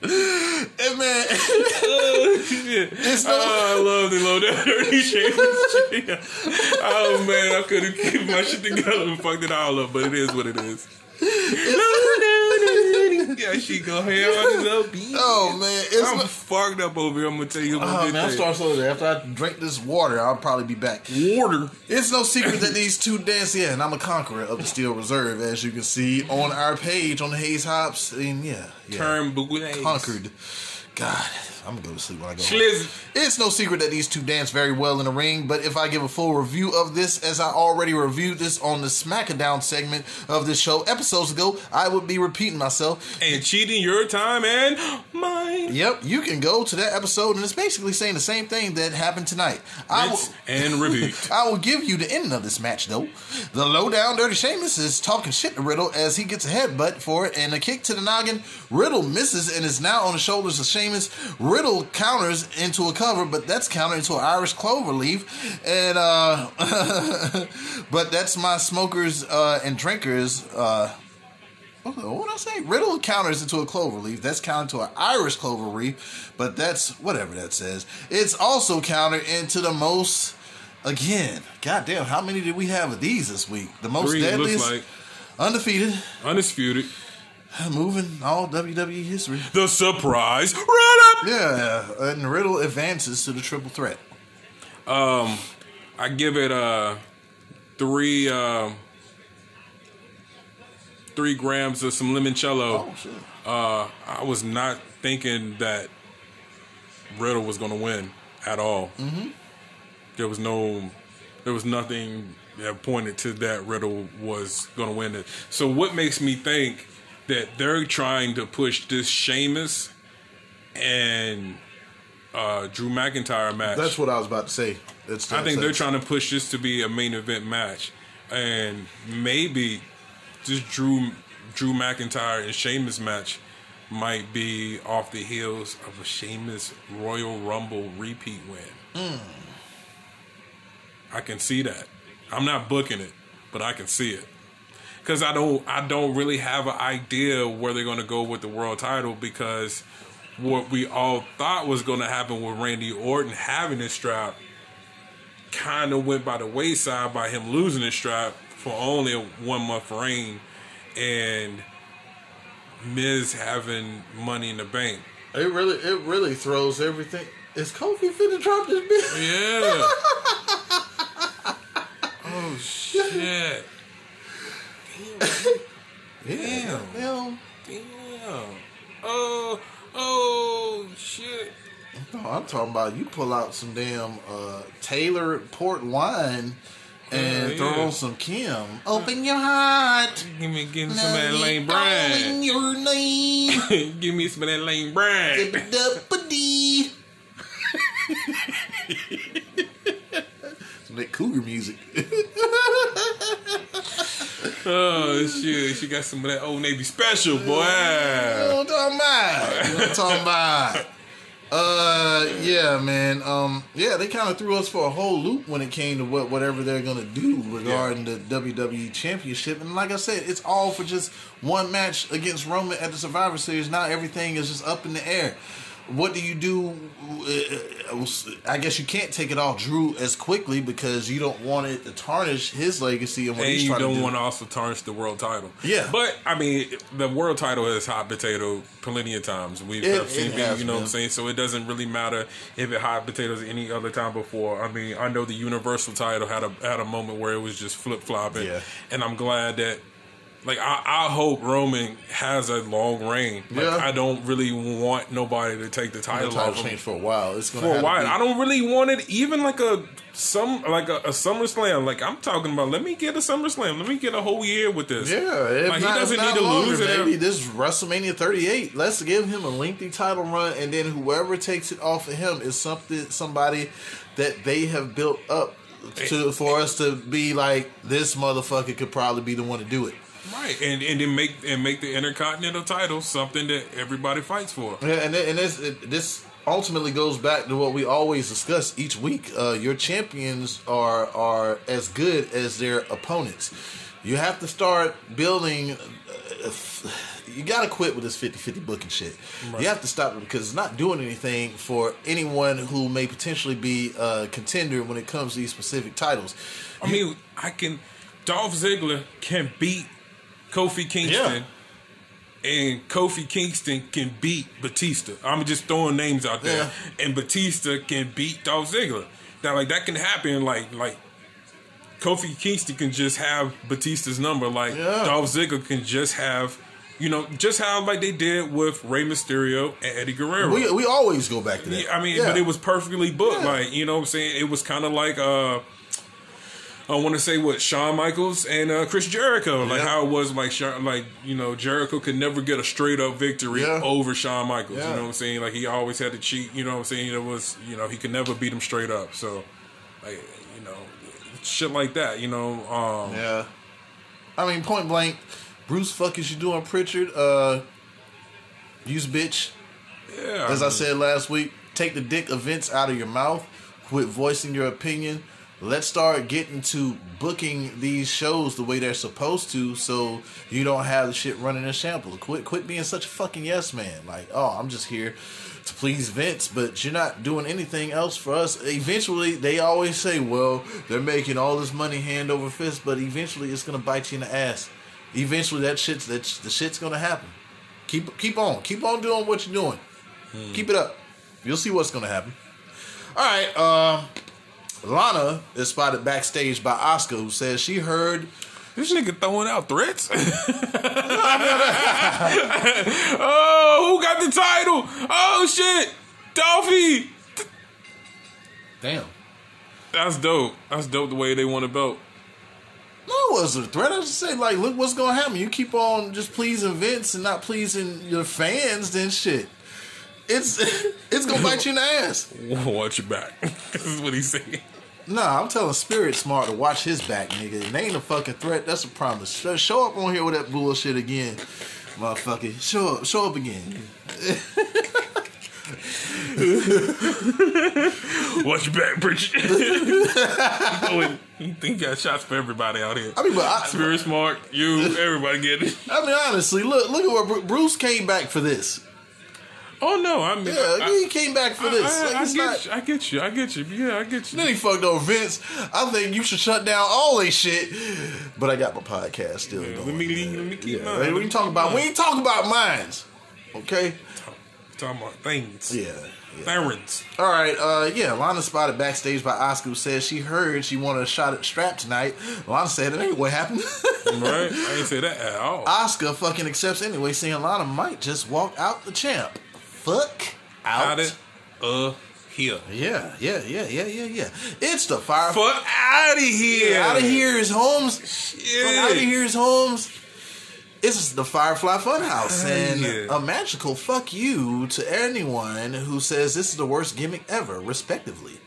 and man, it's no, Oh, I love the low down dirty Sheamus. oh man, I could have kept my shit together and fucked it all up, but it is what it is. [LAUGHS] Yeah, she go [LAUGHS] here on his own beat. oh man, it's I'm no, fucked up over here. I'm gonna tell you oh man, I'm this starting so after I drink this water, I'll probably be back. water. It's no secret that these two dance, yeah, and I'm a conqueror of the Steel Reserve, as you can see on our page on the Hayes Hops, and yeah, yeah. Turn bootlegs. conquered. God, I'm gonna go to sleep when I go. Schlizzy. It's no secret that these two dance very well in the ring, but if I give a full review of this, as I already reviewed this on the SmackDown segment of this show episodes ago, I would be repeating myself. And cheating your time and mine. Yep, you can go to that episode, and it's basically saying the same thing that happened tonight. I will, and repeat. [LAUGHS] I will give you the ending of this match, though. The low down dirty Sheamus is talking shit to Riddle as he gets a headbutt for it and a kick to the noggin. Riddle misses and is now on the shoulders of Sheamus. Riddle counters into a cover, but that's countered into an Irish clover leaf. And uh [LAUGHS] but that's my smokers uh and drinkers uh what what did I say? Riddle counters into a clover leaf. That's countered to an Irish clover leaf, but that's whatever that says. It's also countered into the most. Again, goddamn, how many did we have of these this week? The most Three, deadliest, like. undefeated, Undisputed. Moving all WWE history. The surprise run up. Yeah, and Riddle advances to the triple threat. Um, I give it uh three uh, three grams of some limoncello. Oh, shit. Uh, I was not thinking that Riddle was going to win at all. Mm-hmm. There was no, there was nothing that pointed to that Riddle was going to win it. So what makes me think that they're trying to push this Sheamus and uh, Drew McIntyre match. That's what I was about to say. It's I think they're trying to push this to be a main event match, and maybe this Drew Drew McIntyre and Sheamus match might be off the heels of a Sheamus Royal Rumble repeat win. I can see that. I'm not booking it, but I can see it because I don't I don't really have an idea where they're going to go with the world title because what we all thought was going to happen with Randy Orton having this strap kind of went by the wayside by him losing his strap for only a one month reign and Miz having money in the bank. It really, it really throws everything. Is Kofi finna drop this bitch? Yeah. [LAUGHS] oh shit. Yeah. Damn. Damn. Oh, oh shit. No, I'm talking about you pull out some damn uh, Taylor port wine and Yeah, throw yeah. on some Kim. Open your heart. Give me give me some of that Now Lane you calling Brand. your name. [LAUGHS] give me some of that Lane Brand. Dip-a-dip-a-dee. [LAUGHS] Some that cougar music. [LAUGHS] Oh shit. She got some of that old Navy special, boy. What I'm talking about? What I'm talking about? Uh, yeah, man. Um, yeah, they kind of threw us for a whole loop when it came to what whatever they're gonna do regarding the WWE Championship. And like I said, it's all for just one match against Roman at the Survivor Series. Now everything is just up in the air. What do you do? Uh, I guess you can't take it off Drew as quickly because you don't want it to tarnish his legacy and what And he's you trying to don't do. want to also tarnish the world title. Yeah. But, I mean, the world title is hot potato plenty of times. We've It- seen it it, has you know what I'm saying? So it doesn't really matter if it hot potatoes any other time before. I mean, I know the Universal title had a had a moment where it was just flip flopping. Yeah. And I'm glad that, like, I, I hope Roman has a long reign. Like, Yeah. I don't really want nobody to take the The title title off of change for a while. It's for a while. be- I don't really want it even like a some like a, a SummerSlam. Like I'm talking about. Let me get a SummerSlam. Let me get a whole year with this. Yeah, like, not, he doesn't need to longer, lose it. Maybe this WrestleMania 38. Let's give him a lengthy title run, and then whoever takes it off of him is something somebody that they have built up to for us to be like this motherfucker could probably be the one to do it. Right, and and then make and make the Intercontinental title something that everybody fights for. Yeah, and and this it, this ultimately goes back to what we always discuss each week. Uh, your champions are are as good as their opponents. You have to start building. Uh, you got to quit with this 50-50 booking shit. You have to stop it because it's not doing anything for anyone who may potentially be a contender when it comes to these specific titles. I mean, I can. Dolph Ziggler can beat Kofi Kingston. And Kofi Kingston can beat Batista. I'm just throwing names out there. And Batista can beat Dolph Ziggler. Now, like that can happen. Like, like Kofi Kingston can just have Batista's number. Like Yeah. Dolph Ziggler can just have, you know, just how like they did with Rey Mysterio and Eddie Guerrero. We, we always go back to that. Yeah, I mean, Yeah. but it was perfectly booked. Yeah. Like, you know what I'm saying? It was kind of like, uh, I want to say what Shawn Michaels and uh, Chris Jericho, like Yeah. how it was like, Shawn, like you know, Jericho could never get a straight up victory Yeah. over Shawn Michaels. Yeah. You know what I'm saying? Like he always had to cheat. You know what I'm saying? It was, you know, he could never beat him straight up. So, like, you know, shit like that. You know, um, Yeah. I mean, point blank, Bruce, fuck is you doing, Prichard? Uh, use bitch. yeah. As I mean, said last week, take the dick events out of your mouth. Quit voicing your opinion. Let's start getting to booking these shows the way they're supposed to, so you don't have the shit running in shambles. Quit, quit being such a fucking yes man. Like, oh, I'm just here to please Vince, but you're not doing anything else for us. Eventually, they always say, well, they're making all this money hand over fist, but eventually, it's gonna bite you in the ass. Eventually, that shit's that the shit's gonna happen. Keep keep on, keep on doing what you're doing. Keep it up. You'll see what's gonna happen. All right. Um, Lana is spotted backstage by Asuka, who says she heard. This nigga throwing out threats. [LAUGHS] [LAUGHS] oh, who got the title? Oh shit, Dolphy. Damn. That's dope. That's dope. The way they want a belt. No, it wasn't a threat. I was just saying, like, look what's gonna happen. You keep on just pleasing Vince and not pleasing your fans, then shit. it's [LAUGHS] it's gonna bite you in the ass. Watch your back. this is what he's saying. Nah, I'm telling Spirit Smart to watch his back, nigga. It ain't a fucking threat. That's a promise. Show, show up on here with that bullshit again, motherfucker. Show up, show up again. [LAUGHS] Watch your back, preacher. [LAUGHS] [LAUGHS] you think you got shots for everybody out here. I mean, but I, Spirit smart, you, everybody get it. I mean, honestly, look, look at where Bruce came back for this. Oh no, I mean, Yeah, I, he came back for I, this. I, Like, I get not- you, I get you, I get you. Yeah, I get you. Then he fucked over Vince. I think you should shut down all this shit. But I got my podcast still Yeah, going. let me let me keep Yeah, mine. we talking about we ain't talking about mines. Okay. talking about things. Yeah. yeah. Tyrants. All right. Uh, yeah. Lana spotted backstage by Asuka who says she heard she wanted a shot at strap tonight. Lana said it ain't what happened. Right? I ain't [LAUGHS] say that at all. Asuka fucking accepts anyway, saying Lana might just walk out the champ. Fuck out. Out uh here. Yeah, yeah, yeah, yeah, yeah, yeah. It's the fire. Fuck out of here. Out of here is Holmes. Shit. Out of here is Holmes. It's the Firefly Funhouse, and yeah. a magical fuck you to anyone who says this is the worst gimmick ever, respectively.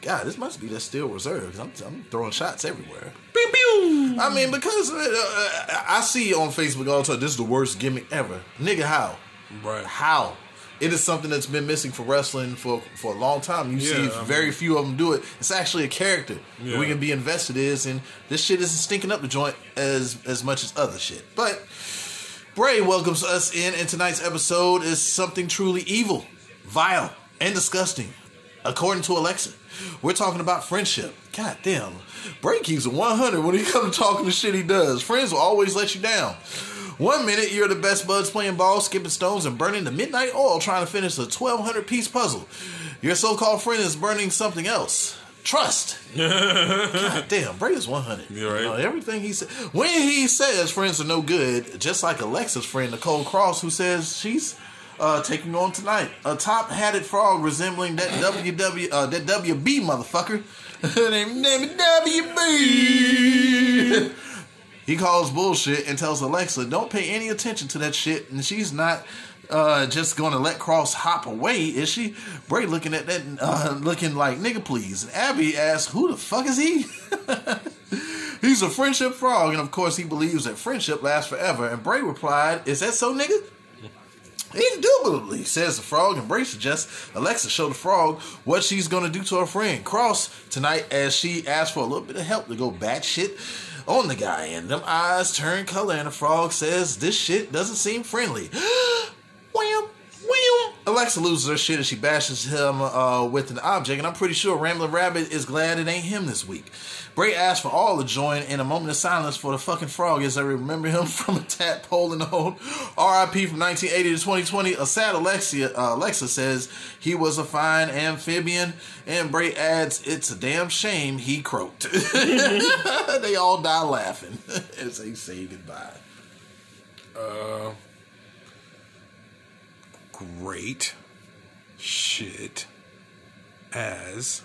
God, this must be the steel reserve I'm, I'm throwing shots everywhere. Pew, pew. I mean, because uh, uh, I see on Facebook all the time, this is the worst gimmick ever. Nigga, how? Right. How? It is something that's been missing for wrestling for, for a long time. You see I very mean- few of them do it. It's actually a character that we can be invested in, and this shit isn't stinking up the joint as as much as other shit. But Bray welcomes us in, and tonight's episode is something truly evil, vile, and disgusting. According to Alexa, we're talking about friendship. God damn. Bray keeps it 100 when he comes to talking the shit he does. Friends will always let you down. One minute you're the best buds playing ball, skipping stones, and burning the midnight oil trying to finish a 1200 piece puzzle. Your so called friend is burning something else. Trust. [LAUGHS] God damn, Bray is 100. You're right. You know, everything he said. When he says friends are no good, just like Alexa's friend Nikki Cross, who says she's uh, taking on tonight a top hatted frog resembling that WW uh, that WB motherfucker. [LAUGHS] name name it WB. He calls bullshit and tells Alexa, "Don't pay any attention to that shit." And she's not uh, just to let Cross hop away, is she? Bray looking at that, uh, looking like nigga, please. And Abby asks, "Who the fuck is he?" [LAUGHS] He's a friendship frog, and of course, he believes that friendship lasts forever. And Bray replied, "Is that so, nigga?" Indubitably, says the frog, and Bray suggests Alexa show the frog what she's gonna do to her friend Cross tonight as she asks for a little bit of help to go batshit on the guy. And them eyes turn color, and the frog says, This shit doesn't seem friendly. [GASPS] Wham! Wham! Alexa loses her shit as she bashes him uh, with an object, and I'm pretty sure Ramblin' Rabbit is glad it ain't him this week. Bray asks for all to join in a moment of silence for the fucking frog as I remember him [LAUGHS] from a tadpole in the old RIP from 1980 to 2020. A sad Alexia, uh, Alexa says he was a fine amphibian, and Bray adds, It's a damn shame he croaked. [LAUGHS] [LAUGHS] they all die laughing as they say goodbye. Uh, Great shit as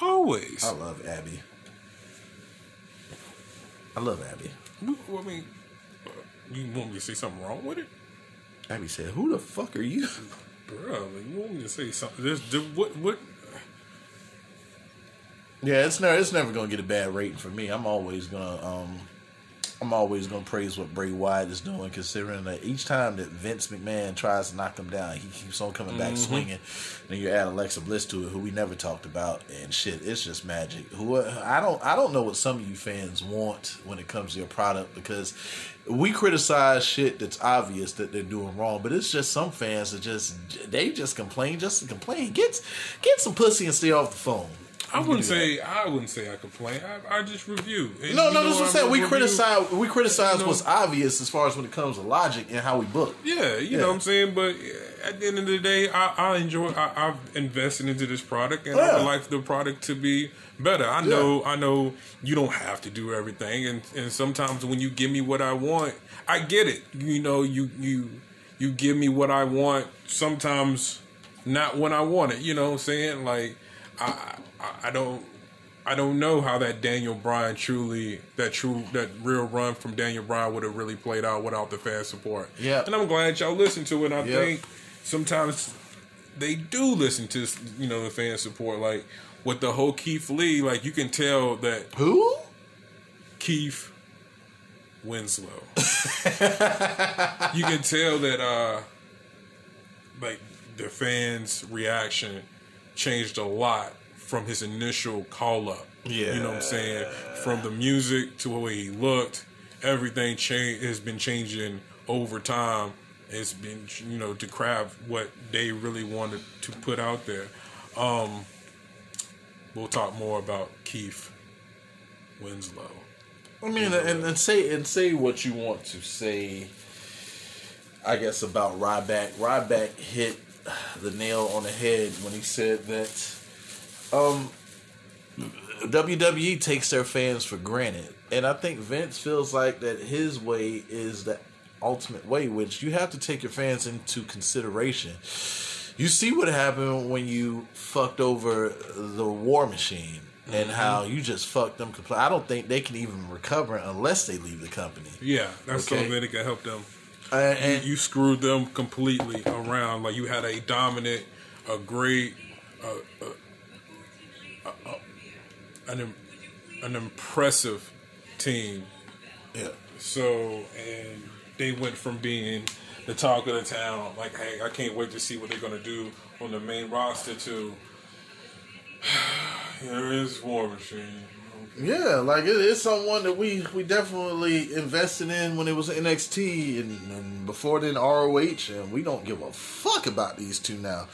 always. I love Abby. I love Abby. Well, I mean, you want me to say something wrong with it? Abby said, Who the fuck are you? Bro, like, you want me to say something? There's, there, what, what? Yeah, it's never it's never gonna get a bad rating for me. I'm always gonna um I'm always gonna praise what Bray Wyatt is doing, considering that each time that Vince McMahon tries to knock him down, he keeps on coming back mm-hmm. swinging. Then you add Alexa Bliss to it, who we never talked about, and shit, it's just magic. Who I don't I don't know what some of you fans want when it comes to your product because we criticize shit that's obvious that they're doing wrong, but it's just some fans that just they just complain just to complain. Get get some pussy and stay off the phone. I wouldn't say I wouldn't say I complain. I, I just review. And No, no, that's what I'm I'm saying. We review- criticize we criticize You know- what's obvious as far as when it comes to logic and how we book. Yeah, you Yeah. know what I'm saying. But at the end of the day, I, I enjoy. I, I've invested into this product, and I would like the product to be better. I know. I know you don't have to do everything, and and sometimes when you give me what I want, I get it. You know, you you you give me what I want. Sometimes not when I want it. You know what I'm saying? Like I I, I don't. I don't know how that Daniel Bryan truly, that true, that real run from Daniel Bryan would have really played out without the fan support. Yeah. and I'm glad y'all listened to it. I Yeah. think sometimes they do listen to you know the fan support. Like with the whole Keith Lee, like you can tell that Who? Keith Winslow. you can tell that uh like the fans' reaction changed a lot from his initial call up. You know what I'm saying? From the music to the way he looked, everything change has been changing over time. It's been you know to craft what they really wanted to put out there. Um we'll talk more about Keith Winslow. I mean, and, and say and say what you want to say. I guess about Ryback. Ryback hit the nail on the head when he said that um, WWE takes their fans for granted, and I think Vince feels like that his way is the ultimate way, which you have to take your fans into consideration. You see what happened when you fucked over the War Machine and how you just fucked them completely. I don't think they can even recover unless they leave the company. Yeah, that's Okay. something that can help them. Uh, and you screwed them completely around. Like you had a dominant, a great, uh, an an impressive team. yeah. So and they went from being the talk of the town, like hey, I can't wait to see what they're gonna do on the main roster. To [SIGHS] there is War Machine. Yeah, like it is someone that we we definitely invested in when it was NXT and, and before then ROH, and we don't give a fuck about these two now.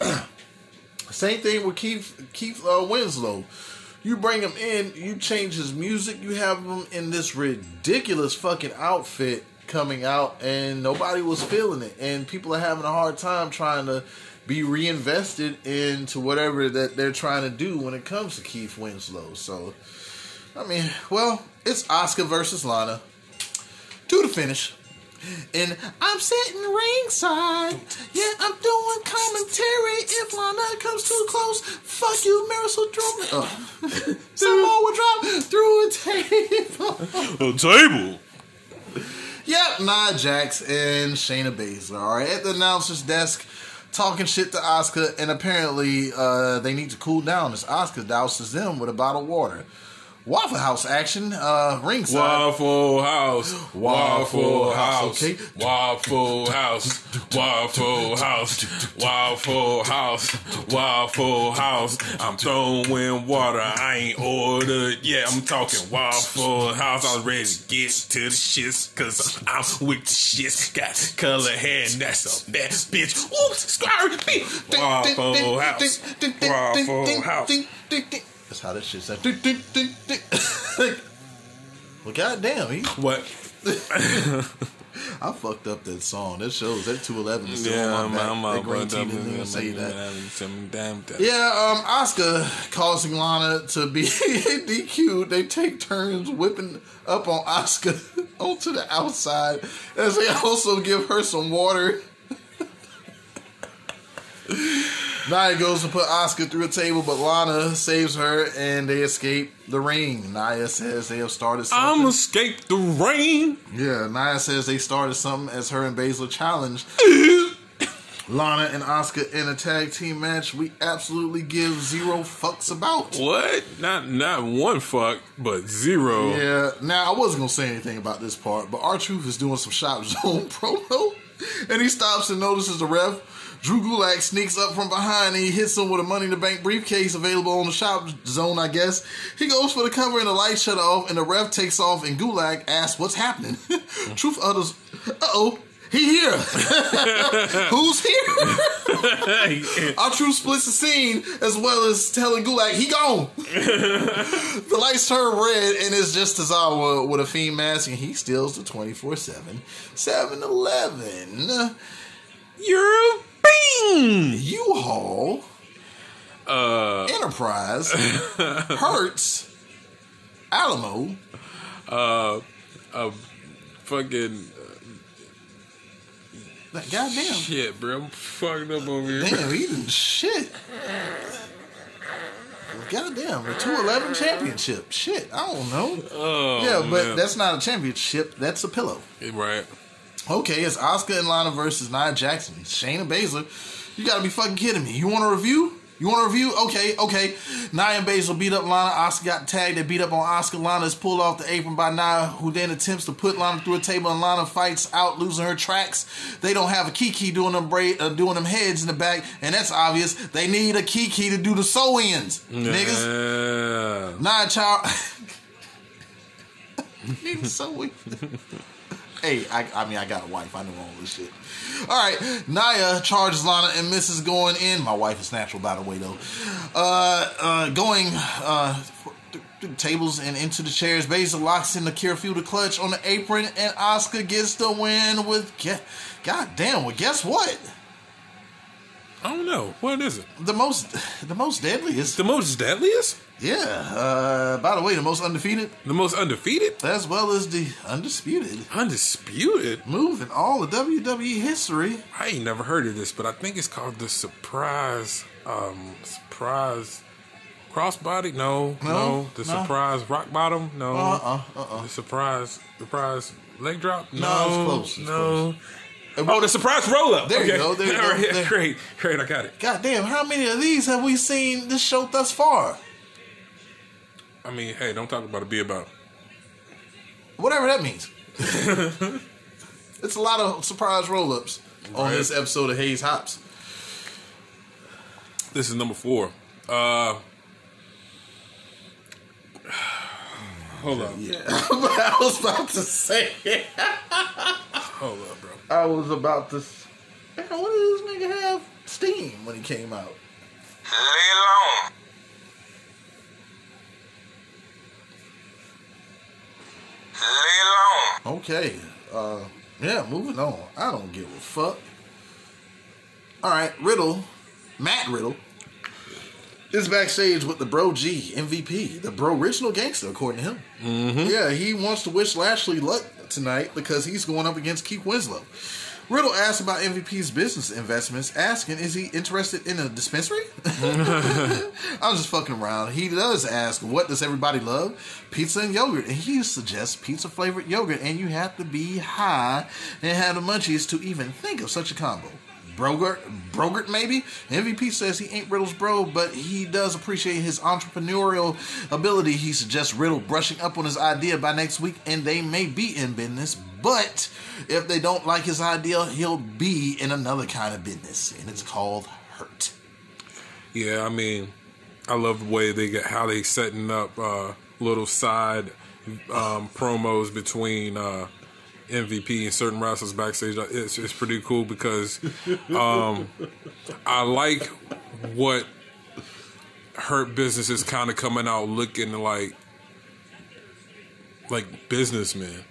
[CLEARS THROAT] Same thing with Keith Keith uh, Winslow. You bring him in, you change his music, you have him in this ridiculous fucking outfit coming out, and nobody was feeling it, and people are having a hard time trying to be reinvested into whatever that they're trying to do when it comes to Keith Winslow. So, I mean, well, it's Asuka versus Lana to the finish. And I'm sitting ringside. Yeah, I'm doing. Fuck you, Marisol Drummond. Someone will drop through a table. [LAUGHS] A table. Yep, Nia Jax and Shayna Baszler are at the announcer's desk talking shit to Asuka, and apparently uh, they need to cool down as Asuka douses them with a bottle of water. Waffle House action, uh, ringside. Waffle House, Waffle House, Okay. Waffle House, Waffle House, Waffle House, Waffle House. I'm throwing water, I ain't ordered yet. I'm talking Waffle House. I was ready to get to the shits, cause I'm with the shits. Got color hair, and that's a bad bitch. Ooh, scary bitch. Waffle House, Waffle House. That's how that shit sounds. Ding, ding, ding, ding. well, goddamn, he, What? [LAUGHS] I fucked up that song. That shows that 211 Yeah, on I'm. I'm, that I'm, green I'm, didn't say that. Damn, Yeah, um, Asuka causing Lana to be [LAUGHS] DQ'd. They take turns whipping up on Asuka [LAUGHS] onto the outside as they also give her some water. Nia goes to put Asuka through a table, but Lana saves her and they escape the ring. Nia says they have started something. I'm escape the rain. Yeah, Nia says they started something as her and Baszler challenge [LAUGHS] Lana and Asuka in a tag team match. We absolutely give zero fucks about. What? Not not one fuck, but zero. Yeah, now I wasn't gonna say anything about this part, but R Truth is doing some Shop [LAUGHS] Zone promo, and he stops and notices the ref. Drew Gulak sneaks up from behind and he hits him with a Money in the Bank briefcase available on the Shop Zone, I guess. He goes for the cover and the lights shut off, and the ref takes off, and Gulak asks, "What's happening?" [LAUGHS] Truth utters, "Uh oh." He here. [LAUGHS] Who's here? [LAUGHS] Our truth splits the scene as well as telling Gulak he gone. the lights turn red and it's just Tozawa with a fiend mask and he steals the 24-7 7-Eleven. You're a bean. U-Haul Uh, Enterprise [LAUGHS] Hertz Alamo uh, uh, fucking Like, Goddamn. shit, bro. I'm fucked up over here. Damn, he didn't shit. Goddamn, the 211 championship. Shit, I don't know. Oh, yeah, but man. that's not a championship. That's a pillow. right. Okay, it's Asuka and Lana versus Nia Jackson, Shayna Baszler. You gotta be fucking kidding me. You want a review? You want a review? Okay, okay. Nia and Baszler beat up Lana. Asuka got tagged. They beat up on Asuka. Lana is pulled off the apron by Nia, who then attempts to put Lana through a table, and Lana fights out, losing her tracks. They don't have a Kiki doing them braid, uh, doing them heads in the back, and that's obvious. They need a Kiki to do the sew ins, niggas. Yeah. Nia Child. [LAUGHS] need sew ins. Hey, I, I mean, I got a wife. I know all this shit. All right, Nia charges Lana and misses going in. My wife is natural, by the way, though. Uh, uh, going uh, the tables and into the chairs. Baszler locks in the Kirifuda clutch on the apron, and Asuka gets the win with. Ge- God damn! Well, guess what? I don't know. What is it? The most, the most deadliest. The most deadliest? Yeah. Uh, by the way, the most undefeated, The most undefeated? as well as the undisputed Undisputed? move in all of WWE history. I ain't never heard of this, but I think it's called the surprise um surprise crossbody. No, no, No, the no. surprise rock bottom. No, Uh-uh, uh-uh. the surprise surprise leg drop. No, No, it's close, no. Oh, the surprise roll up. There you go, there you [LAUGHS] All go, right, there. Great, great. I got it. God damn, how many of these have we seen this show thus far? I mean, hey, don't talk about it. Be about. it. Whatever that means. [LAUGHS] it's a lot of surprise roll ups on this episode of Hayes Hops. This is number four. Uh, [SIGHS] hold up, Yeah. [LAUGHS] I was about to say hold up, bro. I was about to. Man, what did this nigga have? Steam when he came out. Lay long. Lay long. Okay. Uh, yeah, moving on. I don't give a fuck. All right, Riddle, Matt Riddle, is backstage with the Bro G MVP, the Bro Original Gangster, according to him. Mm-hmm. Yeah, he wants to wish Lashley luck tonight because he's going up against Keith Winslow. Riddle asked about MVP's business investments, asking, is he interested in a dispensary? [LAUGHS] I'm just fucking around. He does ask, what does everybody love? Pizza and yogurt. And he suggests pizza flavored yogurt, and you have to be high and have the munchies to even think of such a combo. Brogert, Brogert maybe? MVP says he ain't Riddle's bro, but he does appreciate his entrepreneurial ability. He suggests Riddle brushing up on his idea by next week, and they may be in business. But if they don't like his idea, he'll be in another kind of business, and it's called hurt. Yeah, I mean, I love the way they get how they setting up uh, little side um, promos between uh, MVP and certain wrestlers backstage. It's, it's pretty cool because um, I like what Hurt Business is kind of coming out looking like like businessmen.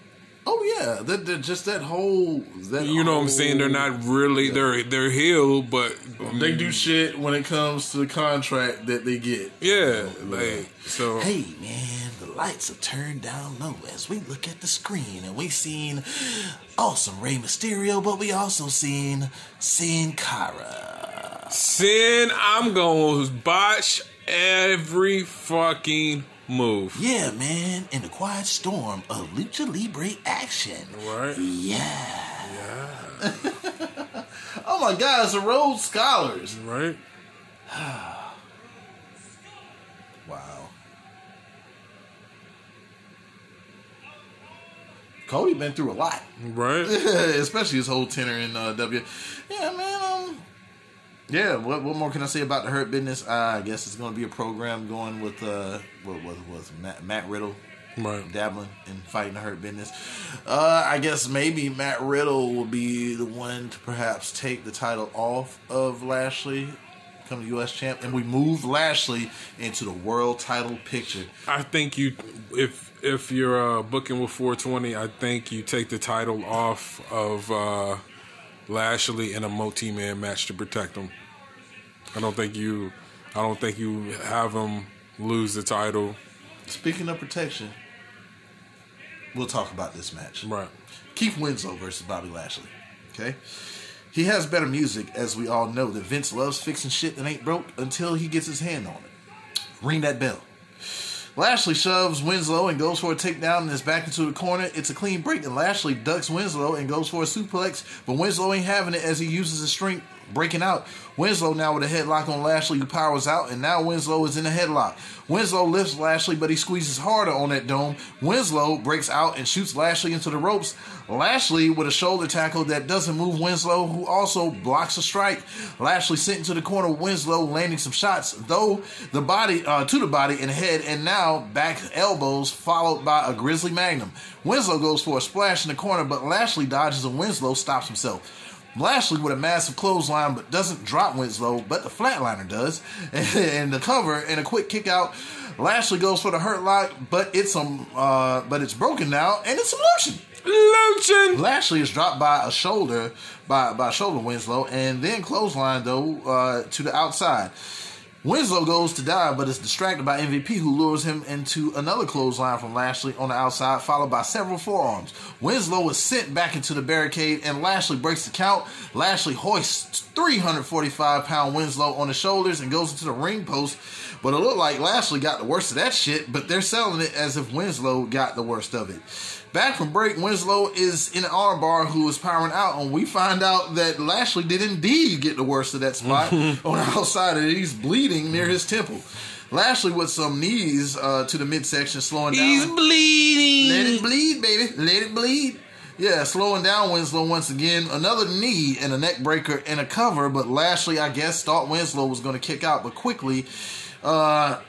Oh yeah, that, that just that whole that You know what I'm saying? They're not really they're they're heel, but They mm. do shit when it comes to the contract that they get. yeah, like so. Hey man, the lights are turned down low as we look at the screen, and we seen awesome Rey Mysterio, but we also seen Sin Cara. Sin, I'm gonna botch every fucking move. Yeah, man, in the quiet storm of lucha libre action. Right? Yeah. Yeah. [LAUGHS] Oh my God, it's the Rhodes Scholars. Right? [SIGHS] Wow. Cody been through a lot. Right? [LAUGHS] especially his whole tenor in uh, W. Yeah, man. Um, yeah. What what more can I say about the Hurt Business? Uh, I guess it's going to be a program going with uh, what was was Matt, Matt Riddle Right. dabbling in fighting the Hurt Business. Uh, I guess maybe Matt Riddle will be the one to perhaps take the title off of Lashley. Become the U.S. champ, and we move Lashley into the world title picture. I think you, if if you're uh, booking with 420, I think you take the title off of uh, Lashley in a multi-man match to protect him. I don't think you, I don't think you have him lose the title. Speaking of protection, we'll talk about this match. Right. Keith Winslow versus Bobby Lashley. Okay? He has better music, as we all know that Vince loves fixing shit that ain't broke until he gets his hand on it. Ring that bell. Lashley shoves Winslow and goes for a takedown and is back into the corner. It's a clean break, and Lashley ducks Winslow and goes for a suplex, but Winslow ain't having it as he uses his strength, breaking out. Winslow now with a headlock on Lashley, who powers out, and now Winslow is in a headlock. Winslow lifts Lashley, but he squeezes harder on that dome. Winslow breaks out and shoots Lashley into the ropes. Lashley with a shoulder tackle that doesn't move Winslow, who also blocks a strike. Lashley sent into the corner Winslow, landing some shots, though the body uh, to the body and head, and now back elbows, followed by a Grizzly Magnum. Winslow goes for a splash in the corner, but Lashley dodges and Winslow stops himself. Lashley with a massive clothesline, but doesn't drop Winslow, but the flatliner does. [LAUGHS] And the cover and a quick kick out. Lashley goes for the hurt lock, but it's um uh but it's broken now, and it's some lotion. Lotion. Lashley is dropped by a shoulder by by shoulder Winslow, and then clothesline though uh, to the outside. Winslow goes to dive, but is distracted by MVP, who lures him into another clothesline from Lashley on the outside, followed by several forearms. Winslow is sent back into the barricade, and Lashley breaks the count. Lashley hoists 345 pound Winslow on the shoulders and goes into the ring post, but it looked like Lashley got the worst of that shit, but they're selling it as if Winslow got the worst of it. Back from break, Winslow is in an armbar who is powering out, and we find out that Lashley did indeed get the worst of that spot [LAUGHS] on the outside, and he's bleeding near his temple. Lashley with some knees uh, to the midsection, slowing down. He's bleeding. Let it bleed, baby. Let it bleed. Yeah, slowing down Winslow once again. Another knee and a neck breaker and a cover, but Lashley, I guess, thought Winslow was going to kick out, but quickly, uh,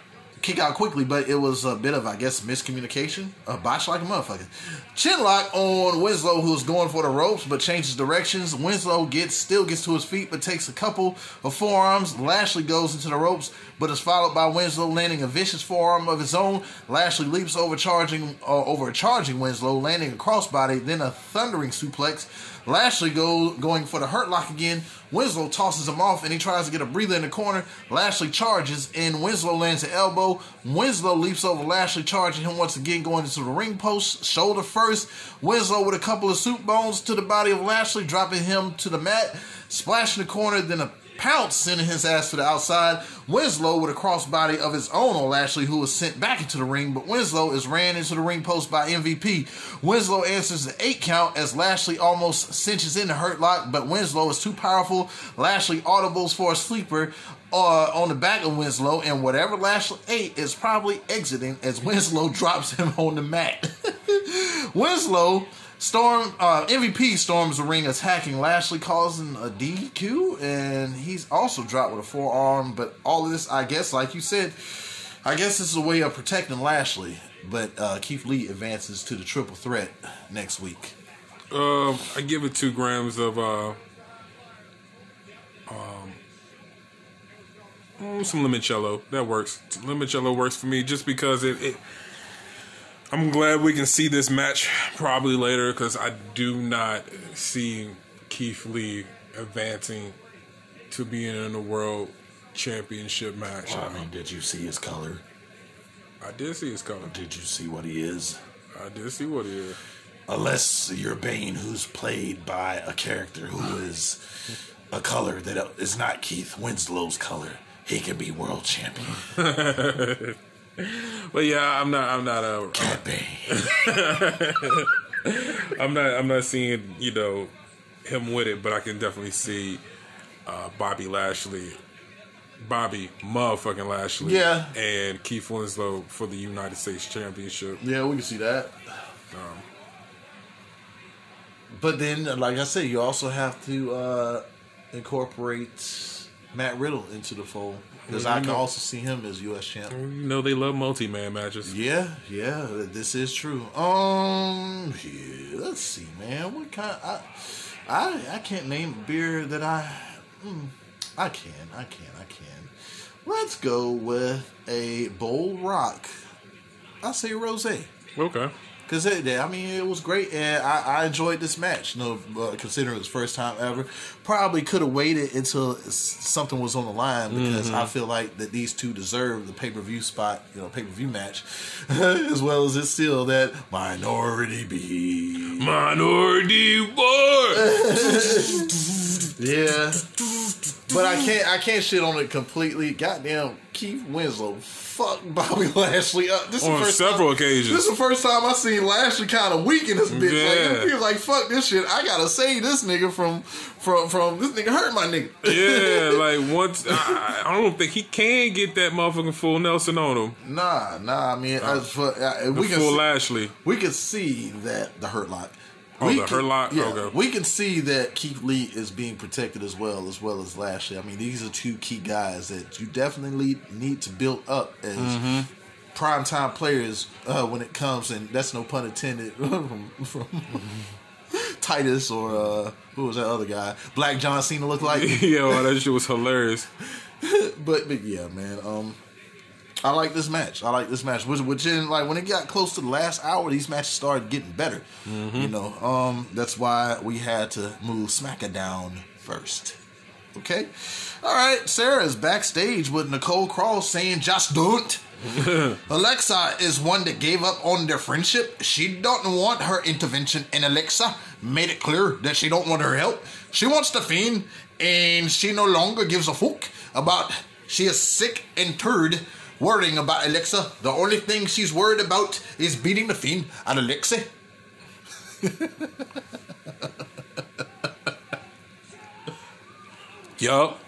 kick out quickly, but it was a bit of, I guess, miscommunication. A botch like a motherfucker. Chinlock on Winslow, who's going for the ropes, but changes directions. Winslow gets still gets to his feet, but takes a couple of forearms. Lashley goes into the ropes, but is followed by Winslow landing a vicious forearm of his own. Lashley leaps over overcharging, uh, overcharging Winslow, landing a crossbody, then a thundering suplex. Lashley go, going for the hurt lock again. Winslow tosses him off and he tries to get a breather in the corner. Lashley charges and Winslow lands an elbow. Winslow leaps over Lashley, charging him once again, going into the ring post, shoulder first. Winslow with a couple of soup bones to the body of Lashley, dropping him to the mat. Splash in the corner, then a pounce, sending his ass to the outside. Winslow with a crossbody of his own on Lashley, who was sent back into the ring, but Winslow is ran into the ring post by MVP. Winslow answers the eight count as Lashley almost cinches in the hurt lock, but Winslow is too powerful. Lashley audibles for a sleeper uh, on the back of Winslow, and whatever Lashley ate is probably exiting as Winslow [LAUGHS] drops him on the mat. [LAUGHS] Winslow Storm uh, MVP storms the ring, attacking Lashley, causing a DQ, and he's also dropped with a forearm. But all of this, I guess, like you said, I guess this is a way of protecting Lashley. But uh, Keith Lee advances to the triple threat next week. Um, I give it two grams of uh, um, mm, some limoncello. That works. Limoncello works for me just because it. it I'm glad we can see this match probably later because I do not see Keith Lee advancing to being in a world championship match. I mean, did you see his color? I did see his color. Did you see what he is? I did see what he is. Unless you're Bane, who's played by a character who is a color that is not Keith Winslow's color, he can be world champion. [LAUGHS] [LAUGHS] But yeah, I'm not. I'm not a. I'm, [LAUGHS] I'm not. I'm not seeing you know him with it, but I can definitely see uh, Bobby Lashley, Bobby motherfucking Lashley, Yeah. and Keith Winslow for the United States Championship. Yeah, we can see that. but then, like I said, you also have to uh, incorporate Matt Riddle into the fold because I can also see him as U.S. champ. You know they love multi-man matches. Yeah, yeah, this is true. Um, yeah, let's see, man. What kind? I, I, I can't name a beer that I. Mm, I can, I can, I can. Let's go with a Bold Rock. I say rosé. Okay. Cause it, I mean, it was great, and I, I enjoyed this match. You know, uh, considering it was first time ever, probably could have waited until something was on the line because I mm-hmm. feel like that these two deserve the pay per view spot, you know, pay per view match, [LAUGHS] as well as it's still that minority B. Minority War. [LAUGHS] Yeah, but I can't. I can't shit on it completely. Goddamn, Keith Winslow, fuck Bobby [LAUGHS] Lashley up. This On first several time, occasions. This is the first time I seen Lashley kind of weak in this bitch. Yeah. Like he was like, "Fuck this shit. I gotta save this nigga from from from this nigga hurt my nigga." Yeah, [LAUGHS] like once I, I don't think he can get that motherfucking full Nelson on him. nah, nah. I mean, as for, uh, we can full see- Lashley. we can see that the hurt lock. Oh, we the can, Hurt Lock? Yeah, Okay. we can see that Keith Lee is being protected as well, as well as Lashley. I mean, these are two key guys that you definitely need to build up as Mm-hmm. prime time players uh, when it comes, and that's no pun intended [LAUGHS] from, from Titus or uh, who was that other guy? Black John Cena look like. [LAUGHS] yeah, well, that shit was hilarious. [LAUGHS] but, but yeah, man. Um, I like this match. I like this match. Which, which in like when it got close to the last hour, these matches started getting better. You know, um, that's why we had to move SmackDown first. Okay, all right. Sarah is backstage with Nicole Cross saying, "Just don't." [LAUGHS] Alexa is one that gave up on their friendship. She don't want her intervention, and Alexa made it clear that she don't want her help. She wants the fiend, and she no longer gives a fuck about. She is sick and turd worrying about Alexa. The only thing she's worried about is beating the fiend at Alexa. [LAUGHS] Yup.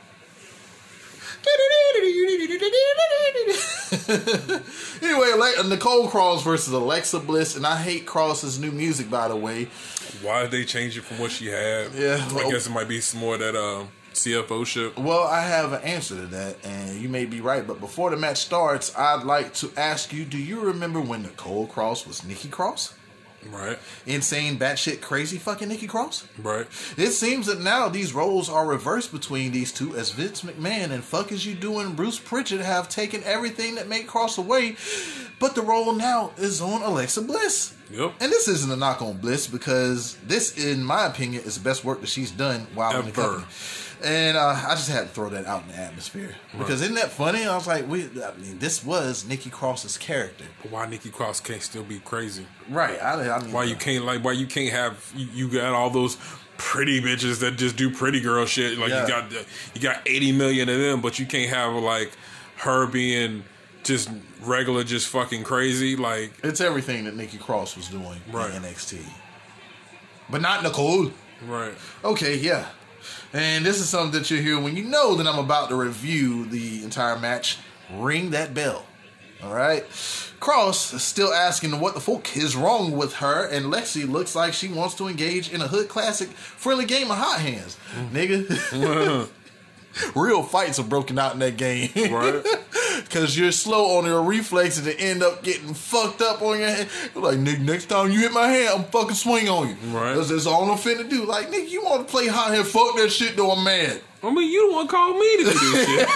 [LAUGHS] anyway, Nicole Cross versus Alexa Bliss, and I hate Cross's new music, by the way. Why did they change it from what she had? Yeah, I guess it might be some more of that um, CFO shit. Well, I have an answer to that, and you may be right. But before the match starts, I'd like to ask you: Do you remember when Nicole Cross was Nikki Cross? Right, Insane, batshit, crazy, fucking Nikki Cross. right. It seems that now these roles are reversed between these two, as Vince McMahon and fuck is you doing Bruce Prichard have taken everything that made Cross away, but the role now is on Alexa Bliss. Yep. And this isn't a knock on Bliss because this, in my opinion, is the best work that she's done while in the Ever. company. And uh, I just had to throw that out in the atmosphere because isn't that funny? I was like, we, I mean, this was Nikki Cross's character, But why Nikki Cross can't still be crazy? right? I, I mean, Why you can't like? Why you can't have? You, you got all those pretty bitches that just do pretty girl shit. Like Yeah. you got you got eighty million of them, but you can't have like her being just regular, just fucking crazy. Like It's everything that Nikki Cross was doing Right. in NXT, but not Nicole. right. Okay, yeah. And this is something that you hear when you know that I'm about to review the entire match. Ring that bell. All right. Cross is still asking what the fuck is wrong with her, and Lexi looks like she wants to engage in a hood classic friendly game of hot hands. Mm. Nigga. [LAUGHS] [LAUGHS] Real fights are broken out in that game. Right. [LAUGHS] Cause you're slow on your reflexes and end up getting fucked up on your head. You're like, nigga, next time you hit my hand, I'm fucking swing on you. Right. That's, that's all I'm finna do. Like, nigga, you want to play hot head? Fuck that shit though, I'm mad. I mean, you don't want to call me to do this shit.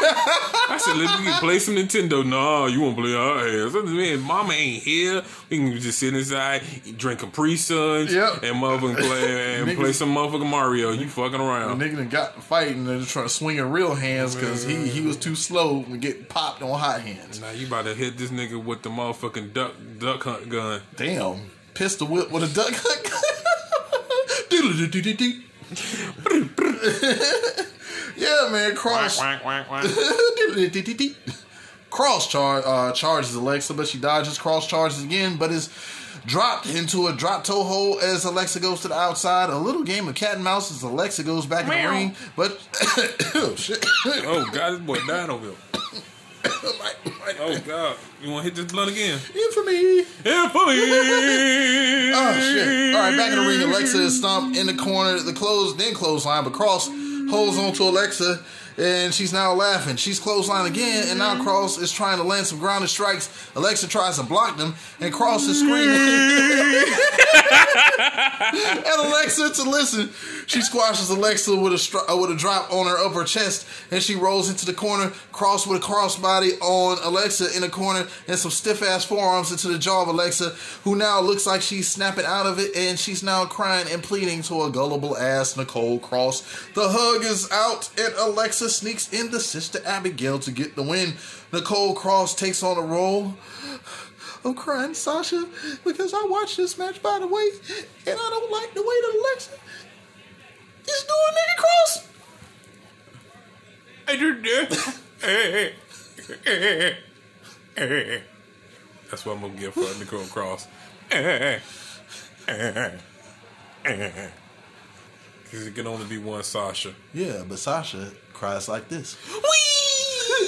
I said, let me play some Nintendo. Nah, you won't play our hands. I said, man, mama ain't here. We can just sit inside, drink Capri Suns, Yep. and motherfucking play and Niggas- play some motherfucking Mario. You fucking around. The nigga done got fighting and trying to swing in real hands because he, he was too slow and get popped on hot hands. Now you about to hit this nigga with the motherfucking duck duck hunt gun. Damn. Pistol whip with a duck hunt. Doodle-doo-doo-doo-doo. [LAUGHS] [LAUGHS] [LAUGHS] yeah, man. Cross. [LAUGHS] Cross char- uh, charges Alexa, but she dodges. Cross charges again, but is dropped into a drop toe hole as Alexa goes to the outside. A little game of cat and mouse as Alexa goes back in the ring, but [COUGHS] oh shit! Oh god, this boy died over here. My- [COUGHS] my- Oh god, you want to hit this blunt again? Infamy. Yeah, for me. [LAUGHS] Oh shit! All right, back in the ring, Alexa is stomped in the corner. The close, then clothesline, but Cross holds on to Alexa, and she's now laughing. She's clothesline again, and now mm-hmm. Cross is trying to land some grounded strikes. Alexa tries to block them, and Cross is screaming. Mm-hmm. [LAUGHS] and Alexa to listen. She squashes Alexa with a uh, with a drop on her upper chest, and she rolls into the corner. Cross with a crossbody on Alexa in the corner, and some stiff ass forearms into the jaw of Alexa, who now looks like she's snapping out of it, and she's now crying and pleading to a gullible ass Nicole Cross. The hug is out, and Alexa sneaks into Sister Abigail to get the win. Nicole Cross takes on a role. I'm crying, Sasha, because I watched this match, by the way, and I don't like the way that Alexa is doing Nikki Cross. That's what I'm gonna give for Nicole Cross. Because it can only be one Sasha. Yeah, but Sasha cries like this.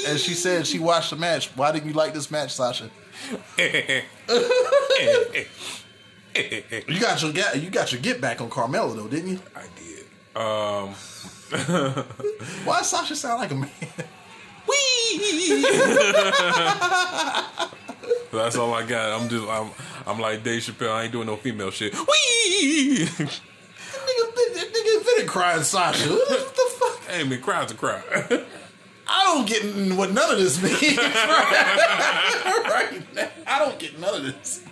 And she said she watched the match. Why didn't you like this match, Sasha? [LAUGHS] You got your get you got your get back on Carmella though, didn't you? I did. Um, [LAUGHS] Why does Sasha sound like a man? [LAUGHS] Wee. that's all I got. I'm just, I'm, I'm like Dave Chappelle. I ain't doing no female shit. Wee! nigga, nigga, nigga finna crying Sasha. What the fuck? hey man, crowd's a crowd. [LAUGHS] I don't get what none of this means right, right now. I don't get none of this.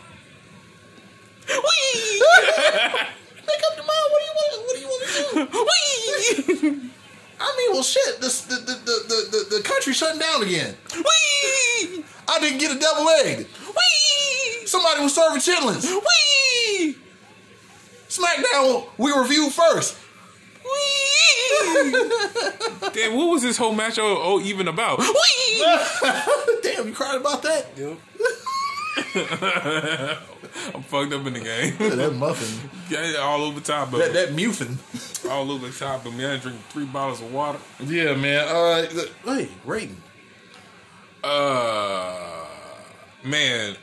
Make up your mind. What do you want? What do you want to do? [LAUGHS] I mean, well, shit. This the the, the, the, the, the country shutting down again. Wee! I didn't get a double egg. Wee! Somebody was serving chitlins. Wee! SmackDown, we review first. [LAUGHS] Damn, what was this whole match oh, oh even about? [LAUGHS] Damn, you cried about that? I'm fucked up in the game. that muffin. Yeah, all over top of That me. that muffin. All over the top of me. I drank three bottles of water. Yeah, man. Uh, hey, rating. Uh, man,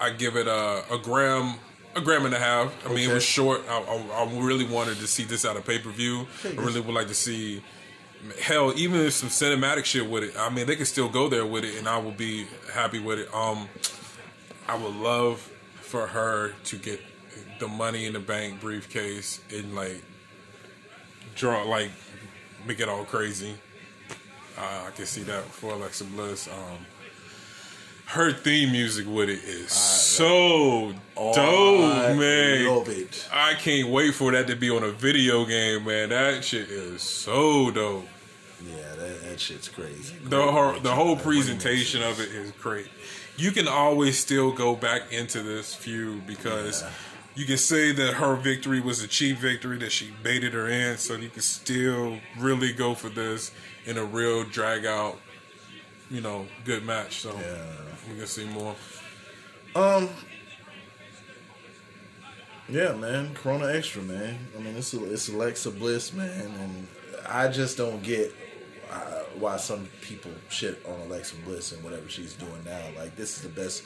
I give it a, a gram, a gram and a half. I mean, it was short. I, I, I really wanted to see this out of pay per view. I really would like to see. Hell, even if some cinematic shit with it, I mean, they could still go there with it, and I will be happy with it. Um, I would love for her to get the money in the bank briefcase and like draw, like make it all crazy. Uh, I can see that for Alexa Bliss. Um, her theme music with it is so dope, I man. love it. I can't wait for that to be on a video game, man. That shit is so dope. Yeah, that, that shit's crazy. The whole, the whole presentation of it is great. You can always still go back into this feud because you can say that her victory was a cheap victory that she baited her in, so you can still really go for this in a real drag out, you know, good match. So Yeah. we can see more. Um. Yeah, man. Corona Extra, man. I mean, it's it's Alexa Bliss, man, and I just don't get why some people shit on Alexa Bliss and whatever she's doing now. Like, this is the best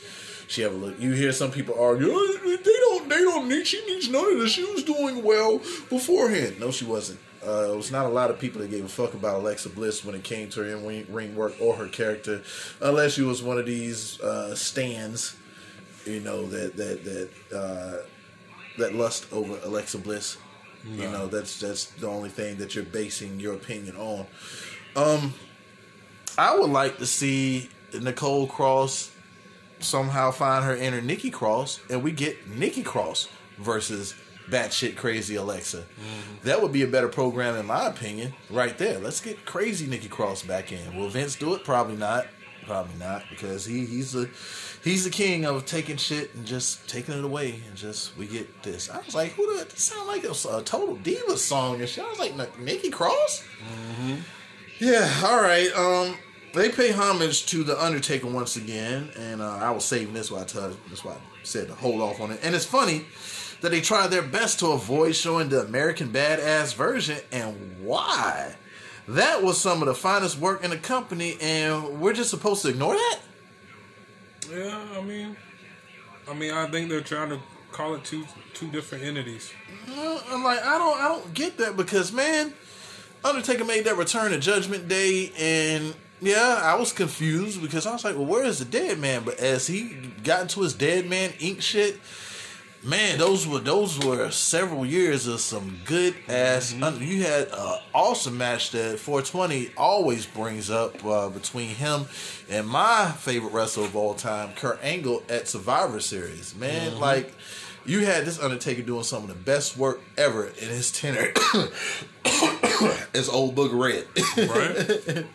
she ever looked. You hear some people argue, "Oh, they don't, they don't need. She needs none of this. She was doing well beforehand. No, she wasn't. Uh, it was not a lot of people that gave a fuck about Alexa Bliss when it came to her in ring work or her character, unless you was one of these uh, stands you know that that that uh, that lust over Alexa Bliss. You know that's that's the only thing that you're basing your opinion on. Um, I would like to see Nicole Cross somehow find her inner Nikki Cross, and we get Nikki Cross versus batshit crazy Alexa. That would be a better program, in my opinion, right there. Let's get crazy Nikki Cross back in. Will Vince do it? Probably not. Probably not because he he's the he's the king of taking shit and just taking it away and just we get this. I was like, who the? Sound like a, a total diva song and shit. I was like, Nikki Cross. Yeah, all right. Um, they pay homage to the Undertaker once again, and uh, I was saving this why I tell that's why I said to hold off on it. And it's funny that they tried their best to avoid showing the American Badass version, and why? That was some of the finest work in the company, and we're just supposed to ignore that. Yeah, I mean, I mean, I think they're trying to call it two two different entities. I'm like, I don't, I don't get that because man, Undertaker made that return to Judgment Day, and yeah, I was confused because I was like, well, where is the dead man? But as he got into his dead man ink shit, man, those were those were several years of some good ass. Mm-hmm. un- you had an awesome match that 420 always brings up uh, between him and my favorite wrestler of all time, Kurt Angle at Survivor Series. Man, mm-hmm. like. You had this Undertaker doing some of the best work ever in his tenure [COUGHS] as Old book Red. Right?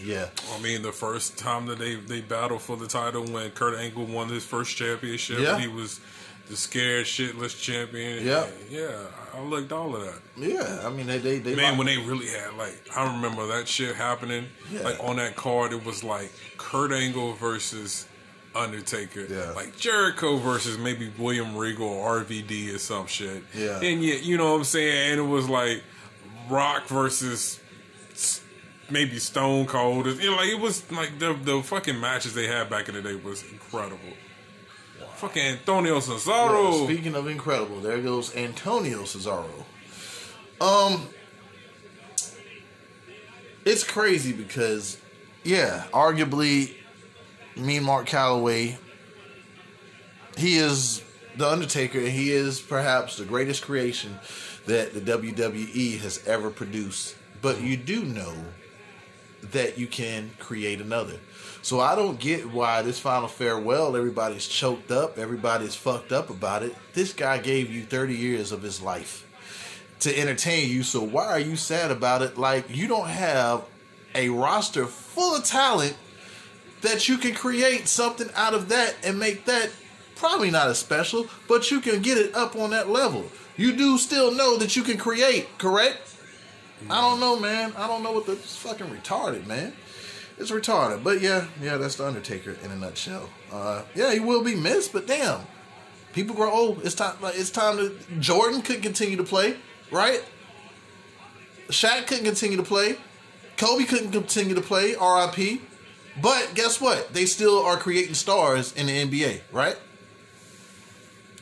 [LAUGHS] yeah. I mean, the first time that they they battled for the title when Kurt Angle won his first championship, Yeah. he was the scared shitless champion. Yeah. yeah. I liked all of that. Yeah, I mean they they, they Man, like- when they really had like, I remember that shit happening. Yeah. Like on that card, it was like Kurt Angle versus Undertaker. Yeah. Like Jericho versus maybe William Regal or RVD or some shit. Yeah. And yet, you know what I'm saying? And it was like Rock versus maybe Stone Cold. You know, like it was like the the fucking matches they had back in the day was incredible. Fucking Antonio Cesaro. speaking of incredible, there goes Antonio Cesaro. Um, it's crazy because, yeah, arguably, me and Mark Calaway, he is the Undertaker, and he is perhaps the greatest creation that the WWE has ever produced. But you do know that you can create another. So I don't get why this final farewell, everybody's choked up, everybody's fucked up about it. This guy gave you 30 years of his life to entertain you. So why are you sad about it? Like you don't have a roster full of talent that you can create something out of that and make that probably not as special, but you can get it up on that level. You do still know that you can create, correct? I don't know, man. I don't know what the it's fucking retarded, man. It's retarded, but yeah, yeah, that's the Undertaker in a nutshell. Uh, yeah, he will be missed, but damn, people grow old. It's time. Like it's time to. Jordan couldn't continue to play, right? Shaq couldn't continue to play. Kobe couldn't continue to play. R.I.P. But guess what? They still are creating stars in the NBA, right?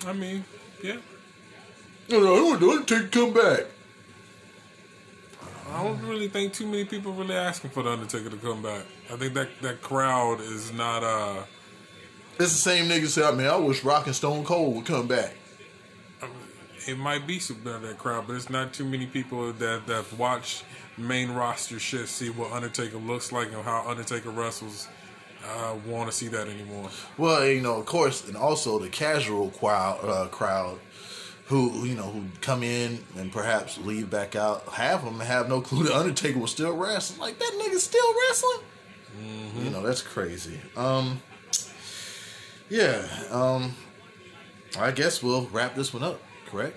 I mean, yeah. No, no, I want the Undertaker to come back. I don't really think too many people really asking for the Undertaker to come back. I think that that crowd is not. uh It's the same nigga say, man, I wish Rock and Stone Cold would come back. It might be some of that crowd, but it's not too many people that that watch main roster shit see what Undertaker looks like and how Undertaker wrestles. Uh, want to see that anymore? Well, you know, of course, and also the casual crowd, uh, crowd who you know who come in and perhaps leave back out. Half of them have no clue the Undertaker was still wrestling. Like that nigga still wrestling. You know, that's crazy. Um, yeah. Um, I guess we'll wrap this one up. Correct.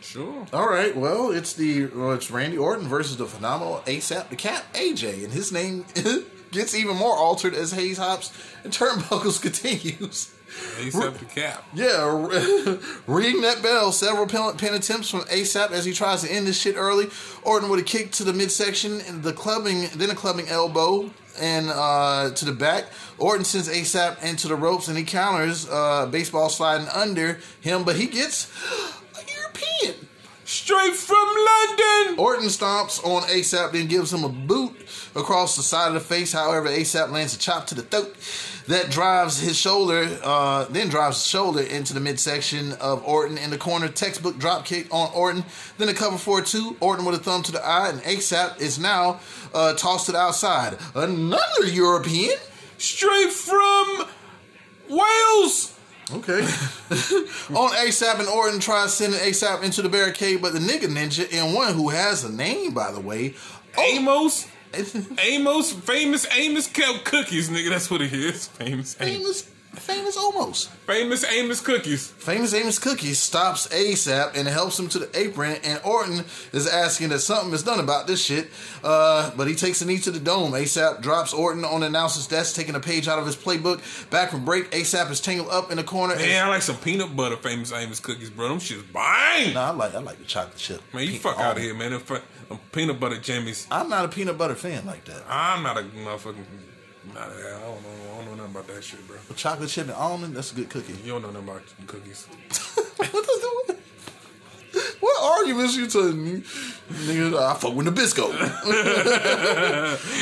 Sure. All right. Well, it's the well, it's Randy Orton versus the phenomenal ASAP the Cat AJ, and his name [LAUGHS] gets even more altered as Hayes Hops and Turnbuckles [LAUGHS] continues. ASAP the cap. Yeah, [LAUGHS] ringing that bell. Several pin, pin attempts from ASAP as he tries to end this shit early. Orton with a kick to the midsection, and the clubbing, then a clubbing elbow, and uh, to the back. Orton sends ASAP into the ropes, and he counters uh, baseball sliding under him, but he gets Straight from London. Orton stomps on ASAP, then gives him a boot across the side of the face. However, ASAP lands a chop to the throat that drives his shoulder, uh, then drives his shoulder into the midsection of Orton in the corner. Textbook drop kick on Orton. Then a cover for two. Orton with a thumb to the eye, and ASAP is now uh, tossed to the outside. Another European. Straight from Wales. Okay. [LAUGHS] On ASAP and Orton tries sending ASAP into the barricade, but the nigga ninja and one who has a name, by the way, oh. Amos. [LAUGHS] Amos, famous Amos kept cookies, nigga. That's what it is. Famous Amos. famous, famous almost. Famous Amos cookies. Famous Amos Cookies stops ASAP and helps him to the apron, and Orton is asking that something is done about this shit. Uh, but he takes a knee to the dome. ASAP drops Orton on the announcer's desk, taking a page out of his playbook. Back from break, ASAP is tangled up in the corner. and- Man, I like some peanut butter famous Amos cookies, bro. Them shit's bang. Nah, I like I like the chocolate chip. Man, you fuck out of here, man. If, uh, peanut butter jammies. I'm not a peanut butter fan like that. I'm not a motherfucking. I don't know. I don't know nothing about that shit, bro. Chocolate chip and almond, that's a good cookie. You don't know nothing about cookies. [LAUGHS] what, the, what arguments you telling me? Nigga, I fuck with Nabisco.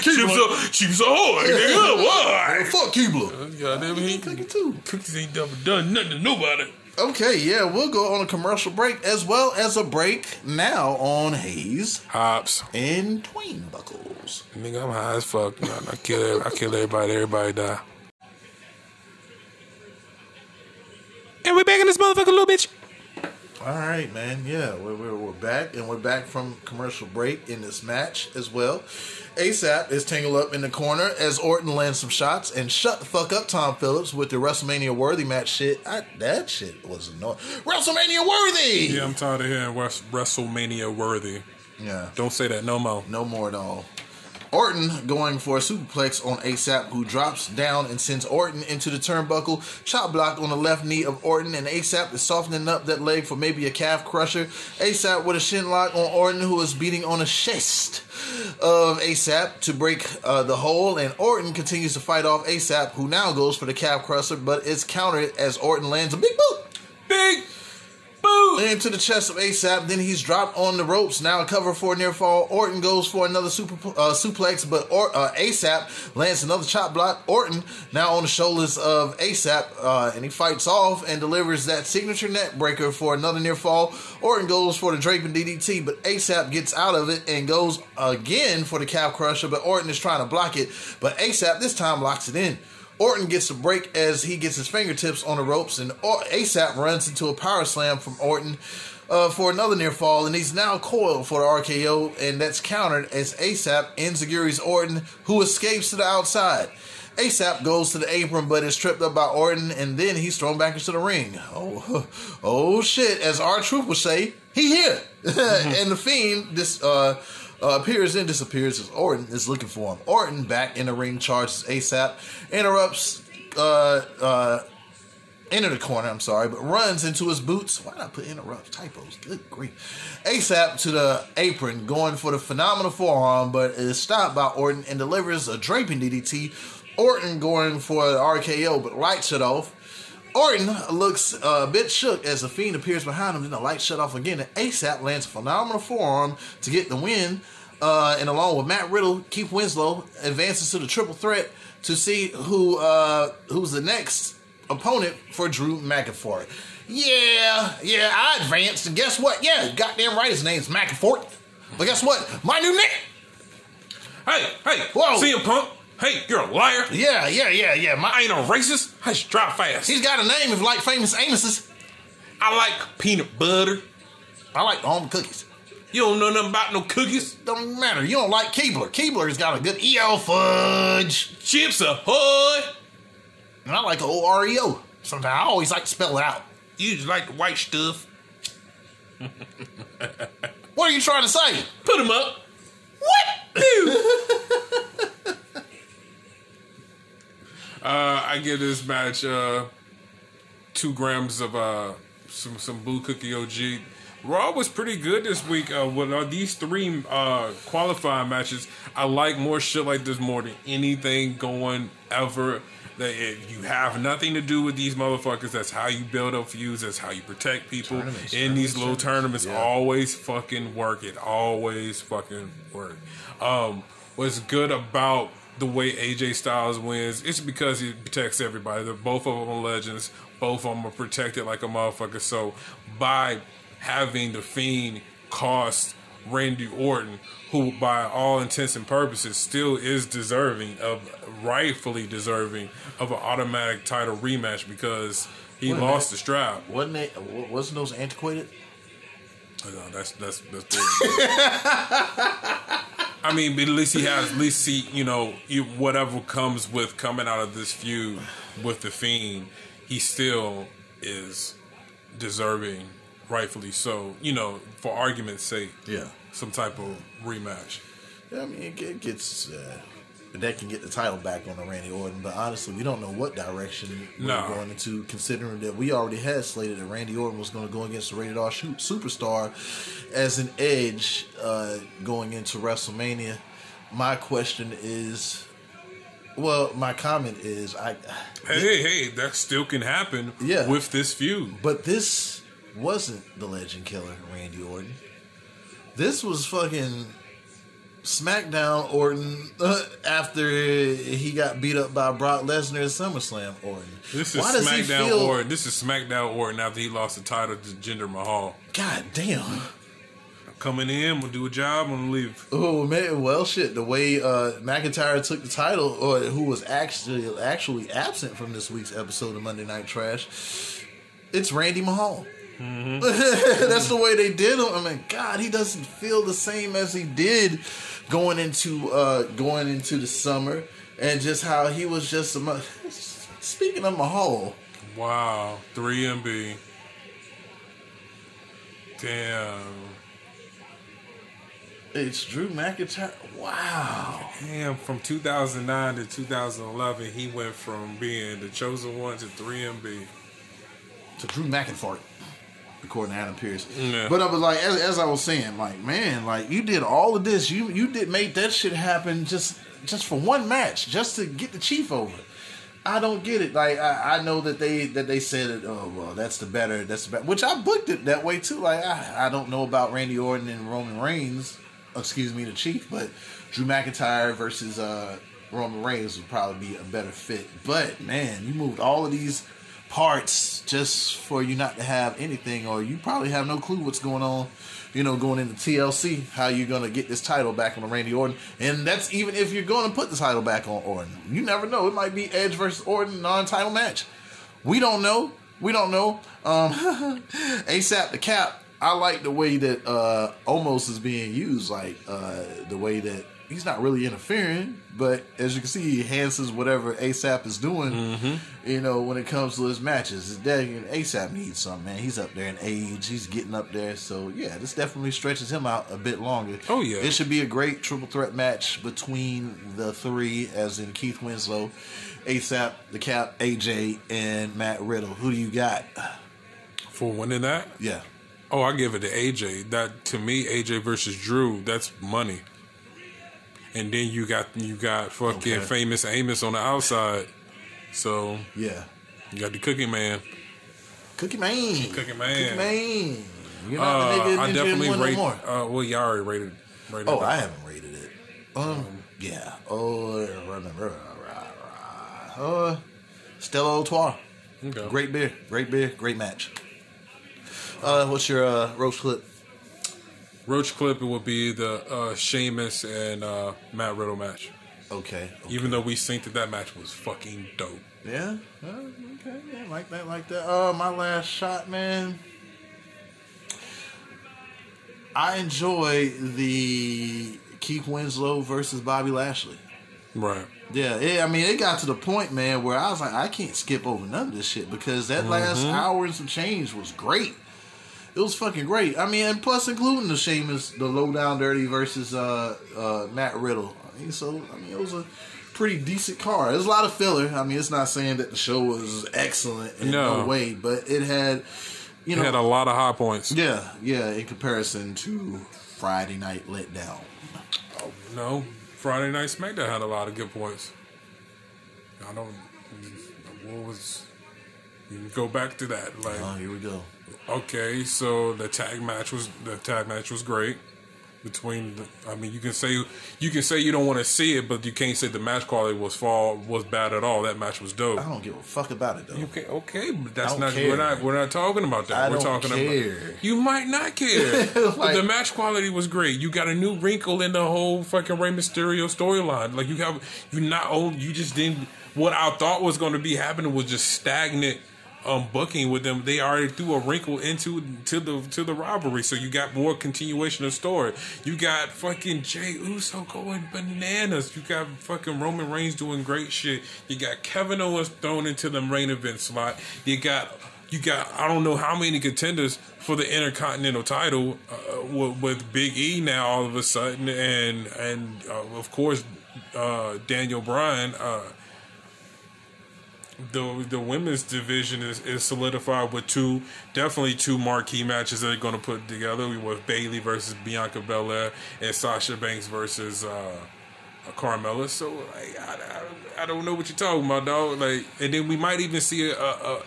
Chips are, chips ahoy, nigga. [LAUGHS] Why? fuck Keebler. Uh, Goddamn, he Cookie too. cookies ain't never done nothing to nobody. Okay, yeah, we'll go on a commercial break as well as a break now on Hayes Hops. and Tween Buckles. Nigga, I'm high as fuck. Man. I kill I kill everybody. Everybody die. And we're back in this motherfucker, little bitch. All right, man. Yeah, we're, we're, we're back, and we're back from commercial break in this match as well. ASAP is tangled up in the corner as Orton lands some shots and shut the fuck up Tom Phillips with the WrestleMania worthy match shit. I, that shit was annoying. WrestleMania worthy! Yeah, I'm tired of hearing West- WrestleMania worthy. Yeah. Don't say that no more. No more at all. Orton going for a superplex on ASAP, who drops down and sends Orton into the turnbuckle. Chop block on the left knee of Orton, and ASAP is softening up that leg for maybe a calf crusher. ASAP with a shin lock on Orton, who is beating on the chest of ASAP to break uh, the hole, and Orton continues to fight off ASAP, who now goes for the calf crusher, but it's countered as Orton lands a big boot Big boo. into the chest of ASAP. Then he's dropped on the ropes. Now a cover for a near fall. Orton goes for another super uh, suplex, but or, uh, ASAP lands another chop block. Orton now on the shoulders of ASAP, uh, and he fights off and delivers that signature neck breaker for another near fall. Orton goes for the draping DDT, but ASAP gets out of it and goes again for the calf crusher. But Orton is trying to block it, but ASAP this time locks it in. Orton gets a break as he gets his fingertips on the ropes, and ASAP runs into a power slam from Orton uh, for another near fall, and he's now coiled for the RKO, and that's countered as ASAP enziguri's Orton, who escapes to the outside. ASAP goes to the apron, but is tripped up by Orton, and then he's thrown back into the ring. Oh, [LAUGHS] oh shit! As R-Truth would say, he here, [LAUGHS] and the Fiend this uh, uh, appears and disappears as Orton is looking for him. Orton back in the ring charges ASAP, interrupts, uh, uh, enter the corner, I'm sorry, but runs into his boots. Why did I put interrupt typos? Good grief. ASAP to the apron, going for the phenomenal forearm, but is stopped by Orton and delivers a draping DDT. Orton going for the RKO, but lights it off. Orton looks uh, a bit shook as the Fiend appears behind him, then the light shut off again, and ASAP lands a phenomenal forearm to get the win. Uh, and along with Matt Riddle, Keith Winslow advances to the triple threat to see who uh, who's the next opponent for Drew McIntyre. Yeah, yeah, I advanced, and guess what? Yeah, goddamn right, his name's McIntyre. But guess what? My new nick. Hey, hey, Whoa. CM Punk. Hey, you're a liar. Yeah, yeah, yeah, yeah. My, I ain't a racist. I just drop fast. he's got a name of like famous Amos's. I like peanut butter. I like almond cookies. You don't know nothing about no cookies. Don't matter. You don't like Keebler. Keebler's got a good EL fudge. Chips ahoy. And I like old REO. Sometimes I always like to spell it out. You just like the white stuff. What are you trying to say? Put them up. What? [LAUGHS] Uh, I give this match uh, two grams of uh, some some Boo Cookie OG. Raw was pretty good this week. Uh, with uh, these three uh, qualifying matches, I like more shit like this more than anything going ever. That if you have nothing to do with these motherfuckers, that's how you build up feuds. That's how you protect people Tournaments, in these tournaments, little tournaments. Yeah. Always fucking work it. Always fucking work. Um, what's good about the way AJ Styles wins? It's because he protects everybody. They're both of them are legends. Both of them are protected like a motherfucker. So by having the Fiend cost Randy Orton, who by all intents and purposes still is deserving of rightfully deserving of an automatic title rematch because he a lost minute. the strap. Wasn't they? Wasn't those antiquated? Oh, No, that's that's that's. [LAUGHS] I mean, but at least he has. At least he, you know, whatever comes with coming out of this feud with the Fiend, he still is deserving, rightfully so. You know, for argument's sake, Yeah. some type of rematch. Yeah, I mean, it get- gets uh, that can get the title back on the Randy Orton, but honestly, we don't know what direction we're No. going into, considering that we already had slated that Randy Orton was going to go against the Rated R shoot superstar as an edge uh, going into WrestleMania. My question is, well, my comment is, I, Hey, hey, hey, that still can happen. Yeah. with this feud. but this wasn't the Legend Killer Randy Orton. This was fucking SmackDown Orton uh, after he got beat up by Brock Lesnar at SummerSlam Orton. This is Why does he SmackDown feel- Orton. This is SmackDown Orton after he lost the title to Jinder Mahal. God damn. I'm coming in, we'll do a job, and leave. Oh man, well shit. The way uh, McIntyre took the title, or who was actually actually absent from this week's episode of Monday Night Trash, it's Randy Mahal. [LAUGHS] That's the way they did him. I mean, God, he doesn't feel the same as he did going into uh going into the summer, and just how he was just a. Speaking of Mahal, Wow, 3MB. Damn. it's Drew McIntyre. Wow. Damn, from 2009 to 2011, he went from being the chosen one to 3MB. to Drew McIntyre, according to Adam Pearce. Yeah. But I was like, as, as I was saying, like, man, like you did all of this. You you did make that shit happen just just for one match, just to get the chief over. I don't get it. Like I, I know that they that they said it. Oh well, that's the better. That's the better. Which I booked it that way too. Like I, I don't know about Randy Orton and Roman Reigns. Excuse me, the Chief, but Drew McIntyre versus uh, Roman Reigns would probably be a better fit. But man, you moved all of these parts just for you not to have anything, or you probably have no clue what's going on. You know, going into TLC, how you're gonna get this title back on Randy Orton, and that's even if you're gonna put the title back on Orton. You never know; it might be Edge versus Orton non-title match. We don't know. We don't know. Um, [LAUGHS] ASAP the Cap. I like the way that uh, Omos is being used. Like uh, the way that he's not really interfering, but as you can see, he enhances whatever ASAP is doing. Mm-hmm. You know, when it comes to his matches, Dang, ASAP needs something, man. He's up there in age. He's getting up there, so yeah, this definitely stretches him out a bit longer. Oh, yeah. it should be a great triple threat match between the three, as in Keith Winslow, ASAP, the Cap, AJ, and Matt Riddle. Who do you got? For winning that? Yeah. Oh, I give it to AJ. That to me, AJ versus Drew, that's money. And then you got you got fucking Okay. famous Amos on the outside. So Yeah. you got the Cookie Man. Cookie Man. Cookie Man. Cookie Man. You're not Uh, the nigga I definitely no rate. more. Uh, well, y'all already rated. rated Oh, it. I haven't rated it. Um, yeah. Oh, uh, Stella Artois. Okay. Great beer. Great beer. Great match. Uh, what's your uh, roast clip? Roach clip. It would be the uh, Sheamus and uh, Matt Riddle match. Okay. Even though we synced that that match was fucking dope. Yeah. Uh, okay. Yeah, like that. Like that. Uh, my last shot, man. I enjoy the Keith Winslow versus Bobby Lashley. Right. Yeah, it, I mean, it got to the point, man, where I was like, I can't skip over none of this shit because that last hour and some change was great. It was fucking great. I mean, and plus including the Sheamus, the low down dirty versus uh, uh, Matt Riddle. I mean, so I mean, it was a pretty decent card. There's a lot of filler. I mean, it's not saying that the show was excellent in no, No. way, but it had, you It know, had a lot of high points. yeah, yeah, in comparison to Friday Night Letdown. No, Friday Night SmackDown had a lot of good points. I don't. What was? You can go back to that. Like, Oh, here we go. Okay, so the tag match was the tag match was great. Between, the, I mean, you can say you can say you don't want to see it, but you can't say the match quality was fall was bad at all. That match was dope. I don't give a fuck about it though. Okay, okay, but that's don't care. we're not we're not talking about that. I we're don't talking care. about you might not care. [LAUGHS] but the match quality was great. You got a new wrinkle in the whole fucking Rey Mysterio storyline. Like you have you not own you just didn't what I thought was going to be happening was just stagnant um booking with them. They already threw a wrinkle into to the to the robbery, so you got more continuation of story. You got fucking Jey Uso going bananas. You got fucking Roman Reigns doing great shit. You got Kevin Owens thrown into the main event slot. You got you got I don't know how many contenders for the Intercontinental title uh, with, with Big E now all of a sudden, and and uh, of course uh, Daniel Bryan. Uh, the the women's division is, is solidified with two definitely two marquee matches that they're going to put together with Bayley versus Bianca Belair and Sasha Banks versus uh, Carmella. So like I, I, I don't know what you're talking about, dog. Like and then we might even see a a,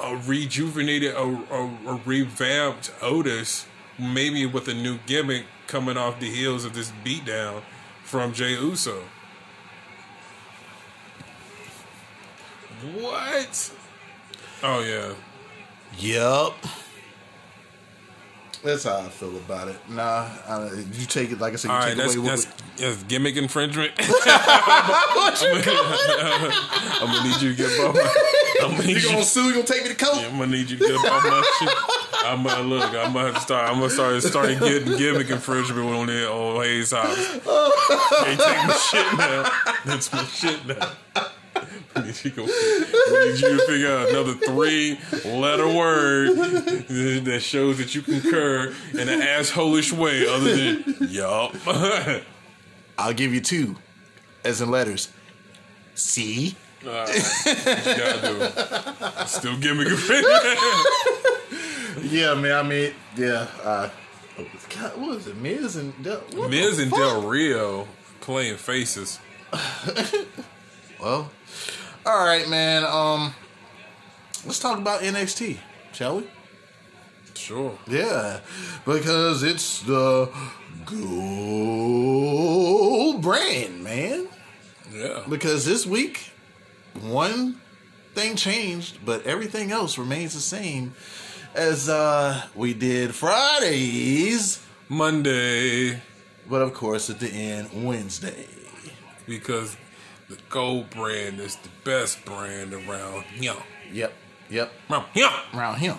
a rejuvenated a, a, a revamped Otis, maybe with a new gimmick coming off the heels of this beatdown from Jey Uso. What? Oh yeah. Yep. That's how I feel about it. Nah, I, you take it like I said. You All take that's away that's, that's gimmick infringement. [LAUGHS] what you I'm gonna need you to get above my. I'm gonna You gonna sue? You gonna take me to court? I'm gonna need you to get above my shit. I'm gonna look. I'm gonna have to start. I'm gonna start starting getting gimmick infringement on the old Hayes house. Can't take my shit now. That's my shit now. We [LAUGHS] need you to- need you to figure out another three-letter word that shows that you concur in an assholish way, other than yup. [LAUGHS] I'll give you two, as in letters. C. Gotta do. Still gimmick infringement. [LAUGHS] Yeah, man. I mean, yeah. Uh, God, what was it? Miz and Del, Miz and fuck? Del Rio playing faces. Well, all right, man. Um, let's talk about NXT, shall we? Sure. Yeah, because it's the gold brand, man. Yeah. Because this week, one thing changed, but everything else remains the same as uh we did Fridays, Monday but of course at the end Wednesday. because the gold brand is the best brand around here. Yep, yep. Around here. Around him.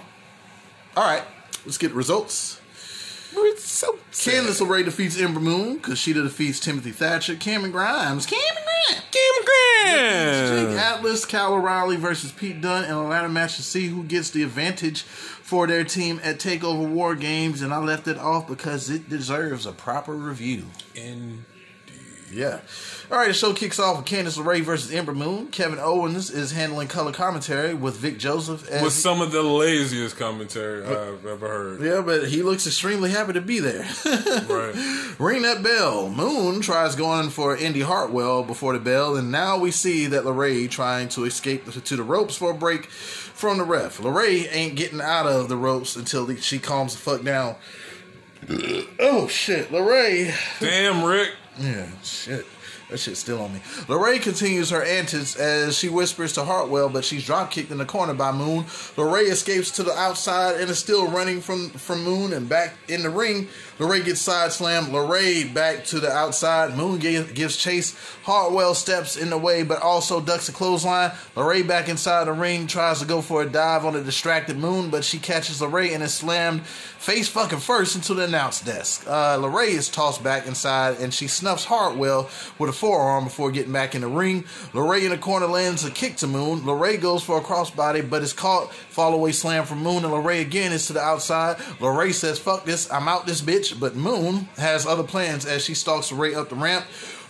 All right, let's get results. It's so Candice LeRae defeats Ember Moon. Kushida defeats Timothy Thatcher. Cameron Grimes. Cameron Grimes. Cameron Grimes. Jake Atlas, Cal O'Reilly versus Pete Dunne in a ladder match to see who gets the advantage for their team at Takeover War Games, and I left it off because it deserves a proper review. And Yeah. All right, the show kicks off with Candice LeRae versus Ember Moon. Kevin Owens is handling color commentary with Vic Joseph. With some of the laziest commentary I've ever heard. yeah, but he looks extremely happy to be there. [LAUGHS] Right. Ring that bell. Moon tries going for Indi Hartwell before the bell, and now we see that LeRae trying to escape to the ropes for a break from the ref. LeRae ain't getting out of the ropes until she calms the fuck down. [CLEARS THROAT] oh shit, LeRae. Damn, Rick. Yeah, shit. That shit's still on me. LeRae continues her antics as she whispers to Hartwell, but she's drop kicked in the corner by Moon. LeRae escapes to the outside and is still running from, from Moon and back in the ring. LeRae gets side slammed. LeRae back to the outside. Moon gives chase. Hartwell steps in the way, but also ducks a clothesline. LeRae back inside the ring tries to go for a dive on the distracted Moon, but she catches LeRae and is slammed face fucking first into the announce desk. Uh, is tossed back inside and she snuffs Hartwell with a forearm before getting back in the ring. LeRae in the corner lands a kick to Moon. LeRae goes for a crossbody but is caught. Fall away slam from Moon and LeRae again is to the outside. LeRae says, fuck this, I'm out this bitch. But Moon has other plans as she stalks LeRae up the ramp.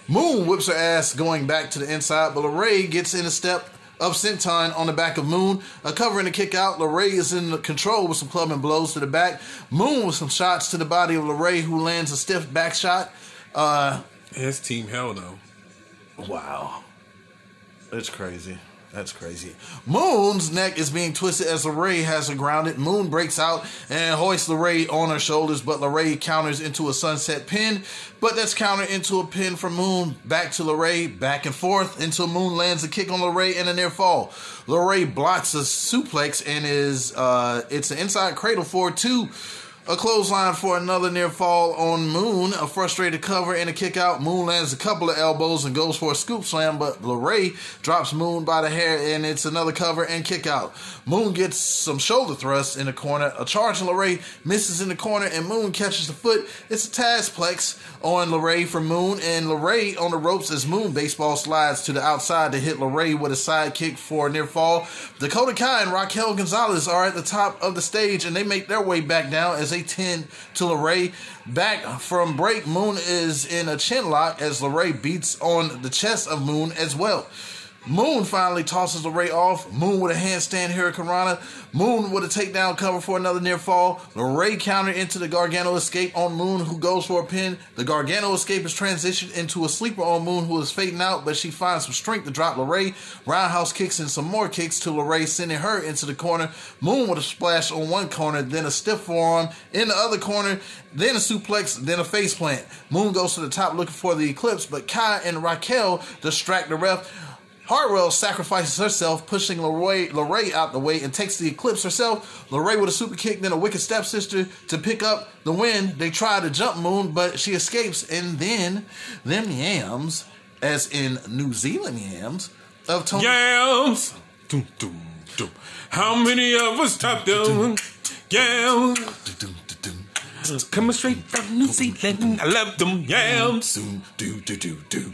Moon whips her ass going back to the inside, but LeRae gets in a step of Senton on the back of Moon. A cover and a kick out. LeRae is in control with some clubbing blows to the back. Moon with some shots to the body of LeRae, who lands a stiff back shot. Uh, It's Team Hell no. wow. That's crazy. That's crazy. Moon's neck is being twisted as LeRae has her grounded. Moon breaks out and hoists LeRae on her shoulders, but LeRae counters into a sunset pin. But that's countered into a pin from Moon. Back to LeRae, back and forth until Moon lands a kick on LeRae and a near fall. LeRae blocks a suplex and is uh it's an inside cradle for two. A clothesline for another near fall on Moon. A frustrated cover and a kick out. Moon lands a couple of elbows and goes for a scoop slam, but LeRae drops Moon by the hair and it's another cover and kick out. Moon gets some shoulder thrusts in the corner. A charge on misses in the corner and Moon catches the foot. It's a Tazplex on LeRae for Moon and LeRae on the ropes as Moon baseball slides to the outside to hit LeRae with a side kick for a near fall. Dakota Kai and Raquel Gonzalez are at the top of the stage and they make their way back down as they tend to LeRae. Back from break, Moon is in a chin lock as LeRae beats on the chest of Moon as well. Moon finally tosses LeRae off. Moon with a handstand Hurricanrana. Moon with a takedown cover for another near fall. LeRae counter into the Gargano escape on Moon, who goes for a pin. The Gargano escape is transitioned into a sleeper on Moon, who is fading out, but she finds some strength to drop LeRae. Roundhouse kicks and some more kicks to LeRae, sending her into the corner. Moon with a splash on one corner, then a stiff forearm in the other corner, then a suplex, then a face plant. Moon goes to the top looking for the eclipse, but Kai and Raquel distract the ref. Hartwell sacrifices herself, pushing LeRae, LeRae out the way and takes the eclipse herself. LeRae with a super kick, then a wicked stepsister to pick up the win. They try to jump Moon, but she escapes. And then them yams, as in New Zealand yams, of Toni. Yams. Dum, dum, dum. How many of us top them? Yeah. Coming straight from New Zealand. I love them yams. Do do do do.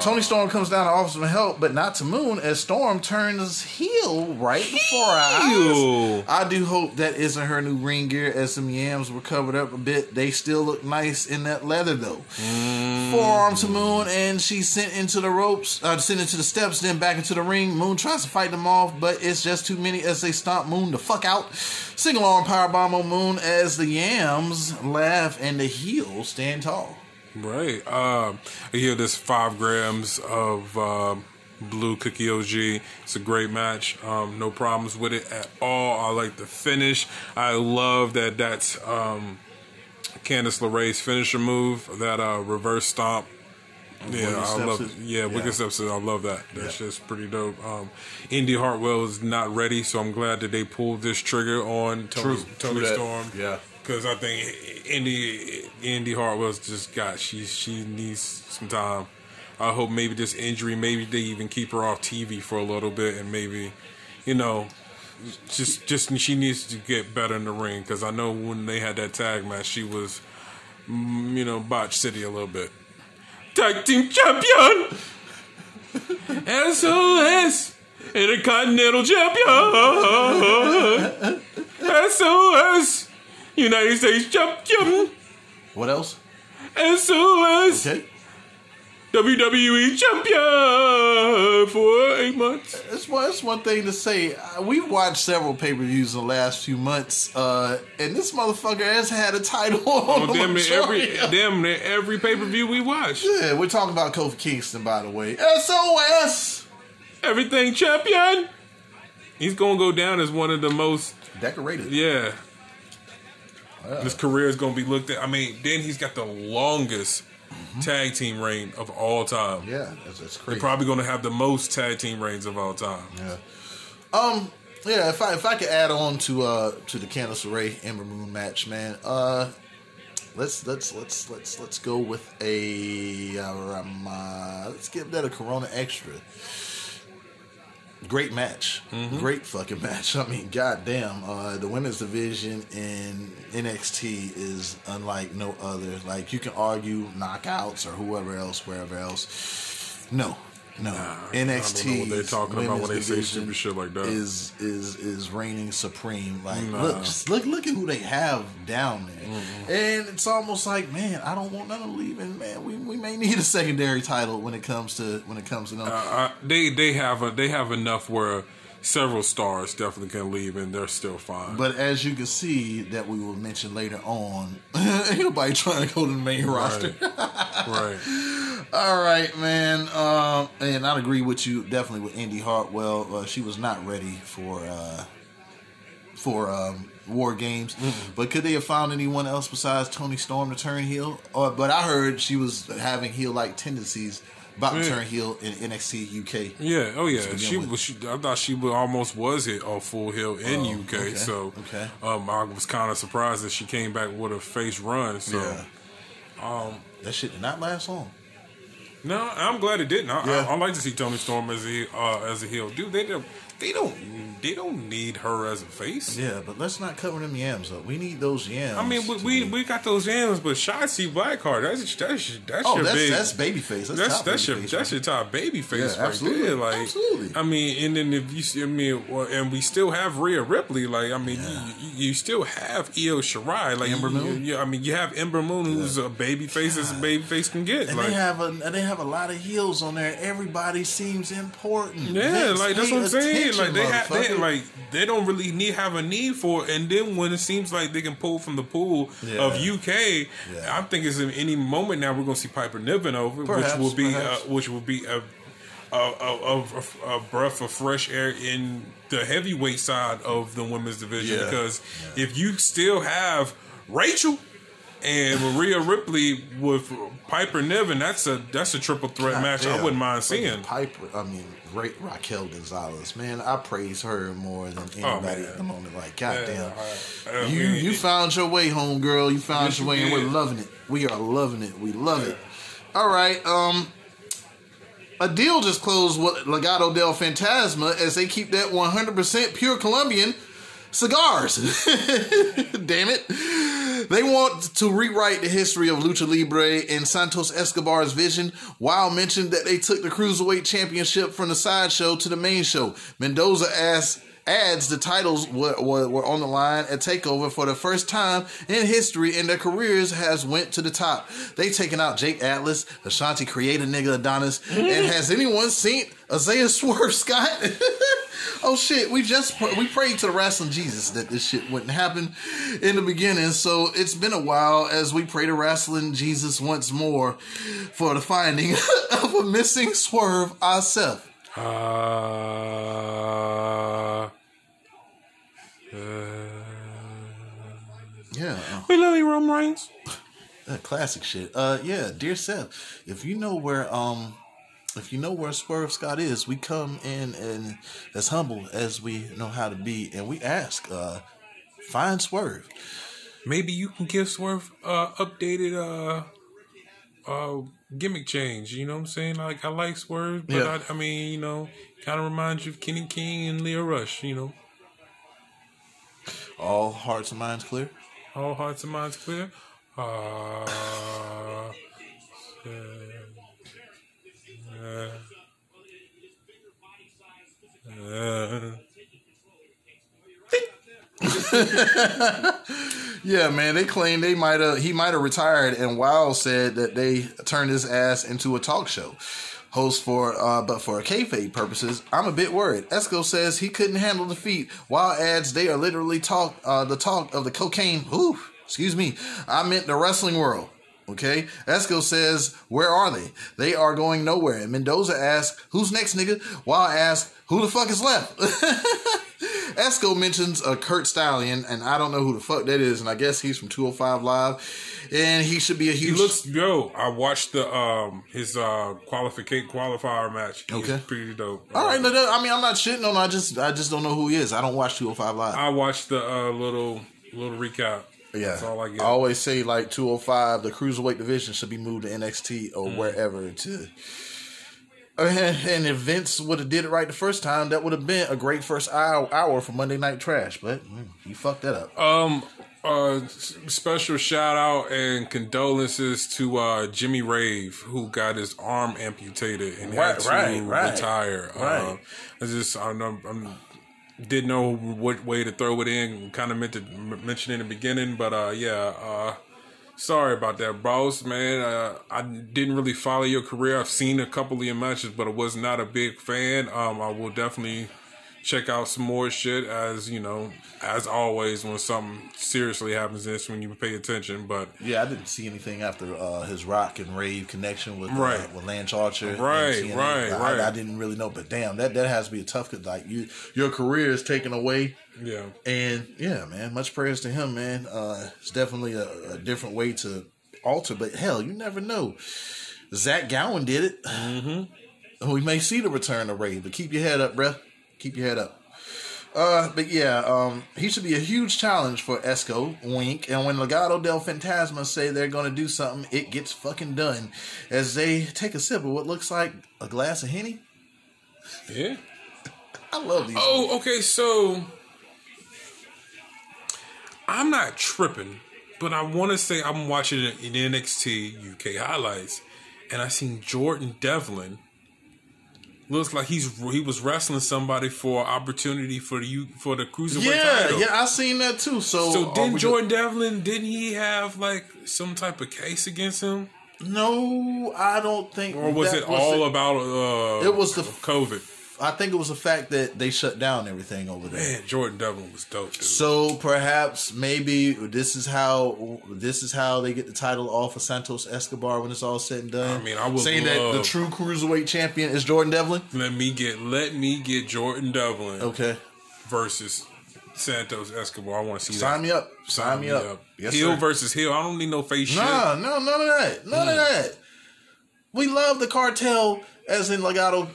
Toni Storm comes down to offer some help, but not to Moon as Storm turns heel right before our eyes. I do hope that isn't her new ring gear as some yams were covered up a bit. They still look nice in that leather though. Forearm to Moon and she's sent into the ropes, uh, sent into the steps, then back into the ring. Moon tries to fight them off, but it's just too many as they stomp Moon the fuck out. Single arm powerbomb on Moon as the yams laugh and the heel stand tall. Right. Um, I hear this five grams of um, blue cookie OG. It's a great match. Um, no problems with it at all. I like the finish. I love that that's um, Candice LeRae's finisher move, that uh, reverse stomp. Yeah, I love. it. Yeah, Wicked Yeah. Steps. it. I love that. That's just pretty dope. Um, Indi Hartwell is not ready, so I'm glad that they pulled this trigger on Toni. Toni. Storm. Yeah. because I think Indi Indi Hartwell's just got she she needs some time. I hope maybe this injury, maybe they even keep her off TV for a little bit, and maybe, you know, just just she needs to get better in the ring because I know when they had that tag match, she was, mm, you know, botch city a little bit. Tag team champion, SOS, Intercontinental champion, SOS, United States champion, What else? SOS. Okay. WWE champion for eight months. That's one, it's one thing to say. Uh, We've watched several pay per views in the last few months, uh, and this motherfucker has had a title [LAUGHS] on Oh, the damn near every damn near every pay per view we watch. Yeah, we're talking about Kofi Kingston, by the way. SOS! Everything champion. He's gonna go down as one of the most Decorated. yeah. His career is gonna be looked at. I mean, then he's got the longest tag team reign of all time. Yeah, that's, that's crazy. Probably gonna have the most tag team reigns of all time. Yeah. Um. Yeah. If I if I could add on to uh to the Candice LeRae Ember Moon match, man. Uh, let's let's let's let's let's go with a um, uh, let's give that a Corona Extra. Great match, great fucking match. [LAUGHS] I mean, goddamn, uh, the women's division in NXT is unlike no other. Like you can argue knockouts or whoever else, wherever else. No, no. I NXT. what they're talking about when they say stupid shit like that. Is is is reigning supreme? Like Nah. look, look look at who they have down there, Mm-hmm. and it's almost like man, I don't want none of leaving. Man, we, we may need a secondary title when it comes to when it comes to them. Uh, they they have a, they have enough where several stars definitely can leave and they're still fine. But as you can see, that we will mention later on, [LAUGHS] ain't nobody trying to go to the main roster. [LAUGHS] right. All right, man. Um, and I'd agree with you definitely with Indi Hartwell. Uh, she was not ready for uh, for um, War Games. But could they have found anyone else besides Toni Storm to turn heel? Or, but I heard she was having heel like tendencies about to turn heel in NXT UK. Yeah. Oh yeah. She with. was. She, I thought she almost was it a full hill in Oh, UK. okay, So okay. Um, I was kind of surprised that she came back with a face run. So Yeah. Um, that shit did not last long. no, I'm glad it didn't. I, Yeah. I, I like to see Toni Storm as a uh, as a heel. Dude, they don't. They don't. They don't need her as a face. Yeah, but let's not cover them yams up. We need those yams. I mean, we, we we got those yams, but Shotzi Blackheart, that's that's that's oh, your that's big. that's babyface. That's that's top that's your babyface, that's man. your top baby face Yeah, right absolutely. there. Like, Absolutely. I mean, and then if you, see- I mean, well, and we still have Rhea Ripley. Like, I mean, you, you, you still have Io Shirai. Like, Ember Moon. You, I mean, you have Ember Moon, who's a baby face as a baby face can get. And like, they have a and they have a lot of heels on there. Everybody seems important. Yeah, like that's what I'm saying. Attention, Like they have, they, like they don't really need have a need for. it. And then when it seems like they can pull from the pool Yeah. of UK, Yeah. I'm thinking in any moment now we're going to see Piper Niven over, Perhaps, which will be uh, which will be a a, a, a, a breath of fresh air in the heavyweight side of the women's division. Yeah. Because if you still have Rachel. And Maria Ripley with Piper Niven, that's a that's a triple threat God match. I wouldn't mind seeing. Piper. I mean, great Raquel Gonzalez. Man, I praise her more than anybody man. at the moment. Like, goddamn, I- I you mean, you it- found your way home, girl. You found your you way, and we're loving it. We are loving it. We love it. All right. Um. a deal just closed with Legado del Fantasma as they keep that 100% pure Colombian cigars. [LAUGHS] Damn it. They want to rewrite the history of Lucha Libre and Santos Escobar's vision. While mentioned that they took the Cruiserweight Championship from the sideshow to the main show. Mendoza asked adds the titles were, were, were on the line at takeover for the first time in history and their careers has went to the top they taken out jake atlas ashanti creator nigga adonis and mm-hmm. has anyone seen isaiah swerve scott. [LAUGHS] Oh shit. We just we prayed to the wrestling jesus that this shit wouldn't happen in the beginning. So it's been a while as we pray to wrestling jesus once more for the finding [LAUGHS] of a missing swerve ourselves Uh, uh, yeah. We love you, Roman Reigns. [LAUGHS] Classic shit. Uh, yeah, dear Seth, if you know where um, if you know where Swerve Scott is, we come in and as humble as we know how to be, and we ask, uh, find Swerve. Maybe you can give Swerve uh updated uh uh gimmick change. You know what I'm saying? Like I like Swerve, but Yeah. I, I mean, you know, kind of reminds you of Kenny King and Lio Rush. You know, All hearts and minds clear. all hearts and minds clear. Uh, [LAUGHS] uh, uh, Yeah, man, they claim they might have he might have retired, and Wilde said that they turned his ass into a talk show host for uh but for kayfabe purposes. I'm a bit worried. Esco says he couldn't handle the feat. Wilde adds they are literally talk uh the talk of the cocaine. Ooh, excuse me. I meant the wrestling world. Okay, Esco says, "Where are they? They are going nowhere." And Mendoza asks, "Who's next, nigga?" Wilde asks, "Who the fuck is left?" [LAUGHS] Esco mentions a Curt Stallion, and I don't know who the fuck that is, and I guess he's from 205 Live, and he should be a he huge. looks yo. I watched the um his uh qualificate qualifier match. He's Okay. pretty dope. all right. No, no, I mean, I'm not shitting on. I just, I just don't know who he is. I don't watch 205 Live. I watched the uh little little recap. Yeah, That's all I get. always say like 205, the cruiserweight division should be moved to NXT Mm. or wherever to. And if Vince would have did it right the first time, that would have been a great first hour, hour for Monday Night Trash. But mm, he fucked that up. Um, uh, special shout out and condolences to uh, Jimmy Rave, who got his arm amputated and Right, had to right, right. retire. Uh, Right. I just I don't know. I'm, didn't know what way to throw it in. Kind of meant to mention in the beginning, but uh, yeah. Uh, sorry about that, bros. Man, uh, I didn't really follow your career. I've seen a couple of your matches, but I was not a big fan. Um, I will definitely check out some more shit as you know as always when something seriously happens this when you pay attention but Yeah, I didn't see anything after uh, his rock and rave connection with uh, with Lance Archer. Right, TNA. right, I, right. I didn't really know, but damn, that that has to be a tough. Cause like you, your career is taken away, yeah and yeah, man, much prayers to him, man. Uh, it's definitely a, a different way to alter, but hell, you never know. Zach Gowen did it. Mm-hmm. We may see the return of Ray, but keep your head up, bruh. Keep your head up. Uh, but yeah, um, he should be a huge challenge for Esco, wink. And when Legado del Fantasma say they're gonna do something, it gets fucking done. As they take a sip of what looks like a glass of Henny. yeah I love these. oh okay so i'm not tripping but i want to say i'm watching in nxt uk highlights and i seen jordan devlin looks like he's he was wrestling somebody for opportunity for the U, for the cruiserweight yeah, title. yeah, I seen that too. So, So didn't Jordan Devlin? Didn't he have like some type of case against him, No, I don't think. or was it all it. about? Uh, It was the- COVID. I think it was the fact that they shut down everything over there. Man, Jordan Devlin was dope. Dude. So perhaps maybe this is how this is how they get the title off of Santos Escobar when it's all said and done. I mean, I would saying that the true cruiserweight champion is Jordan Devlin. let me get let me get Jordan Devlin Okay, versus Santos Escobar. I want to see sign that. me up. Sign, me up. Yes, Hill versus Hill. I don't need no face Nah, no, no, none of that. None of hmm. that. We love the cartel, as in Legado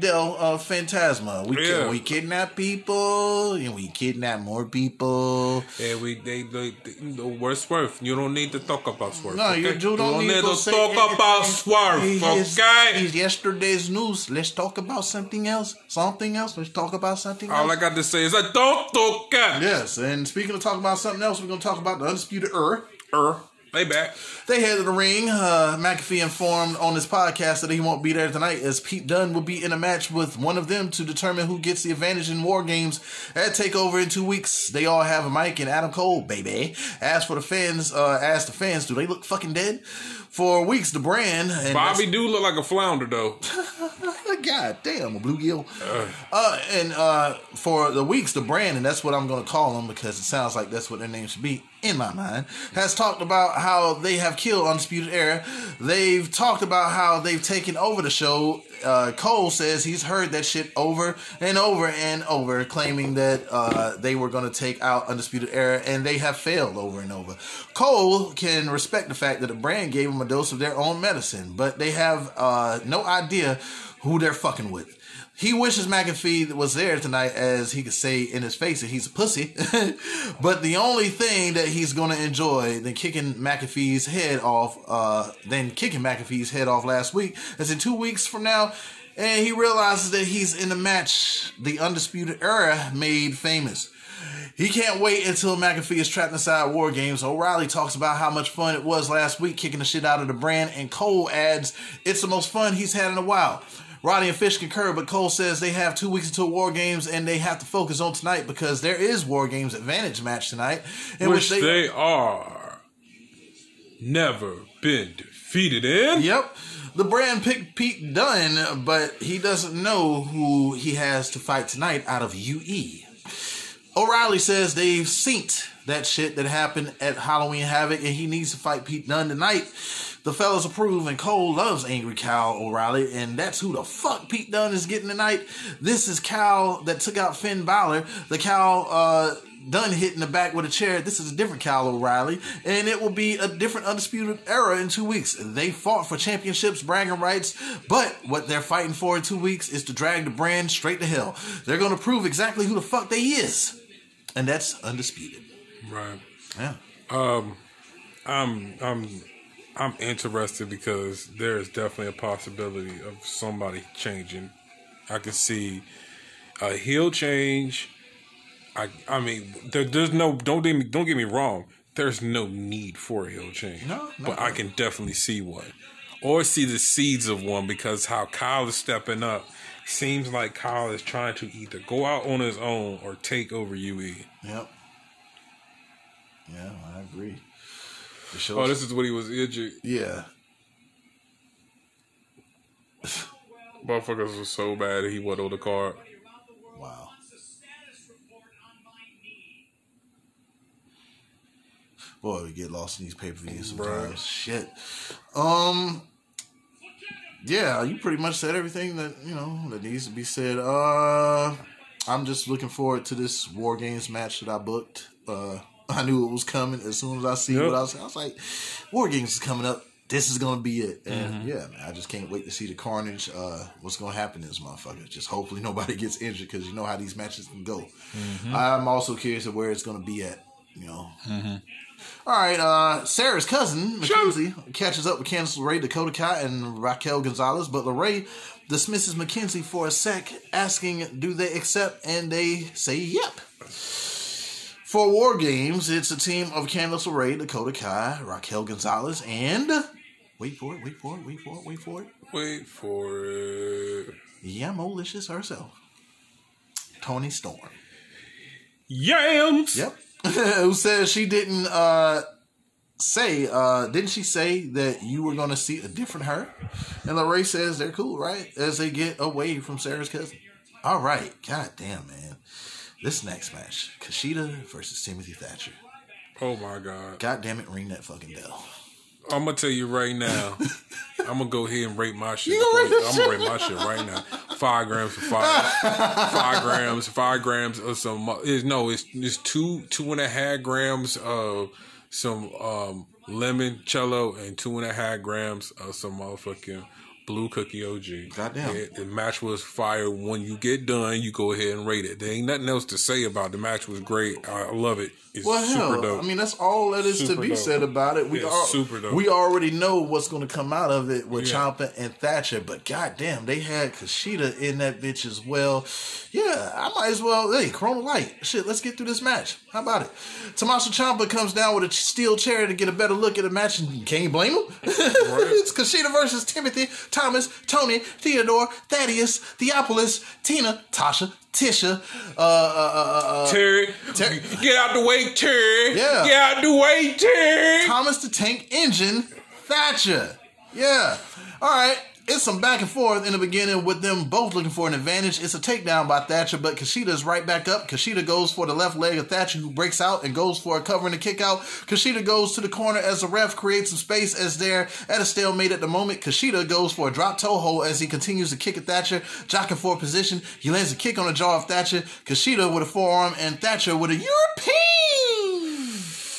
Del uh, Fantasma. We Yeah. we kidnap people and we kidnap more people. Yeah, we they, they, they Swerve. You don't need to talk about Swerve. No, you okay? do don't need, need to to talk anything. about Swerve, okay? it's yesterday's news. Let's talk about something else. Something else. Let's talk about something All I got to say is I don't talk. Yes, and speaking of talking about something else, we're gonna talk about the undisputed er. Er, they back. They head to the ring. Uh, McAfee informed on his podcast that he won't be there tonight, as Pete Dunne will be in a match with one of them to determine who gets the advantage in War Games at Takeover in two weeks. They all have a mic and Adam Cole, baby. As for the fans, uh, ask the fans, do they look fucking dead? For weeks, the brand and Bobby do look like a flounder though. [LAUGHS] God damn, a bluegill. Uh, and uh, for the weeks, the brand, and that's what I'm going to call them because it sounds like that's what their name should be in my mind, has talked about how they have killed Undisputed Era. They've talked about how they've taken over the show. Uh, Cole says he's heard that shit over and over and over, claiming that uh, they were going to take out Undisputed Era, and they have failed over and over. Cole can respect the fact that the brand gave him a dose of their own medicine, but they have uh, no idea who they're fucking with. He wishes McAfee was there tonight, as he could say in his face that he's a pussy. [LAUGHS] but the only thing that he's going to enjoy than kicking McAfee's head off, uh, than kicking McAfee's head off last week, is in two weeks from now, and he realizes that he's in the match the Undisputed Era made famous. He can't wait until McAfee is trapped inside War Games. O'Reilly talks about how much fun it was last week kicking the shit out of the brand, and Cole adds, it's the most fun he's had in a while. Roddy and Fish concur, but Cole says they have two weeks until War Games and they have to focus on tonight because there is War Games Advantage match tonight, in Which they are never been defeated in. Yep. The brand picked Pete Dunne, but he doesn't know who he has to fight tonight out of UE. O'Reilly says they've synced that shit that happened at Halloween Havoc and he needs to fight Pete Dunne tonight. The fellas approve and Cole loves Angry Cal O'Reilly and that's who the fuck Pete Dunne is getting tonight. This is Cal that took out Finn Balor. The Cal uh Dunne hit in the back with a chair. This is a different Cal O'Reilly, and it will be a different undisputed era in two weeks. They fought for championships, bragging rights, but what they're fighting for in two weeks is to drag the brand straight to hell. They're going to prove exactly who the fuck they is, and that's undisputed. Right. Yeah. Um, I'm I'm I'm interested because there is definitely a possibility of somebody changing. I can see a heel change. I I mean there, there's no don't get me don't get me wrong. There's no need for a heel change. No, no. but I can definitely see one, or see the seeds of one because how Kyle is stepping up. Seems like Kyle is trying to either go out on his own or take over. UE. Yep. Yeah, I agree. Oh, this is what he was injured. yeah. Motherfuckers was so bad he went on the card. Wow. Boy, we get lost in these pay per views sometimes. Shit. Um. Yeah, you pretty much said everything that you know that needs to be said. Uh, I'm just looking forward to this War Games match that I booked. Uh, [LAUGHS] I knew it was coming as soon as I see Yep. what I was. I was like, War Games is coming up. This is gonna be it, and yeah, man, I just can't wait to see the carnage. Uh, what's gonna happen in this motherfucker? Just hopefully nobody [LAUGHS] gets injured because you know how these matches can go. I'm also curious of where it's gonna be at. You know. All right, uh, Sarah's cousin McKenzie catches up with Candice LeRae, Dakota Kai, and Raquel Gonzalez, but LeRae dismisses McKenzie for a sec, asking, "Do they accept?" And they say, "Yep." For War Games, it's a team of Candice LeRae, Dakota Kai, Raquel Gonzalez, and wait for it, wait for it, wait for it, wait for it. Wait for it. Yeah, Molicious herself, Toni Storm. Yams. Yep. [LAUGHS] Who says she didn't uh say uh didn't she say that you were gonna see a different her? And LeRae says they're cool, right? As they get away from Sarah's cousin. All right. God damn man. This next match, Kushida versus Timothy Thatcher. Oh my god. God damn it, ring that fucking bell. I'm gonna tell you right now. [LAUGHS] I'm gonna go ahead and rate my shit. You gonna rate I'm gonna rate my shit right now. Five grams for five. five grams. Five grams of some. Is no. It's it's two two and a half grams of some um lemon cello and two and a half grams of some motherfucking Blue Cookie OG. Goddamn. Yeah, the match was fire. When you get done, you go ahead and rate it. There ain't nothing else to say about it. the match. Was great. I love it. It's Well, super hell, dope. I mean, that's all that is to be dope. said about it. We Yeah, are super dope. We already know what's going to come out of it with Yeah. Ciampa and Thatcher, but goddamn, they had Kushida in that bitch as well. Yeah, I might as well. Hey, Corona Light, shit. Let's get through this match. How about it? Tommaso Ciampa comes down with a steel chair to get a better look at the match, and can you blame him? [LAUGHS] [LAUGHS] it's Kushida versus Timothy, Thomas, Tony, Theodore, Thaddeus, Theopolis, Tina, Tasha, Tisha, uh, uh, uh, uh, Terry, Terry- get out the way, Terry. Yeah. get out the way, Terry. Thomas the Tank Engine Thatcher. Yeah. All right. It's some back and forth in the beginning with them both looking for an advantage. It's a takedown by Thatcher, but Kushida's right back up. Kushida goes for the left leg of Thatcher, who breaks out and goes for a cover and a kick out. Kushida goes to the corner as the ref creates some space as they're at a stalemate at the moment. Kushida goes for a drop toe hold as he continues to kick at Thatcher, jockeying for a position. He lands a kick on the jaw of Thatcher. Kushida with a forearm and Thatcher with a European.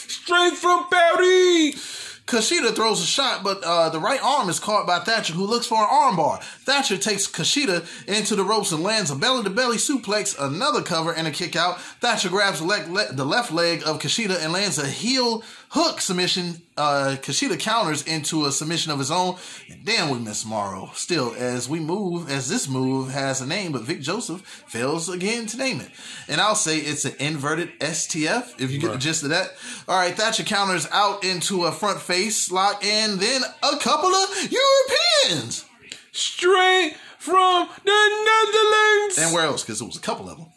Straight from Paris. Kushida throws a shot, but uh, the right arm is caught by Thatcher, who looks for an armbar. Thatcher takes Kushida into the ropes and lands a belly-to-belly suplex, another cover, and a kick out. Thatcher grabs the, leg, le- the left leg of Kushida and lands a heel hook submission. Uh, Kushida counters into a submission of his own. And damn, we miss Mauro. Still, as we move, as this move has a name, but Vic Joseph fails again to name it. And I'll say it's an inverted STF, if you get the gist of that. All right, Thatcher counters out into a front face lock and then a couple of Europeans. Straight from the Netherlands. And where else? Because it was a couple of them.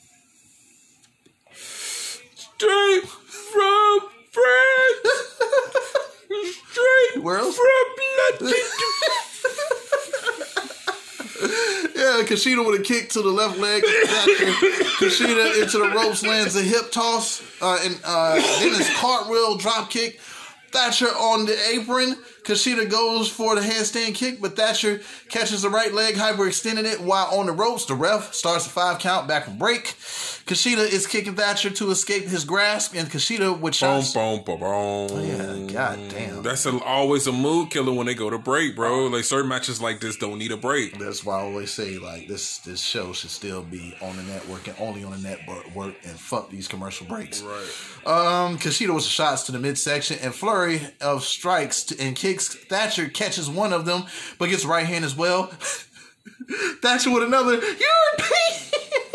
Straight from France. Straight Where else? from Latin. Yeah, Kushida with a kick to the left leg. Kushida into the ropes lands a hip toss, uh, and uh, then his cartwheel drop kick. Thatcher on the apron. Kushida goes for the handstand kick, but Thatcher catches the right leg, hyperextending it while on the ropes. The ref starts a five count back from break. Kushida is kicking Thatcher to escape his grasp, and Kushida with Boom, shots. boom, boom, boom. Yeah, goddamn. That's a, always a mood killer when they go to break, bro. Like certain matches like this don't need a break. That's why I always say like this this show should still be on the network and only on the network and fuck these commercial breaks. Right. Um, Kushida was shots to the midsection and flurry of strikes to, and kicks. Thatcher catches one of them, but gets right hand as well. [LAUGHS] Thatcher with another European. [LAUGHS]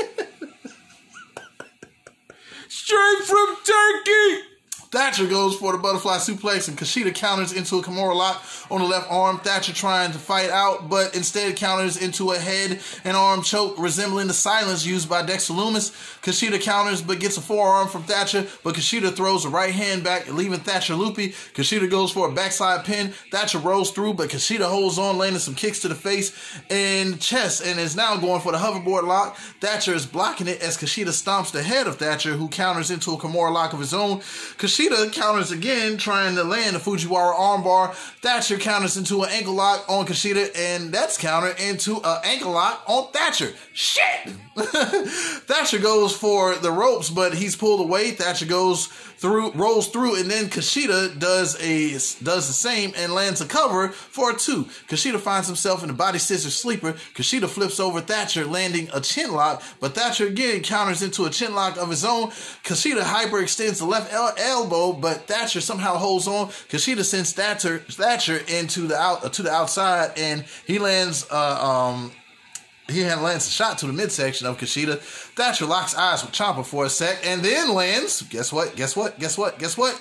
Straight from Turkey. Thatcher goes for the butterfly suplex and Kushida counters into a Kimura lock on the left arm. Thatcher trying to fight out, but instead counters into a head and arm choke resembling the silence used by Dexter Lumis. Kushida counters but gets a forearm from Thatcher, but Kushida throws a right hand back, leaving Thatcher loopy. Kushida goes for a backside pin. Thatcher rolls through, but Kushida holds on, landing some kicks to the face and chest, and is now going for the hoverboard lock. Thatcher is blocking it as Kushida stomps the head of Thatcher, who counters into a Kimura lock of his own. Kushida counters again, trying to land a Fujiwara armbar. Thatcher counters into an ankle lock on Kushida, and that's countered into an ankle lock on Thatcher. Shit! [LAUGHS] Thatcher for the ropes, but he's pulled away. Thatcher goes through, rolls through, and then Kushida does a does the same and lands a cover for a two. Kushida finds himself in a body scissor sleeper. Kushida flips over Thatcher, landing a chin lock, but Thatcher again counters into a chin lock of his own. Kushida hyperextends the left el- elbow, but Thatcher somehow holds on. Kushida sends Thatcher Thatcher into the out to the outside, and he lands uh, um he had lands a shot to the midsection of Kushida. Thatcher locks eyes with Ciampa for a sec, and then lands. Guess what? Guess what? Guess what? Guess what?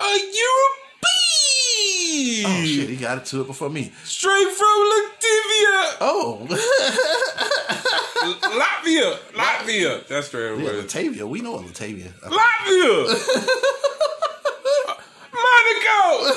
A European. Oh shit! He got it to it before me. Straight from Latvia. Oh, [LAUGHS] Latvia. Latvia. That's straight yeah, away. Latavia. We know Latavia. Latvia. [LAUGHS] Monaco.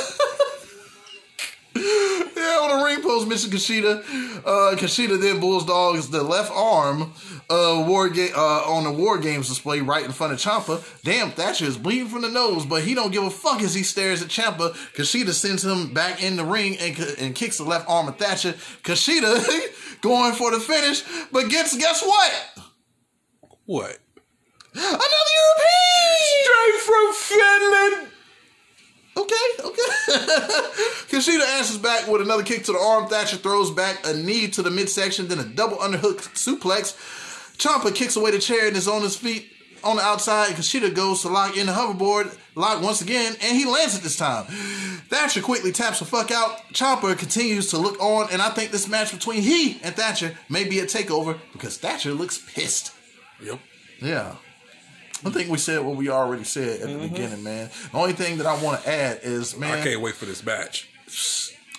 [LAUGHS] Yeah, on the ring post, Mr. Kushida. Uh, Kushida then bulldogs the left arm uh, war ga- uh, on the War Games display right in front of Ciampa. Damn, Thatcher is bleeding from the nose, but he don't give a fuck as he stares at Ciampa. Kushida sends him back in the ring and, and kicks the left arm of Thatcher. Kushida [LAUGHS] going for the finish, but gets guess what? What? Another European. Straight from Finland. Okay, okay. [LAUGHS] Kushida answers back with another kick to the arm. Thatcher throws back a knee to the midsection, then a double underhook suplex. Ciampa kicks away the chair and is on his feet on the outside. Kushida goes to lock in the hoverboard, lock once again, and he lands it this time. Thatcher quickly taps the fuck out. Ciampa continues to look on, and I think this match between he and Thatcher may be a takeover because Thatcher looks pissed. Yep. Yeah. I think we said what we already said at the mm-hmm. beginning, man. The only thing that I want to add is, man, I can't wait for this match.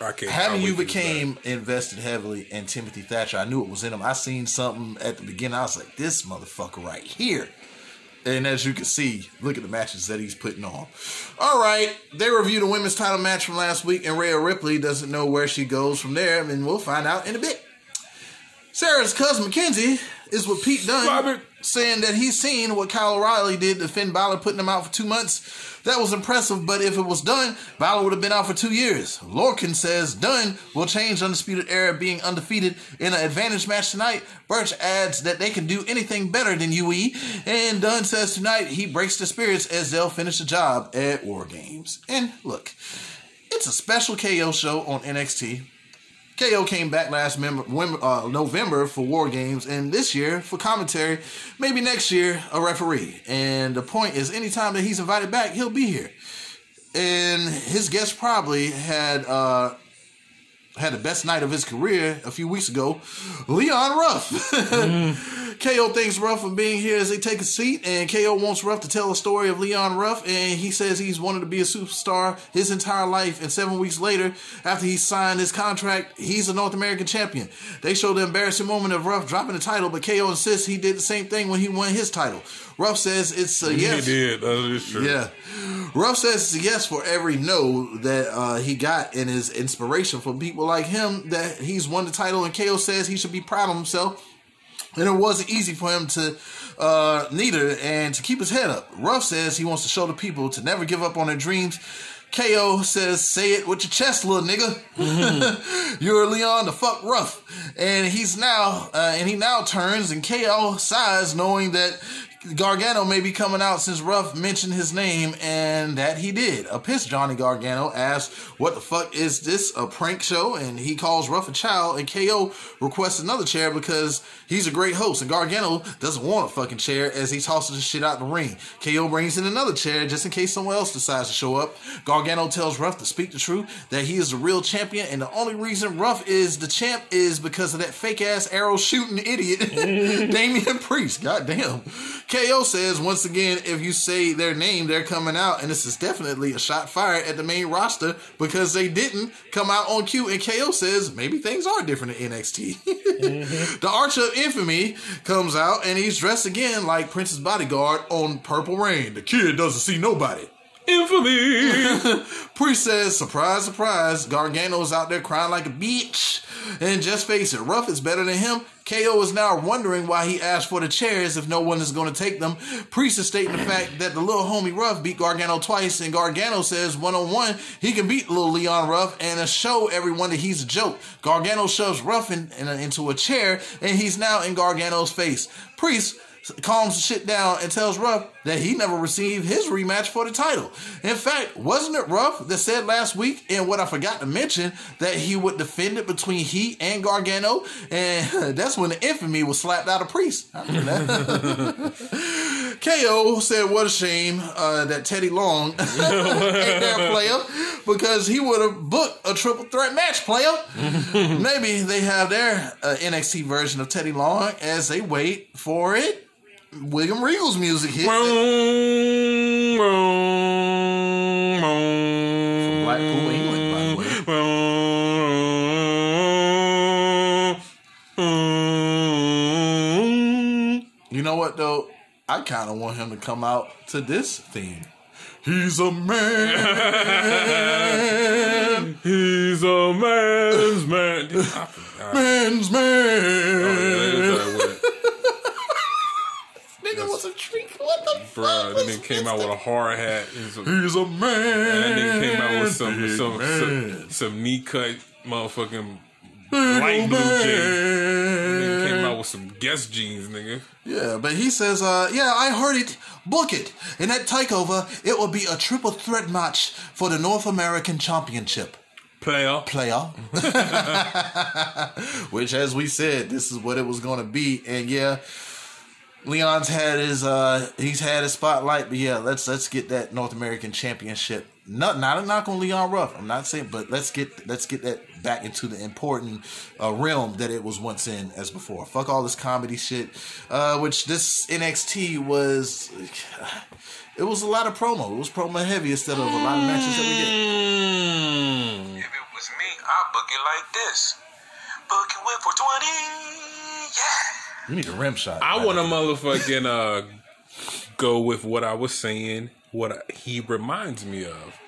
I can't. having you wait for this became invested heavily in Timothy Thatcher, I knew it was in him. I seen something at the beginning. I was like, this motherfucker right here. And as you can see, look at the matches that he's putting on. All right, they reviewed the women's title match from last week, and Rhea Ripley doesn't know where she goes from there, and we'll find out in a bit. Sarah's cousin McKenzie is with Pete Dunne, Robert. Saying that he's seen what Kyle O'Reilly did to Finn Balor, putting him out for two months. That was impressive, but if it was done, Balor would have been out for two years. Lorcan says Dunne will change Undisputed Era being undefeated in an advantage match tonight. Burch adds that they can do anything better than UE, and Dunne says tonight he breaks the spirits as they'll finish the job at War Games. And look, it's a special KO show on NXT. KO came back last mem- uh, November for War Games, and this year for commentary. Maybe next year a referee. And the point is, anytime that he's invited back, he'll be here. And his guest probably had uh, had the best night of his career a few weeks ago. Leon Ruff. [LAUGHS] KO thanks Ruff for being here as they take a seat, and KO wants Ruff to tell a story of Leon Ruff, and he says he's wanted to be a superstar his entire life, and seven weeks later, after he signed his contract, he's a North American champion. They show the embarrassing moment of Ruff dropping the title, but KO insists he did the same thing when he won his title. Ruff says it's a yes. He did. That is true. Yeah. Ruff says it's a yes for every no that uh, he got and his inspiration from people like him that he's won the title. And KO says he should be proud of himself. And it wasn't easy for him to uh, neither and to keep his head up. Ruff says he wants to show the people to never give up on their dreams. KO says, say it with your chest, little nigga. [LAUGHS] You're Leon the fuck rough. And he's now, uh, and he now turns and KO sighs knowing that Gargano may be coming out since Ruff mentioned his name, and that he did. A pissed Johnny Gargano asks, What the fuck is this? A prank show? And he calls Ruff a child, and KO requests another chair because he's a great host, and Gargano doesn't want a fucking chair as he tosses the shit out the ring. KO brings in another chair just in case someone else decides to show up. Gargano tells Ruff to speak the truth, that he is the real champion, and the only reason Ruff is the champ is because of that fake ass arrow shooting idiot, [LAUGHS] Damian Priest. Goddamn. KO says once again, if you say their name, they're coming out, and this is definitely a shot fired at the main roster because they didn't come out on cue. And KO says maybe things are different in NXT. Mm-hmm. [LAUGHS] the Archer of Infamy comes out, and he's dressed again like Prince's bodyguard on Purple Rain. The kid doesn't see nobody. Infamy. [LAUGHS] Priest says, surprise, surprise, Gargano's out there crying like a bitch. And just face it, Ruff is better than him. KO is now wondering why he asked for the chairs if no one is going to take them. Priest is stating the fact that the little homie Ruff beat Gargano twice, and Gargano says one on one he can beat little Leon Ruff and show everyone that he's a joke. Gargano shoves Ruff in, in, into a chair, and he's now in Gargano's face. Priest calms the shit down and tells Ruff that he never received his rematch for the title. In fact, wasn't it Ruff that said last week, and what I forgot to mention, that he would defend it between he and Gargano? And [LAUGHS] that's when the infamy was slapped out of Priest. I remember that. [LAUGHS] KO said, What a shame uh, that Teddy Long [LAUGHS] ain't their player because he would have booked a triple threat match, player. Maybe they have their uh, NXT version of Teddy Long as they wait for it. William Regal's music hit. From Blackpool, England, by the way. You know what though? I kind of want him to come out to this theme. He's a man, [LAUGHS] He's a man's man. [LAUGHS] Man's man. Oh, yeah, Nigga was a treat. What the Bruh, fuck? then was came out with a thing? hard hat. And some, He's a man. and then came out with some some, some some knee cut motherfucking Big light old blue jeans. man. He came out with some Guess jeans, nigga. Yeah, but he says, uh, yeah, I heard it. Book it. In that takeover, it will be a triple threat match for the North American Championship. player. player. [LAUGHS] [LAUGHS] Which, as we said, this is what it was going to be. And yeah, Leon's had his uh he's had his spotlight, but yeah, let's let's get that North American Championship. Not not a knock on Leon Ruff. I'm not saying, but let's get let's get that back into the important uh, realm that it was once in as before. Fuck all this comedy shit. Uh, which this NXT was. It was a lot of promo. It was promo heavy instead of a lot of matches that we get. Mm. If it was me, I'd book it like this. Book it win for 20. Yeah. You need a rim shot. I want to motherfucking uh, go with what I was saying, what he reminds me of,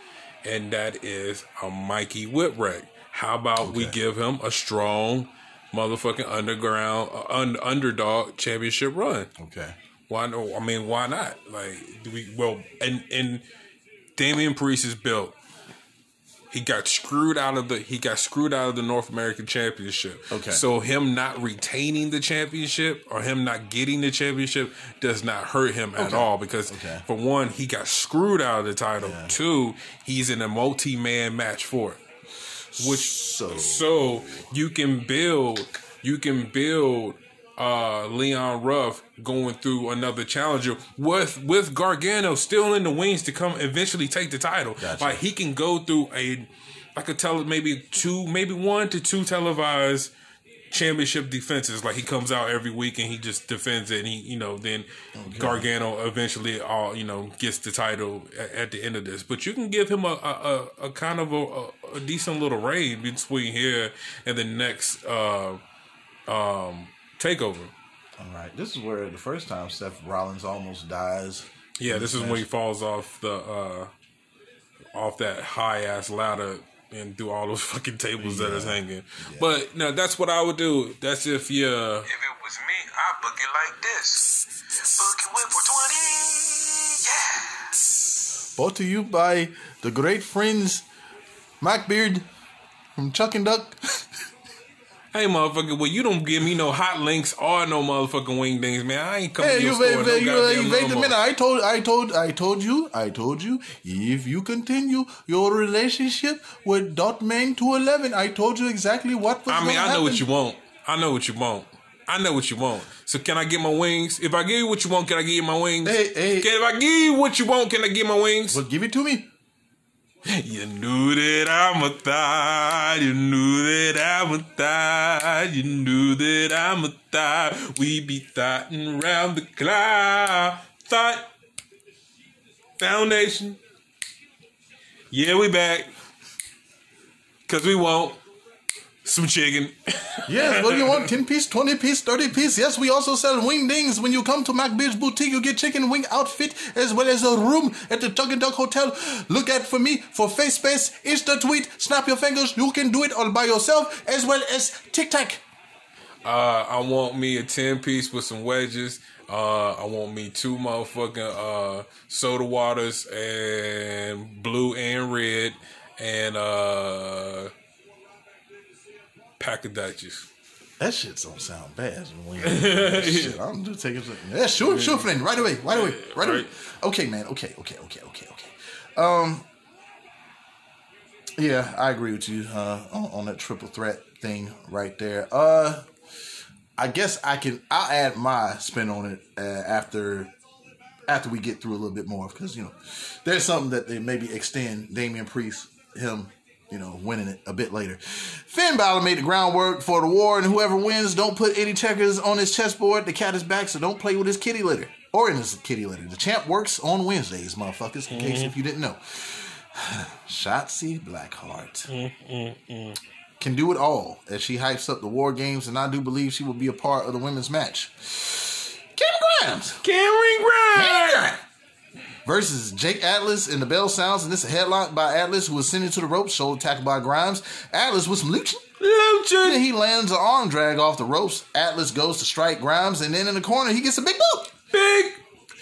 and that is a Mikey Whipwreck. How about we give him a strong motherfucking underground uh, un- underdog championship run? Okay. Why no? I mean, why not? Like, do we well, and and Damian Priest is built. He got screwed out of the he got screwed out of the North American Championship. Okay. So him not retaining the championship or him not getting the championship does not hurt him at all because Okay. for one, he got screwed out of the title. Two, he's in a multi man match for it. Which So- so you can build you can build uh Leon Ruff going through another challenger with with Gargano still in the wings to come eventually take the title. Gotcha. Like he can go through a I could tell maybe two maybe one to two televised championship defenses. Like he comes out every week and he just defends it and he you know then Gargano eventually all you know gets the title at, at the end of this. But you can give him a a, a, kind of a, a, a decent little reign between here and the next uh um takeover. All right. This is where the first time Seth Rollins almost dies. Yeah, this is when he falls off the uh off that high ass ladder and through all those [LAUGHS] fucking tables that is hanging. But no, that's what I would do. That's if you uh, If it was me, I'd book it like this. Book it win for 20. Yeah. Brought to you by the great friends Mac Beard from Chuck and Duck. [LAUGHS] Hey motherfucker, well you don't give me no hot links or no motherfucking wing dings, man. I ain't coming Hey, to your you store. wait, no wait, you, uh, you wait a minute. I told, I told, I told you, I told you. If you continue your relationship with Dotman to eleven, I told you exactly what was. I mean, I know what you want. I know what you want. I know what you want. So can I get my wings? If I give you what you want, can I give you my wings? Hey, hey. Can, if I give you what you want, can I get my wings? Well, give it to me. You knew that I'm a thigh. You knew that I'm a thigh. You knew that I'm a thigh. We be thotting round the clock. Thought Foundation. Yeah, we back. Cause we want some chicken. Yes, what do you want? 10 piece, 20 piece, 30 piece. Yes, we also sell wing dings. When you come to MacBeard's Boutique, you get chicken wing outfit as well as a room at the Chuck and Duck Hotel. Look at for me for face space, Insta tweet, snap your fingers. You can do it all by yourself as well as TikTok. Uh, I want me a 10 piece with some wedges. Uh, I want me two motherfucking uh, soda waters and blue and red and uh, pack of Dutches. That shit don't sound bad. When [LAUGHS] you- shit, I'm just taking. Yeah, sure, sure, friend. Right away, right away, right away. Okay, man. Okay, okay, okay, okay, okay. Um, yeah, I agree with you uh, on, on that triple threat thing right there. Uh, I guess I can. I'll add my spin on it uh, after after we get through a little bit more because you know there's something that they maybe extend Damian Priest him you know winning it a bit later. Finn Balor made the groundwork for the war, and whoever wins don't put any checkers on his chessboard. The cat is back, so don't play with his kitty litter or in his kitty litter. The champ works on Wednesdays, motherfuckers. In case if you didn't know. [SIGHS] Shotzi Blackheart can do it all as she hypes up the war games, and I do believe she will be a part of the women's match. Kim Grimes Cameron Grimes! Versus Jake Atlas and the bell sounds, and this is a headlock by Atlas who was sent into the ropes, shoulder tackle by Grimes. Atlas with some lucha. Then Lucha! he lands an arm drag off the ropes. Atlas goes to strike Grimes, and then in the corner he gets a big boot. Big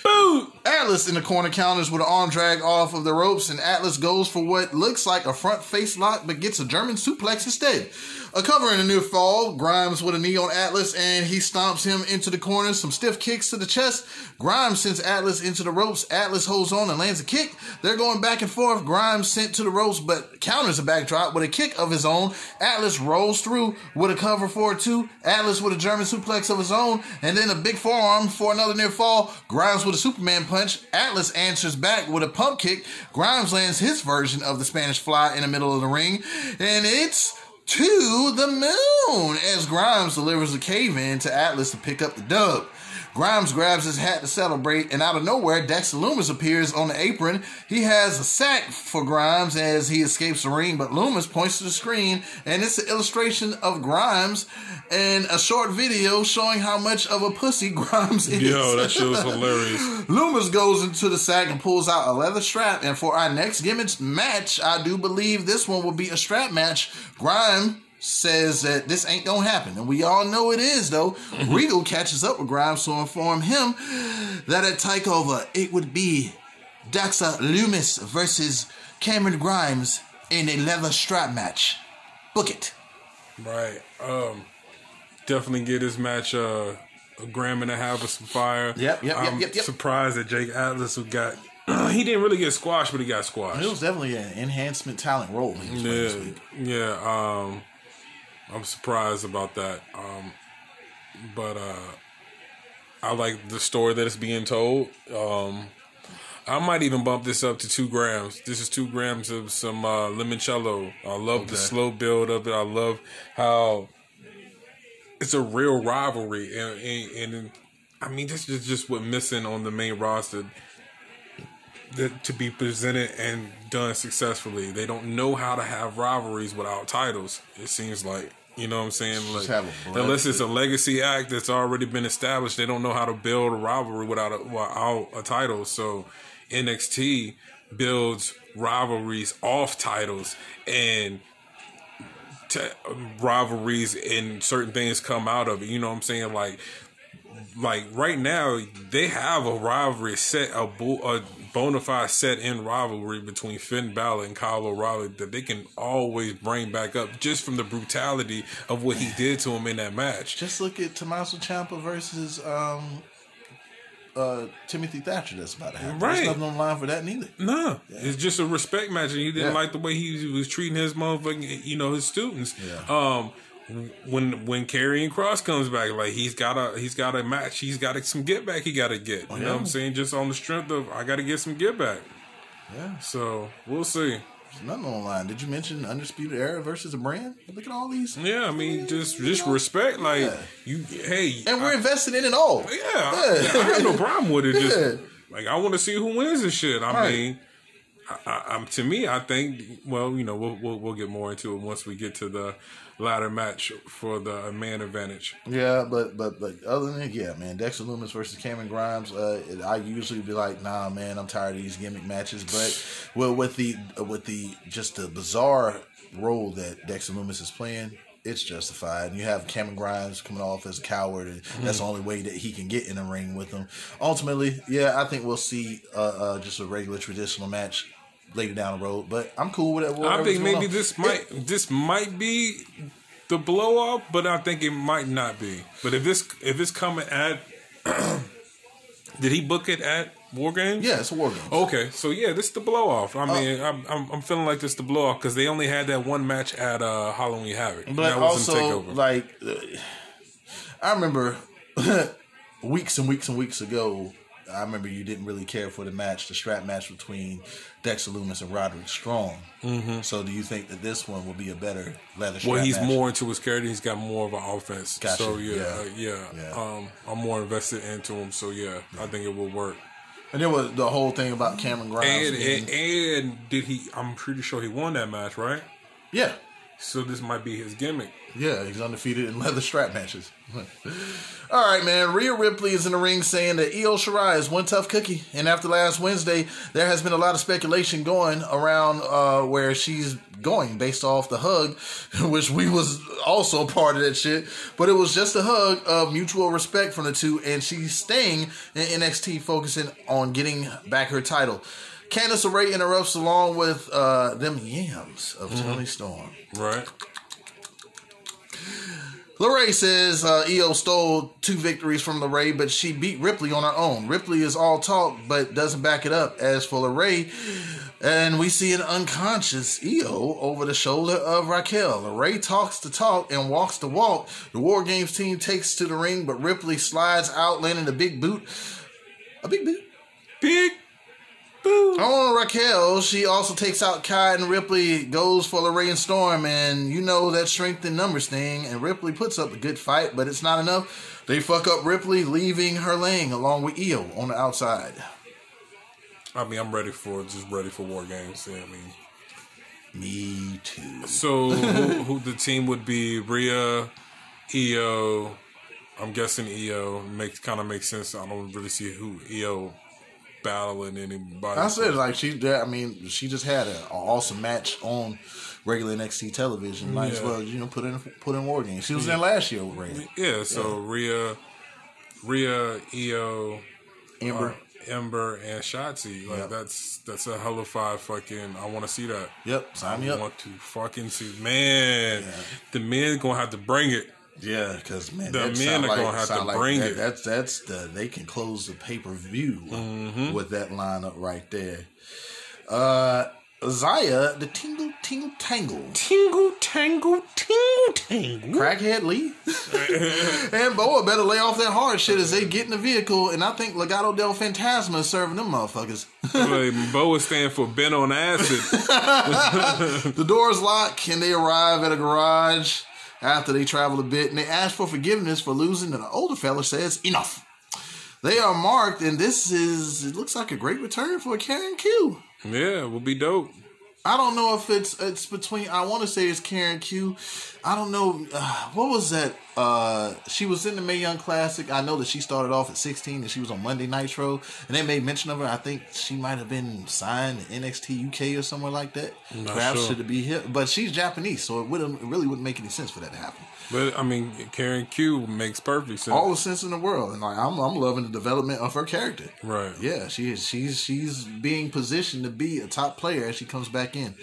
Boot. Atlas in the corner counters with an arm drag off of the ropes, and Atlas goes for what looks like a front face lock, but gets a German suplex instead. A cover in a near fall, Grimes with a knee on Atlas, and he stomps him into the corner. Some stiff kicks to the chest. Grimes sends Atlas into the ropes. Atlas holds on and lands a kick. They're going back and forth. Grimes sent to the ropes, but counters a backdrop with a kick of his own. Atlas rolls through with a cover for a two. Atlas with a German suplex of his own, and then a big forearm for another near fall. Grimes with a Superman punch. Atlas answers back with a pump kick. Grimes lands his version of the Spanish fly in the middle of the ring, and it's to the moon as Grimes delivers a cave in to Atlas to pick up the dub. Grimes grabs his hat to celebrate, and out of nowhere, Dexter Lumis appears on the apron. He has a sack for Grimes as he escapes the ring, but Lumis points to the screen, and it's an illustration of Grimes and a short video showing how much of a pussy [LAUGHS] Grimes is. Yo, that shit was hilarious. [LAUGHS] Loomis goes into the sack and pulls out a leather strap. And for our next gimmick match, I do believe this one will be a strap match. Grime says that this ain't gonna happen. And we all know it is, though. Regal catches up with Grimes to inform him that at Takeover, it would be Dexter Lumis versus Cameron Grimes in a leather strap match. Book it. Right. Um, definitely get this match uh, a gram and a half of some fire. Yep, yep, I'm yep, yep. surprised that Jake Atlas who got. [CLEARS THROAT] he didn't really get squashed, but he got squashed. It was definitely an enhancement talent role he was playing this Yeah, yeah. Um, I'm surprised about that. Um, but uh, I like the story that is being told. Um, I might even bump this up to two grams. This is two grams of some uh, limoncello. I love the slow build of it. I love how it's a real rivalry, and, and, and I mean, this is just what missing on the main roster that to be presented and done successfully. They don't know how to have rivalries without titles. It seems like you know what I'm saying. Like unless it's a legacy act that's already been established, they don't know how to build a rivalry without a, without a title. So NXT builds rivalries off titles and t- rivalries and certain things come out of it. You know what I'm saying? Like like right now they have a rivalry set a, bo- a bona fide set in rivalry between Finn Balor and Kyle O'Reilly that they can always bring back up just from the brutality of what he did to him in that match. Just look at Tommaso Ciampa versus um, uh, Timothy Thatcher. That's about to happen. Right. There's nothing on the line for that neither. No, it's just a respect match, and he didn't Yeah. like the way he was treating his motherfucking, you know, his students. Yeah. Um, when when Karrion Kross comes back, like he's got a he's got a match, he's got some get back. He got to get. You know what I'm saying? Just on the strength of I got to get some get back. Yeah, So we'll see. there's nothing on the line. Did you mention Undisputed Era versus a brand? Look at all these. Yeah, I mean, just just respect. Like Yeah. you, hey, And we're I- invested in it all. yeah, I, I have no problem with it. Just like I want to see who wins this shit. I Right. mean, I, I, I'm to me, I think. Well, you know, we'll, we'll we'll get more into it once we get to the ladder match for the man advantage. Yeah, but but but other than yeah, man, Dexter Lumis versus Cameron Grimes. Uh, it- I usually be like, nah, man, I'm tired of these gimmick matches. But well, with the with the just the bizarre role that Dexter Lumis is playing, it's justified. And you have Cameron Grimes coming off as a coward, and that's the only way that he can get in the ring with him. Ultimately, yeah, I think we'll see uh, uh, just a regular traditional match later down the road. But I'm cool with it. I think maybe on. this It- might this might be the blow off, but I think it might not be. But if this if it's coming at, [CLEARS THROAT] did he book it at War Games? yeah, it's a war game. Okay, so yeah, this is the blow off. I mean, I'm, I'm I'm feeling like this is the blow off because they only had that one match at uh, Halloween Havoc. But also, like, uh, I remember [LAUGHS] weeks and weeks and weeks ago. I remember you didn't really care for the match, the strap match between Dexter Lumis and Roderick Strong. Mm-hmm. So, do you think that this one will be a better leather strap well, he's match? more into his character. He's got more of an offense. Gotcha. So yeah, Yeah. uh, yeah. Yeah. Um, I'm more invested into him. So yeah, I think it will work. And there was the whole thing about Cameron Grimes. And, and and did he? I'm pretty sure he won that match, right? yeah, So this might be his gimmick. Yeah, he's undefeated in leather strap matches. [LAUGHS] All right, man. Rhea Ripley is in the ring saying that Io Shirai is one tough cookie. And after last Wednesday, there has been a lot of speculation going around uh, where she's going based off the hug, [LAUGHS] which we was also part of that shit. But it was just a hug of mutual respect from the two, and she's staying in NXT, focusing on getting back her title. Candice LeRae interrupts along with uh, them yams of Toni Storm. Right. LeRae says uh, Io stole two victories from LeRae, but she beat Ripley on her own. Ripley is all talk, but doesn't back it up. As for LeRae, and we see an unconscious Io over the shoulder of Raquel. LeRae talks the talk and walks the walk. The War Games team takes to the ring, but Ripley slides out, landing a big boot. A big boot. Big. On Raquel, she also takes out Kai and Ripley goes for and Storm, and you know that strength in numbers thing. And Ripley puts up a good fight, but it's not enough. They fuck up Ripley, leaving her laying along with Io on the outside. I mean, I'm ready for just ready for war games. Yeah, I mean, Me too. so who, who the team would be? Rhea, Io. I'm guessing Io makes kind of makes sense. I don't really see who Io battling anybody. I said like she. I mean, she just had an awesome match on regular NXT television. Might as well, you know, put in put in War Games. She was in last year with Ray. Yeah, so Rhea, Rhea, Io, Ember. uh, Ember, and Shotzi. Like Yep. that's that's a hell of five fucking. I want to see that. Yep, sign me I up. want to fucking see. Man, the men gonna have to bring it. Yeah, because man, The men are like, gonna have to like bring that, it. That's that's the they can close the pay per view Mm-hmm. with that lineup right there. Uh, Zaya, the tingle tingle tangle, Tingle, tangle, tingle, tangle. crackhead Lee, [LAUGHS] and Boa better lay off that hard shit as they get in the vehicle. And I think Legado del Fantasma is serving them motherfuckers. like, Bo is stand for Ben on acid. [LAUGHS] The doors lock Can they arrive at a garage after they travel a bit and they ask for forgiveness for losing and the older fella says enough. They are marked and this is it looks like a great return for Karen Q. yeah, will be dope. I don't know if it's it's between I want to say it's Karen Q. I don't know uh, what was that uh she was in the May Young Classic. I know that she started off at 16 and she was on Monday Nitro and they made mention of her. I think she might have been signed to NXT UK or somewhere like that. Perhaps sure. should be here, but she's Japanese, so it wouldn't it really wouldn't make any sense for that to happen. But I mean, Karen Q makes perfect sense. All the sense in the world, and like I'm, I'm loving the development of her character. Right. Yeah, she is. She's she's being positioned to be a top player as she comes back in.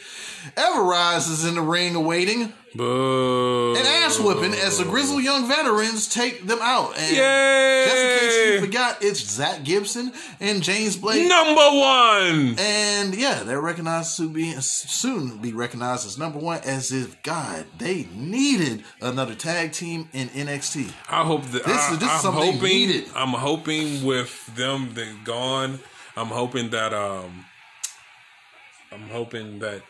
Everrise is in the ring awaiting Boo. an ass whipping as the grizzled young veterans take them out. And Yay! just in case you forgot, it's Zach Gibson and James Drake. Number one. And yeah, they're recognized to be soon be recognized as number one. As if God, they needed another tag team in NXT. I hope that This I, is- this is I'm something hoping. needed. I'm hoping with them they gone. I'm hoping that um. I'm hoping that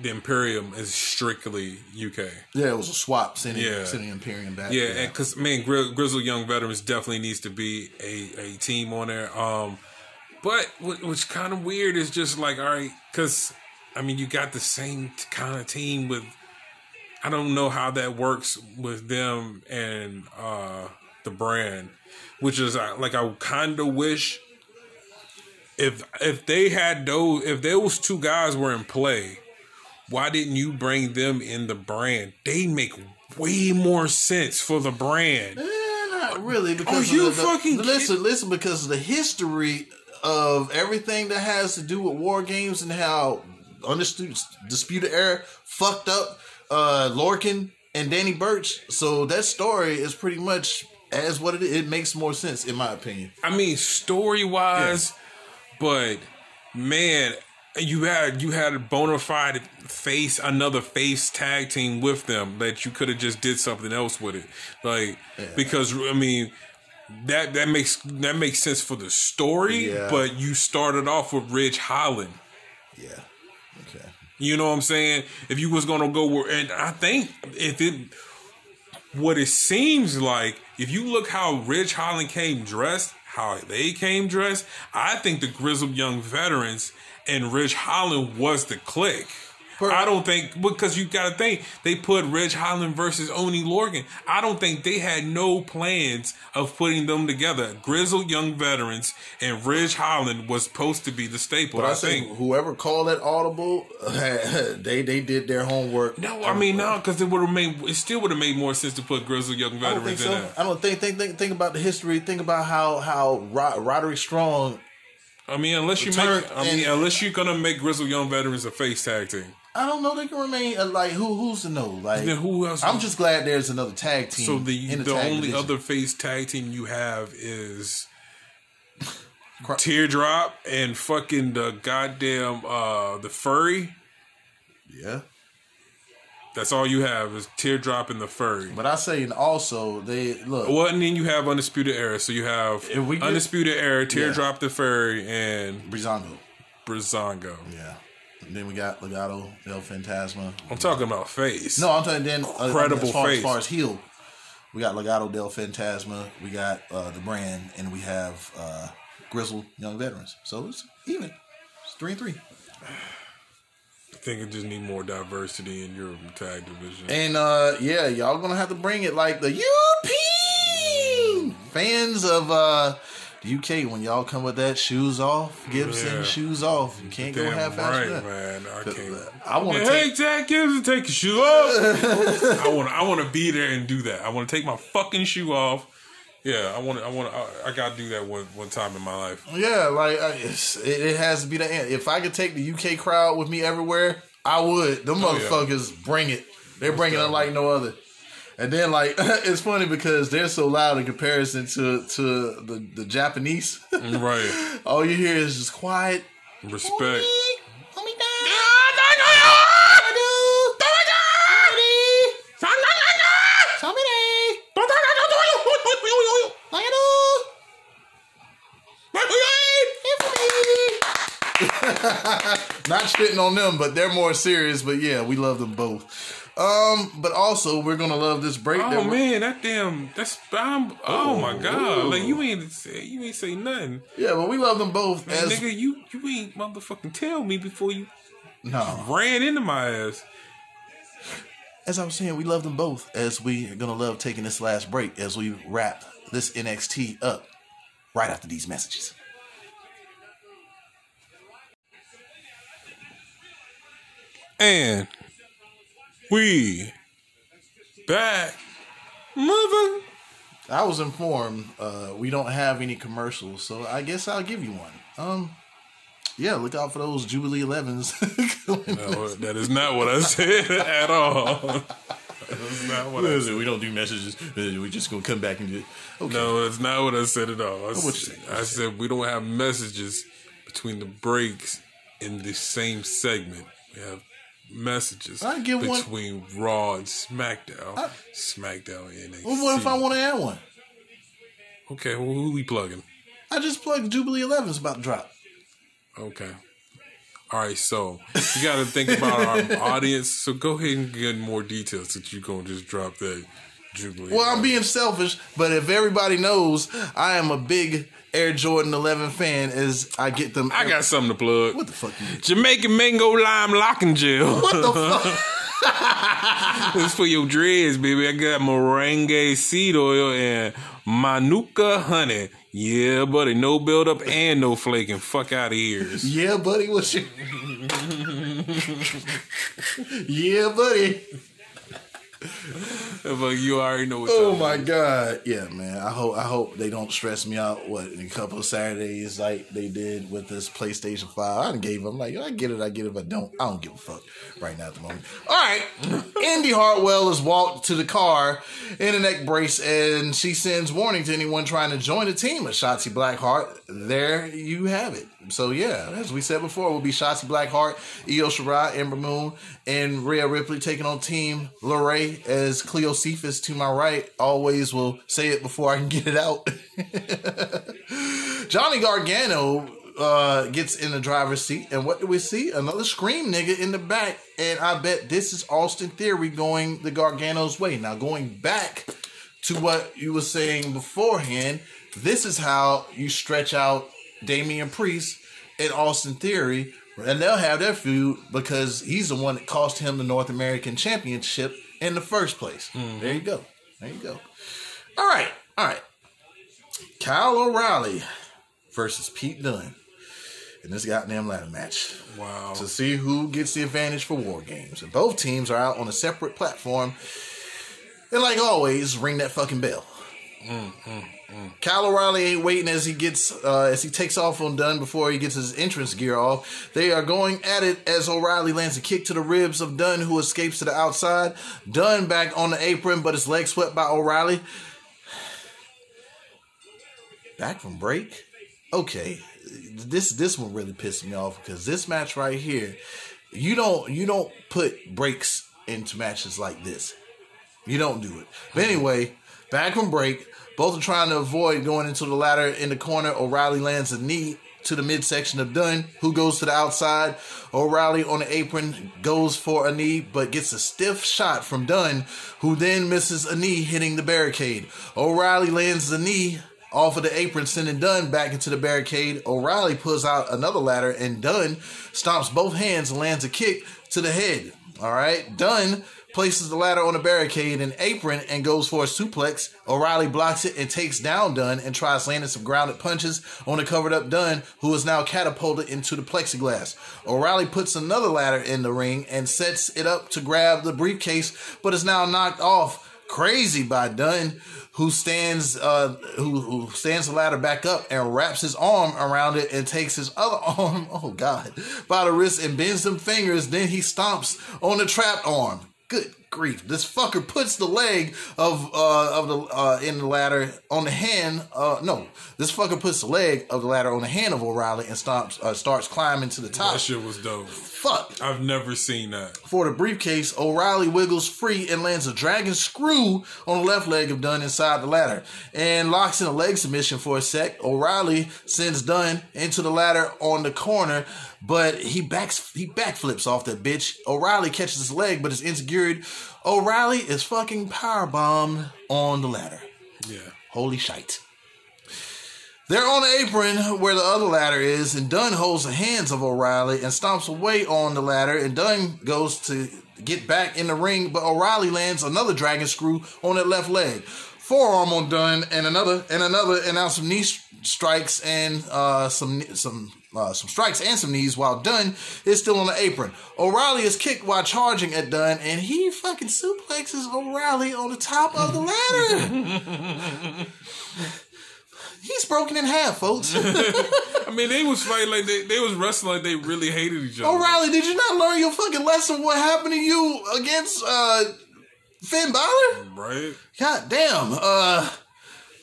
the Imperium is strictly UK. Yeah, it was a swap sending Yeah. sending Imperium back. Yeah, because man, Gri- Grizzled Young Veterans definitely needs to be a, a team on there. Um, but what, what's kind of weird is just like, all right, because I mean, you got the same kind of team with. I don't know how that works with them and uh, the brand, which is uh, like I kind of wish if if they had those if those two guys were in play, why didn't you bring them in the brand? They make way more sense for the brand. Eh, not really because Are you the, the- fucking kid- listen, listen because of the history of everything that has to do with war games and how understood disputed era fucked up uh Lorcan and Danny Burch. So that story is pretty much as what it is. It makes more sense in my opinion. I mean, story wise, but man, you had you had a bona fide face another face tag team with them that you could have just did something else with it, like because I mean. That that makes that makes sense for the story, Yeah. but you started off with Ridge Holland. Yeah. Okay. You know what I'm saying? If you was gonna go where, and I think if it, what it seems like, if you look how Ridge Holland came dressed, how they came dressed, I think the grizzled young veterans and Ridge Holland was the click. I don't think because you got to think they put Ridge Holland versus Oney Lorcan. I don't think they had no plans of putting them together. Grizzled young veterans and Ridge Holland was supposed to be the staple. But I, I think whoever called that audible, [LAUGHS] they they did their homework. No, I mean no, because it would have made it still would have made more sense to put Grizzled young I don't think veterans so. in there. I don't think think think think about the history. Think about how how Rod, Roderick Strong. I mean, unless you Return make, I mean, unless you're gonna make Grizzled young veterans a face tag team. I don't know. They can remain uh, like who who's to know. Like Then who else? I'm just glad there's another tag team. so the in the, the, only division. other face tag team you have is Teardrop and fucking the goddamn uh the furry. yeah. That's all you have is Teardrop and the furry. But I say and also they look. Well, and then you have Undisputed Era. So you have If we get- Undisputed Era, Teardrop the Furry, and Breezango. Breezango. Yeah. And then we got Legado, El Fantasma. I'm talking about face. No, I'm talking then uh, Credible as far, face. as far as heel. We got Legado del Fantasma, we got uh, the brand, and we have uh, Grizzled Young Veterans. So it's even. It's three and three. I think it just need more diversity in your tag division. And uh yeah, y'all gonna have to bring it like the European fans of uh the UK when y'all come with that shoes off, Gibson Yeah. shoes off. You can't go Damn half right, ass man. I can't. Uh, I want to hey, take Jack Gibson, take your shoe off. [LAUGHS] I want. I want to be there and do that. I want to take my fucking shoe off. Yeah, I want. to I want. I, I got to do that one one time in my life. Yeah, like I- it's, it, it has to be the end. If I could take the UK crowd with me everywhere, I would. Them Oh, yeah. motherfuckers bring it. They're bringing it like no other. And then like [LAUGHS] it's funny because they're so loud in comparison to to the the Japanese. [LAUGHS] Right. All you hear is just quiet. Respect. [LAUGHS] Not shitting on them, but they're more serious. But yeah, we love them both. Um, but also we're gonna love this break. Oh man, that damn. That's. I'm, oh my god. Like you ain't say. You ain't say nothing. yeah, but we love them both. Man, as nigga, you you ain't motherfucking tell me before you no, ran into my ass. as I was saying, we love them both. As we are gonna love taking this last break as we wrap this NXT up right after these messages. And we back, mother. I was informed uh, we don't have any commercials, so I guess I'll give you one. Um, yeah, look out for those Jubilee 11s. [LAUGHS] No, that is not what I said [LAUGHS] at all. That's not what I said. we don't do messages. We just gonna come back and do. Okay. No, that's not what I said at all. I, what you say? I said we don't have messages between the breaks in the same segment. We have messages I one- between Raw and SmackDown. SmackDown and NXT. Well, what if I want to add one? Okay, well, who we plugging? I just plugged Jubilee 11's about to drop. Okay. All right, so you got to think about our [LAUGHS] audience. So go ahead and get more details that you're going to just drop that Jubilee. Well, I'm being selfish, but if everybody knows I am a big Air Jordan 11 fan, as I get them. I got something to plug. what the fuck? You, Jamaican Mango Lime Locking Gel. what the fuck? [LAUGHS] [LAUGHS] This for your dreads, baby. I got moringa seed oil and manuka honey. Yeah, buddy. No buildup and no flaking. Fuck out of ears. Yeah, buddy. What's your? [LAUGHS] yeah, buddy. Fuck, you already know what. Oh my is. god, yeah, man. I hope I hope they don't stress me out. What in a couple of Saturdays like they did with this PlayStation Five. I gave them like I get it, I get it, but don't I don't give a fuck right now at the moment. All right, [LAUGHS] Indi Hartwell has walked to the car in a neck brace, and she sends warning to anyone trying to join the team of Shotzi Blackheart. There you have it. So yeah, as we said before, will be Shotzi Blackheart, Io Shirai, Ember Moon, and Rhea Ripley taking on Team LeRae as Cleo Cephas to my right. Always will say it before I can get it out. [LAUGHS] Johnny Gargano uh, gets in the driver's seat, and what do we see? Another scream nigga in the back, and I bet this is Austin Theory going the Gargano's way. Now going back to what you were saying beforehand, this is how you stretch out Damian Priest and Austin Theory And they'll have their feud because he's the one that cost him the North American Championship in the first place. Mm-hmm. There you go. There you go. All right. All right. Kyle O'Reilly versus Pete Dunne in this goddamn ladder match Wow. to see who gets the advantage for War Games. And both teams are out on a separate platform. And like always, ring that fucking bell. Mm-hmm. Kyle O'Reilly ain't waiting as he gets uh, as he takes off on Dunne before he gets his entrance gear off. They are going at it as O'Reilly lands a kick to the ribs of Dunne, who escapes to the outside. Dunne back on the apron, but his leg swept by O'Reilly. Back from break. Okay, this this one really pissed me off because this match right here, you don't you don't put breaks into matches like this. You don't do it. But anyway, back from break, both are trying to avoid going into the ladder in the corner. O'Reilly lands a knee to the midsection of Dunne, who goes to the outside. O'Reilly on the apron goes for a knee, but gets a stiff shot from Dunne, who then misses a knee hitting the barricade. O'Reilly lands the knee off of the apron, sending Dunne back into the barricade. O'Reilly pulls out another ladder, and Dunne stomps both hands and lands a kick to the head. All right, Dunne places the ladder on a barricade and apron and goes for a suplex. O'Reilly blocks it and takes down Dunne and tries landing some grounded punches on the covered up Dunne, who is now catapulted into the plexiglass. O'Reilly puts another ladder in the ring and sets it up to grab the briefcase, but is now knocked off crazy by Dunne, who stands uh who, who stands the ladder back up and wraps his arm around it and takes his other [LAUGHS] arm, oh god, by the wrist and bends them fingers. Then he stomps on the trapped arm. Good grief! This fucker puts the leg of uh of the uh in the ladder on the hand. Uh no, this fucker puts the leg of the ladder on the hand of O'Reilly and stomps uh, starts climbing to the top. That shit was dope. Fuck. I've never seen that. For the briefcase, O'Reilly wiggles free and lands a dragon screw on the left leg of Dunne inside the ladder and locks in a leg submission for a sec. O'Reilly sends Dunne into the ladder on the corner, but he backs he backflips off that bitch. O'Reilly catches his leg, but is insecure. O'Reilly is fucking power bombed on the ladder. Yeah. Holy shite. They're on the apron where the other ladder is, and Dunne holds the hands of O'Reilly and stomps away on the ladder. And Dunne goes to get back in the ring, but O'Reilly lands another dragon screw on that left leg. Forearm on Dunne, and another, and another, and now some knee strikes and uh, some some uh, some strikes and some knees while Dunne is still on the apron. O'Reilly is kicked while charging at Dunne, and he fucking suplexes O'Reilly on the top of the ladder. [LAUGHS] He's broken in half, folks. [LAUGHS] I mean, they was fighting like they, they was wrestling like they really hated each other. O'Reilly, did you not learn your fucking lesson? What happened to you against uh, Finn Balor? Right? God damn. Uh,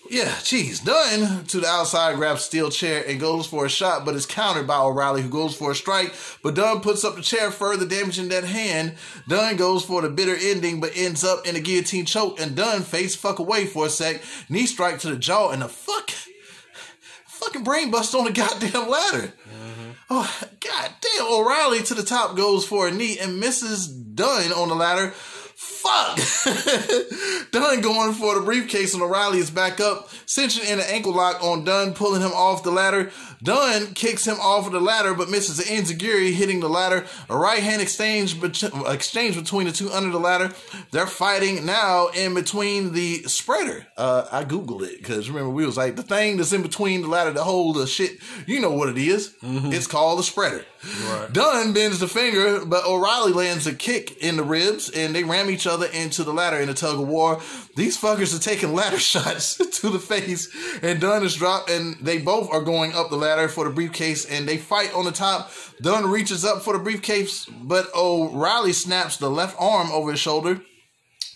yeah, geez, Dunne to the outside grabs steel chair and goes for a shot, but is countered by O'Reilly, who goes for a strike. But Dunne puts up the chair, further damaging that hand. Dunne goes for the bitter ending, but ends up in a guillotine choke. And Dunne face fuck away for a sec. Knee strike to the jaw, and the fuck, fucking brain bust on the [LAUGHS] goddamn ladder. Mm-hmm. Oh, god damn. O'Reilly to the top goes for a knee and misses Dunne on the ladder. Fuck. [LAUGHS] Dunne going for the briefcase and O'Reilly is back up, cinching in an ankle lock on Dunne, pulling him off the ladder. Dunne kicks him off of the ladder, but misses the enziguri hitting the ladder. A right hand exchange, bet- exchange between the two under the ladder. They're fighting now in between the spreader. Uh, I googled it because remember we was like the thing that's in between the ladder to hold the shit. You know what it is. It's called the spreader. Right. Dunne bends the finger, but O'Reilly lands a kick in the ribs, and they ram each other into the ladder in a tug of war. These fuckers are taking ladder [LAUGHS] shots to the face, and Dunne is dropped, and they both are going up the ladder for the briefcase, and they fight on the top. Dunne reaches up for the briefcase, but O'Reilly snaps the left arm over his shoulder.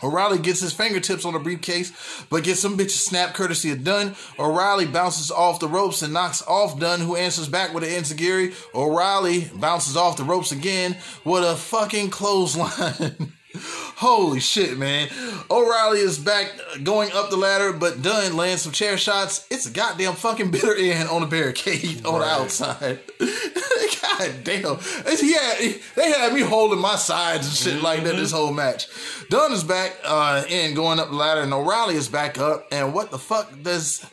O'Reilly gets his fingertips on the briefcase, but gets some bitches snapped courtesy of Dunne. O'Reilly bounces off the ropes and knocks off Dunne, who answers back with an enziguri. O'Reilly bounces off the ropes again with a fucking clothesline. [LAUGHS] Holy shit, man. O'Reilly is back going up the ladder, but Dunne lands some chair shots. It's a goddamn fucking bitter end on the barricade on the outside. [LAUGHS] God damn. He had, they had me holding my sides and shit like that this whole match. Dunne is back uh, in going up the ladder, and O'Reilly is back up. And what the fuck does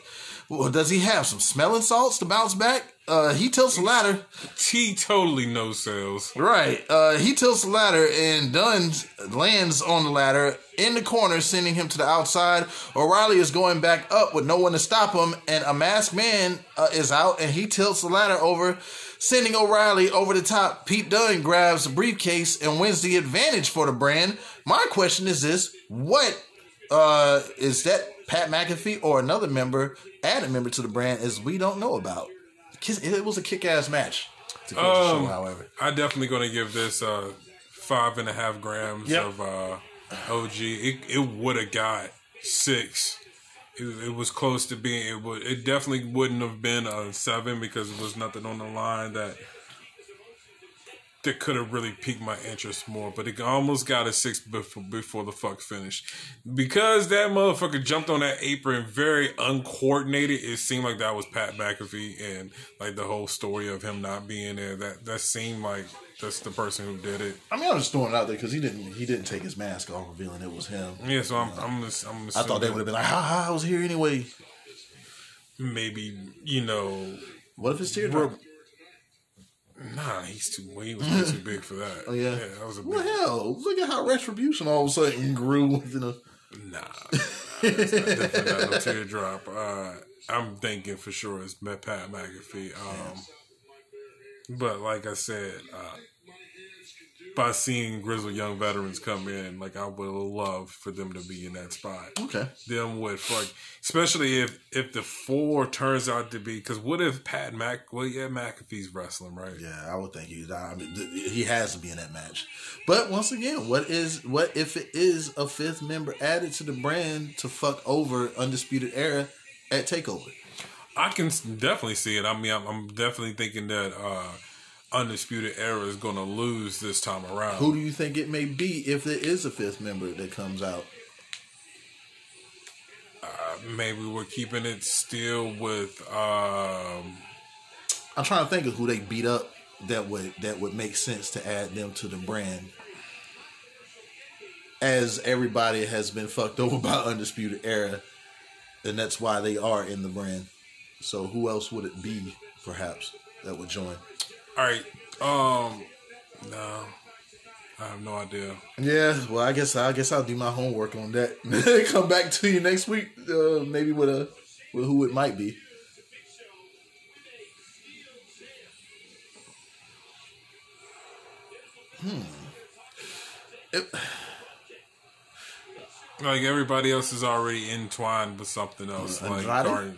well, does he have some smelling salts to bounce back? Uh, he tilts the ladder. He totally no sales. Right. Uh, he tilts the ladder and Dunne lands on the ladder in the corner, sending him to the outside. O'Reilly is going back up with no one to stop him, and a masked man uh, is out, and he tilts the ladder over, sending O'Reilly over the top. Pete Dunne grabs the briefcase and wins the advantage for the brand. My question is this: What uh, is that? Pat McAfee or another member, added member to the brand, as we don't know about. It was a kick-ass match. To close the Um, show, however. I definitely going to give this uh, five and a half grams Yep. of uh, OG. It, it would have got six. It, it was close to being. It would. It definitely wouldn't have been a seven because there was nothing on the line that that could have really piqued my interest more. But it almost got a six before before the fuck finished because that motherfucker jumped on that apron very uncoordinated. It seemed like that was Pat McAfee and like the whole story of him not being there. That that seemed like that's the person who did it. I mean, I'm just throwing it out there because he didn't he didn't take his mask off, revealing it was him. Yeah, so I'm I'm just, I'm I thought they would have been like, "Ha ha, I was here anyway." maybe you know. What if it's teardrop? Nah, he's too. He was [LAUGHS] way too big for that. Oh yeah. that was a big. Well, hell, look at how retribution all of a sudden grew within a. Nah, nah it's not, definitely not no teardrop. Uh, I'm thinking for sure it's Pat McAfee. Um, but like I said, uh, by seeing grizzled young veterans come in, like I would love for them to be in that spot. Okay. Them with like, especially if if the four turns out to be because what if Pat Mac? Well, yeah, McAfee's wrestling, right? Yeah, I would think he's. I mean, th- he has to be in that match. But once again, what is what if it is a fifth member added to the brand to fuck over Undisputed Era at Takeover? I can definitely see it. I mean, I'm, I'm definitely thinking that uh, Undisputed Era is going to lose this time around. Who do you think it may be if there is a fifth member that comes out? Maybe we're keeping it still with. Um, I'm trying to think of who they beat up that would that would make sense to add them to the brand. As everybody has been fucked [LAUGHS] over by Undisputed Era, and that's why they are in the brand. So who else would it be, perhaps, that would join? All right. Um, no, I have no idea. Yeah, well, I guess I guess I'll do my homework on that. [LAUGHS] Come back to you next week, uh, maybe with a with who it might be. Hmm. It, Like everybody else is already entwined with something else. Like Andrade?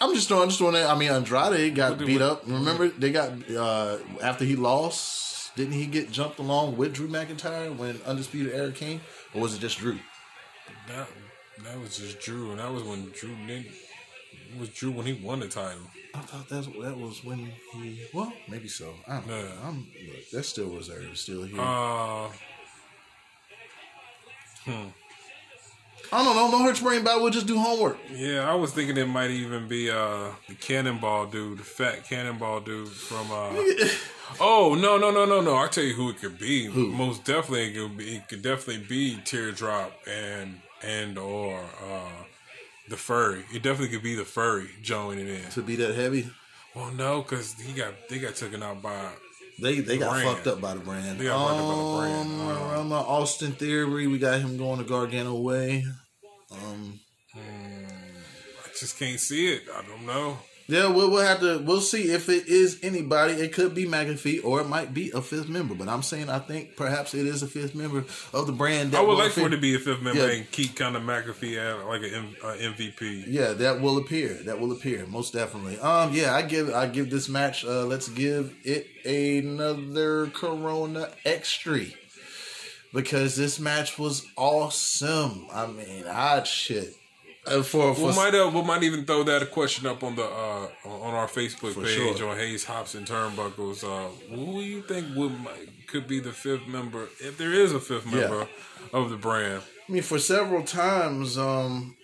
I'm just throwing, just throwing that. I mean, Andrade got beat up. Remember, they got uh, after he lost. Didn't he get jumped along with Drew McIntyre when Undisputed Era came, or was it just Drew? that that was just Drew, and that was when Drew didn't. It was Drew when he won the title. I thought that's that was when he. Well, maybe so. I don't know. Yeah. I'm look, that's still reserved, It's still here. Uh, I don't know. No hurt to bring back. We'll just do homework. yeah, I was thinking it might even be uh the Cannonball dude, the fat Cannonball dude from. uh [LAUGHS] Oh no no no no no! I'll tell you who it could be. Who? Most definitely, it could be. It could definitely be Teardrop and and or uh the furry. It definitely could be the furry joining in. To be that heavy, Well, no, because he got they got taken out by. They they got Brand. fucked up by the brand. They got fucked up by the brand. Um, around my Austin Theory, we got him going to Gargano Way. Um, I just can't see it. I don't know. Yeah, we'll, we'll have to. We'll see if it is anybody. It could be McAfee, or it might be a fifth member. But I'm saying I think perhaps it is a fifth member of the brand. That I would like for it to be a fifth member Yeah. and keep kind of McAfee at like an M- uh, MVP. Yeah, that will appear. That will appear most definitely. Um, yeah, I give I give this match. Uh, let's give it another Corona extra because this match was awesome. I mean, I shit uh, for for We might uh, we might even throw that a question up on the uh, on our Facebook page sure. on Haze Hops and Turnbuckles. Uh, who do you think would might, could be the fifth member if there is a fifth Yeah. member of the brand? I mean, for several times. Um,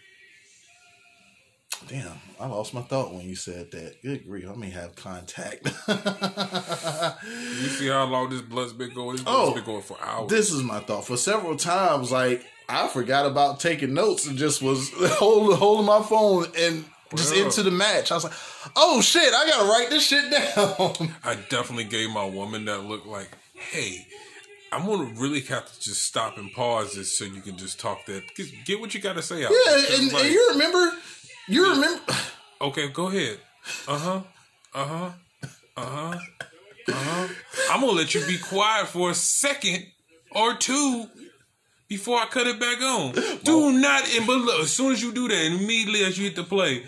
damn, I lost my thought when you said that. Good grief, I may have contact. You see how long this blood's been going? This blood's Oh, been going for hours. this is my thought. For several times, like I forgot about taking notes and just was [LAUGHS] holding holding my phone and just Well. into the match. I was like, oh shit, I gotta write this shit down. [LAUGHS] I definitely gave my woman that look like, hey, I'm gonna really have to just stop and pause this so you can just talk that. Get, get what you got to say out. yeah, and, like, and you remember, you remember. okay, go ahead. Uh huh. Uh huh. Uh huh. Uh huh. I'm gonna let you be quiet for a second or two. Before I cut it back on, [GASPS] do not. And but look, as soon as you do that, immediately as you hit the play,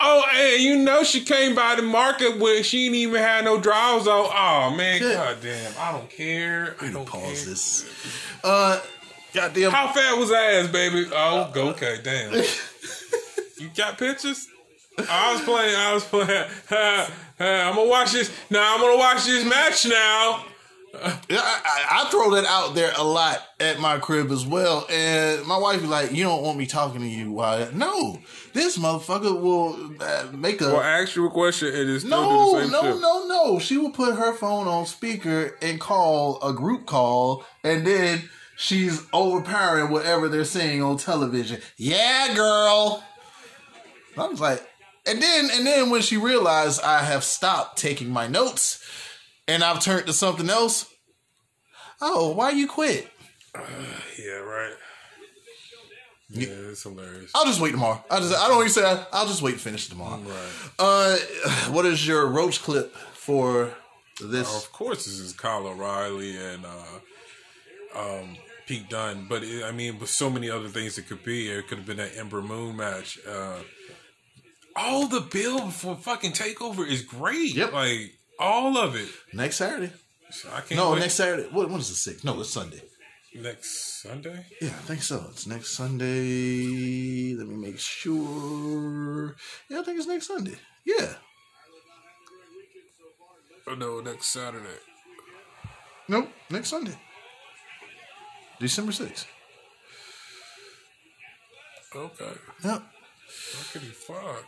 oh, hey, you know she came by the market when she didn't even have no drawers on. Oh man, Good. god damn, I don't care. I don't Pause care. this. Uh, goddamn. How fat was ass, baby? Oh, go- okay, damn. [LAUGHS] you got pictures? I was playing. I was playing. [LAUGHS] I'm gonna watch this. Now I'm gonna watch this match now. I, I, I throw that out there a lot at my crib as well, and my wife be like, "You don't want me talking to you?" Why? No, this motherfucker will uh, make a. Well, ask you a question, and it still no, do the same no, shit. no, no. She will put her phone on speaker and call a group call, and then she's overpowering whatever they're saying on television. Yeah, girl. I was like, and then and then when she realized I have stopped taking my notes and I've turned to something else. Oh, why you quit? [SIGHS] Yeah, right. Yeah, it's hilarious. I'll just wait tomorrow. I just I don't even say I, I'll just wait to finish tomorrow. Right. Uh, [SIGHS] what is your roach clip for this? Of course, this is Kyle O'Reilly and uh, um, Pete Dunne, but it, I mean, with so many other things it could be. It could have been that Ember Moon match. Uh, all the build for fucking Takeover is great. Yep. like all of it. Next Saturday? So I can't. No, wait. next Saturday. What? What is the sixth? No, it's Sunday. next Sunday. Yeah, I think so. It's next Sunday. Let me make sure. Yeah, I think it's next Sunday. Yeah. Oh no, next Saturday. Nope, next Sunday. December sixth. Okay. Yep. Fuckity fuck.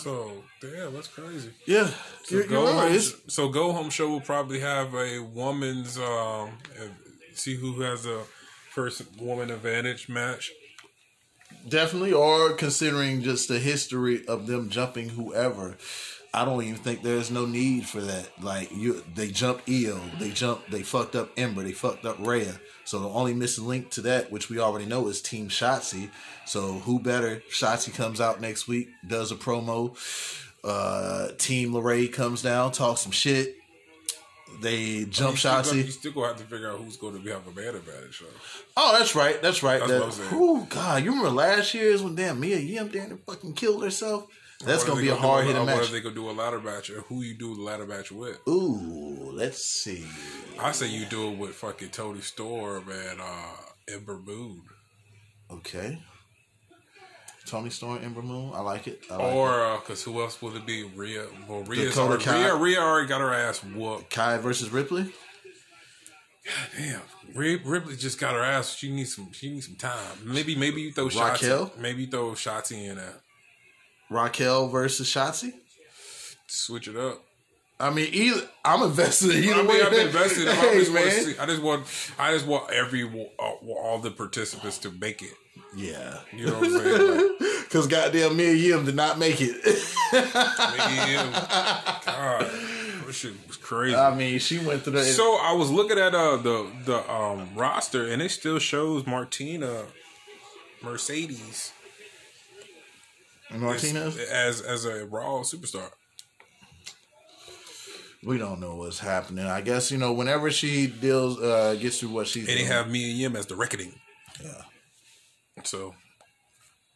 So [LAUGHS] damn, that's crazy. Yeah. So You're, go you're right. So go home show will probably have a woman's um, see who has a first woman advantage match. Definitely, or considering just the history of them jumping whoever, I don't even think there's no need for that. Like you, they jumped Io, they jumped, they fucked up Ember, they fucked up Rhea. So the only missing link to that, which we already know, is Team Shotzi. So who better? Shotzi comes out next week, does a promo. Uh, Team LeRae comes down, talks some shit. They jump gonna, you Shotzi. still gonna have to figure out who's going to be have a man advantage. So. Oh, that's right. That's right. That's that, what I'm saying. Oh God, you remember last year's when damn Mia Yim damn fucking killed herself? That's gonna be a hard hitting or match. If they could do a ladder match, or who you do the ladder match with? Ooh, let's see. I say you do it with fucking Toni Storm and uh, Ember Moon, Okay. Toni Storm, Ember Moon. I like it. I like or because who else would it be? Rhea. Well, Rhea's already, Kai. Rhea, Rhea already got her ass whooped. Kai versus Ripley. God Damn, Rhea, Ripley just got her ass. She needs some. She needs some time. Maybe, maybe you throw shots. Raquel? Maybe you throw shots in there. Raquel versus Shotzi. Switch it up. I mean, either I'm invested. Either I mean, way, I've invested. [LAUGHS] I Hey, just want to man. see. I just want. I just want every uh, all the participants to make it. Yeah, You know what I'm saying? Because [LAUGHS] Like, goddamn and Yim did not make it. man, God, that shit was crazy. I mean, she went through the. So I was looking at uh, the the um, roster, and it still shows Martina Mercedes Martinez. as as a Raw superstar. we don't know what's happening. I guess you know whenever she deals, uh, gets to what she's. And they have Mia Yim as the Reckoning. Yeah. So,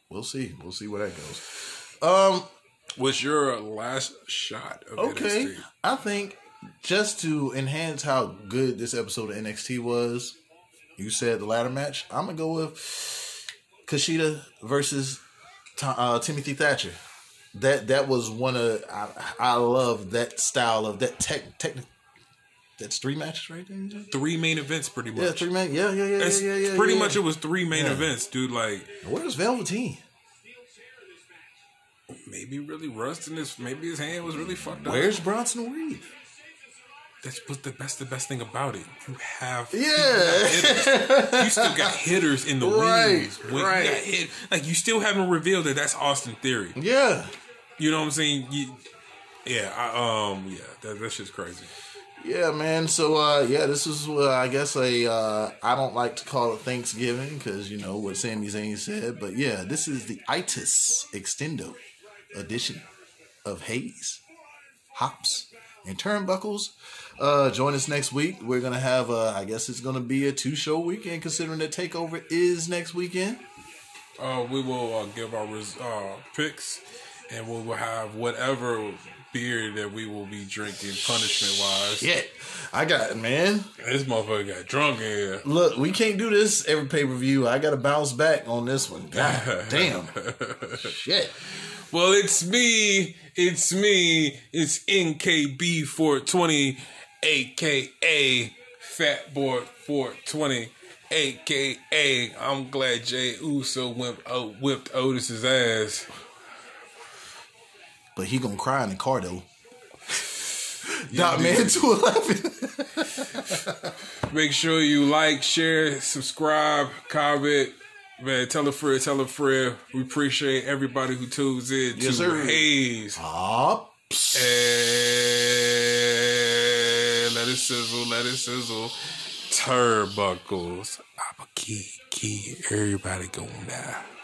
We'll see. We'll see where that goes. Um. what's your last shot of Okay. NXT? I think just to enhance how good this episode of NXT was, you said the ladder match. I'm gonna go with Kushida versus uh, Timothy Thatcher. That that was one of I, I love that style of that tech tech. That's three matches, right? there, Three main events, pretty much. Yeah, three man. Yeah, yeah, yeah, It's yeah, yeah, yeah. pretty yeah. much it was three main Yeah. events, dude. Like Where's Velveteen? maybe really rusting his, maybe his hand was really fucked up. Where's Bronson Reed? That's what's the best. The best thing about it, you have Yeah. hitters. you still got [LAUGHS] hitters in the Right, wings. When right. You hit, like you still haven't revealed that that's Austin Theory. Yeah, You know what I'm saying? You, yeah, I, um, yeah, that, that's just crazy. Yeah, man. So, uh, yeah, this is, uh, I guess, a, uh, I don't like to call it Thanksgiving because, you know, what Sami Zayn said. But yeah, this is the ITIS Extendo edition of Haze, Hops, and Turnbuckles. Uh, join us next week. We're gonna have, a, I guess it's gonna be a two-show weekend, considering that Takeover is next weekend. Uh, we will uh, give our res- uh, picks, and we will have whatever beer that we will be drinking, punishment wise. Yeah, I got man. This motherfucker got drunk here. Look, we can't do this every pay per view. I got to bounce back on this one. God [LAUGHS] damn. Shit. Well, it's me. It's me. It's NKB420 aka Fat Boy 420, aka I'm glad Jey Uso wimp, uh, whipped Otis's ass. But he gonna cry in the car though. [LAUGHS] Dot man two eleven. Make sure you like, share, subscribe, comment. Man, tell a friend, tell a friend. We appreciate everybody who tunes in yes, to sir. Haze. Ops. And let it sizzle, let it sizzle. Turnbuckles. I'm a key, key. Everybody going now.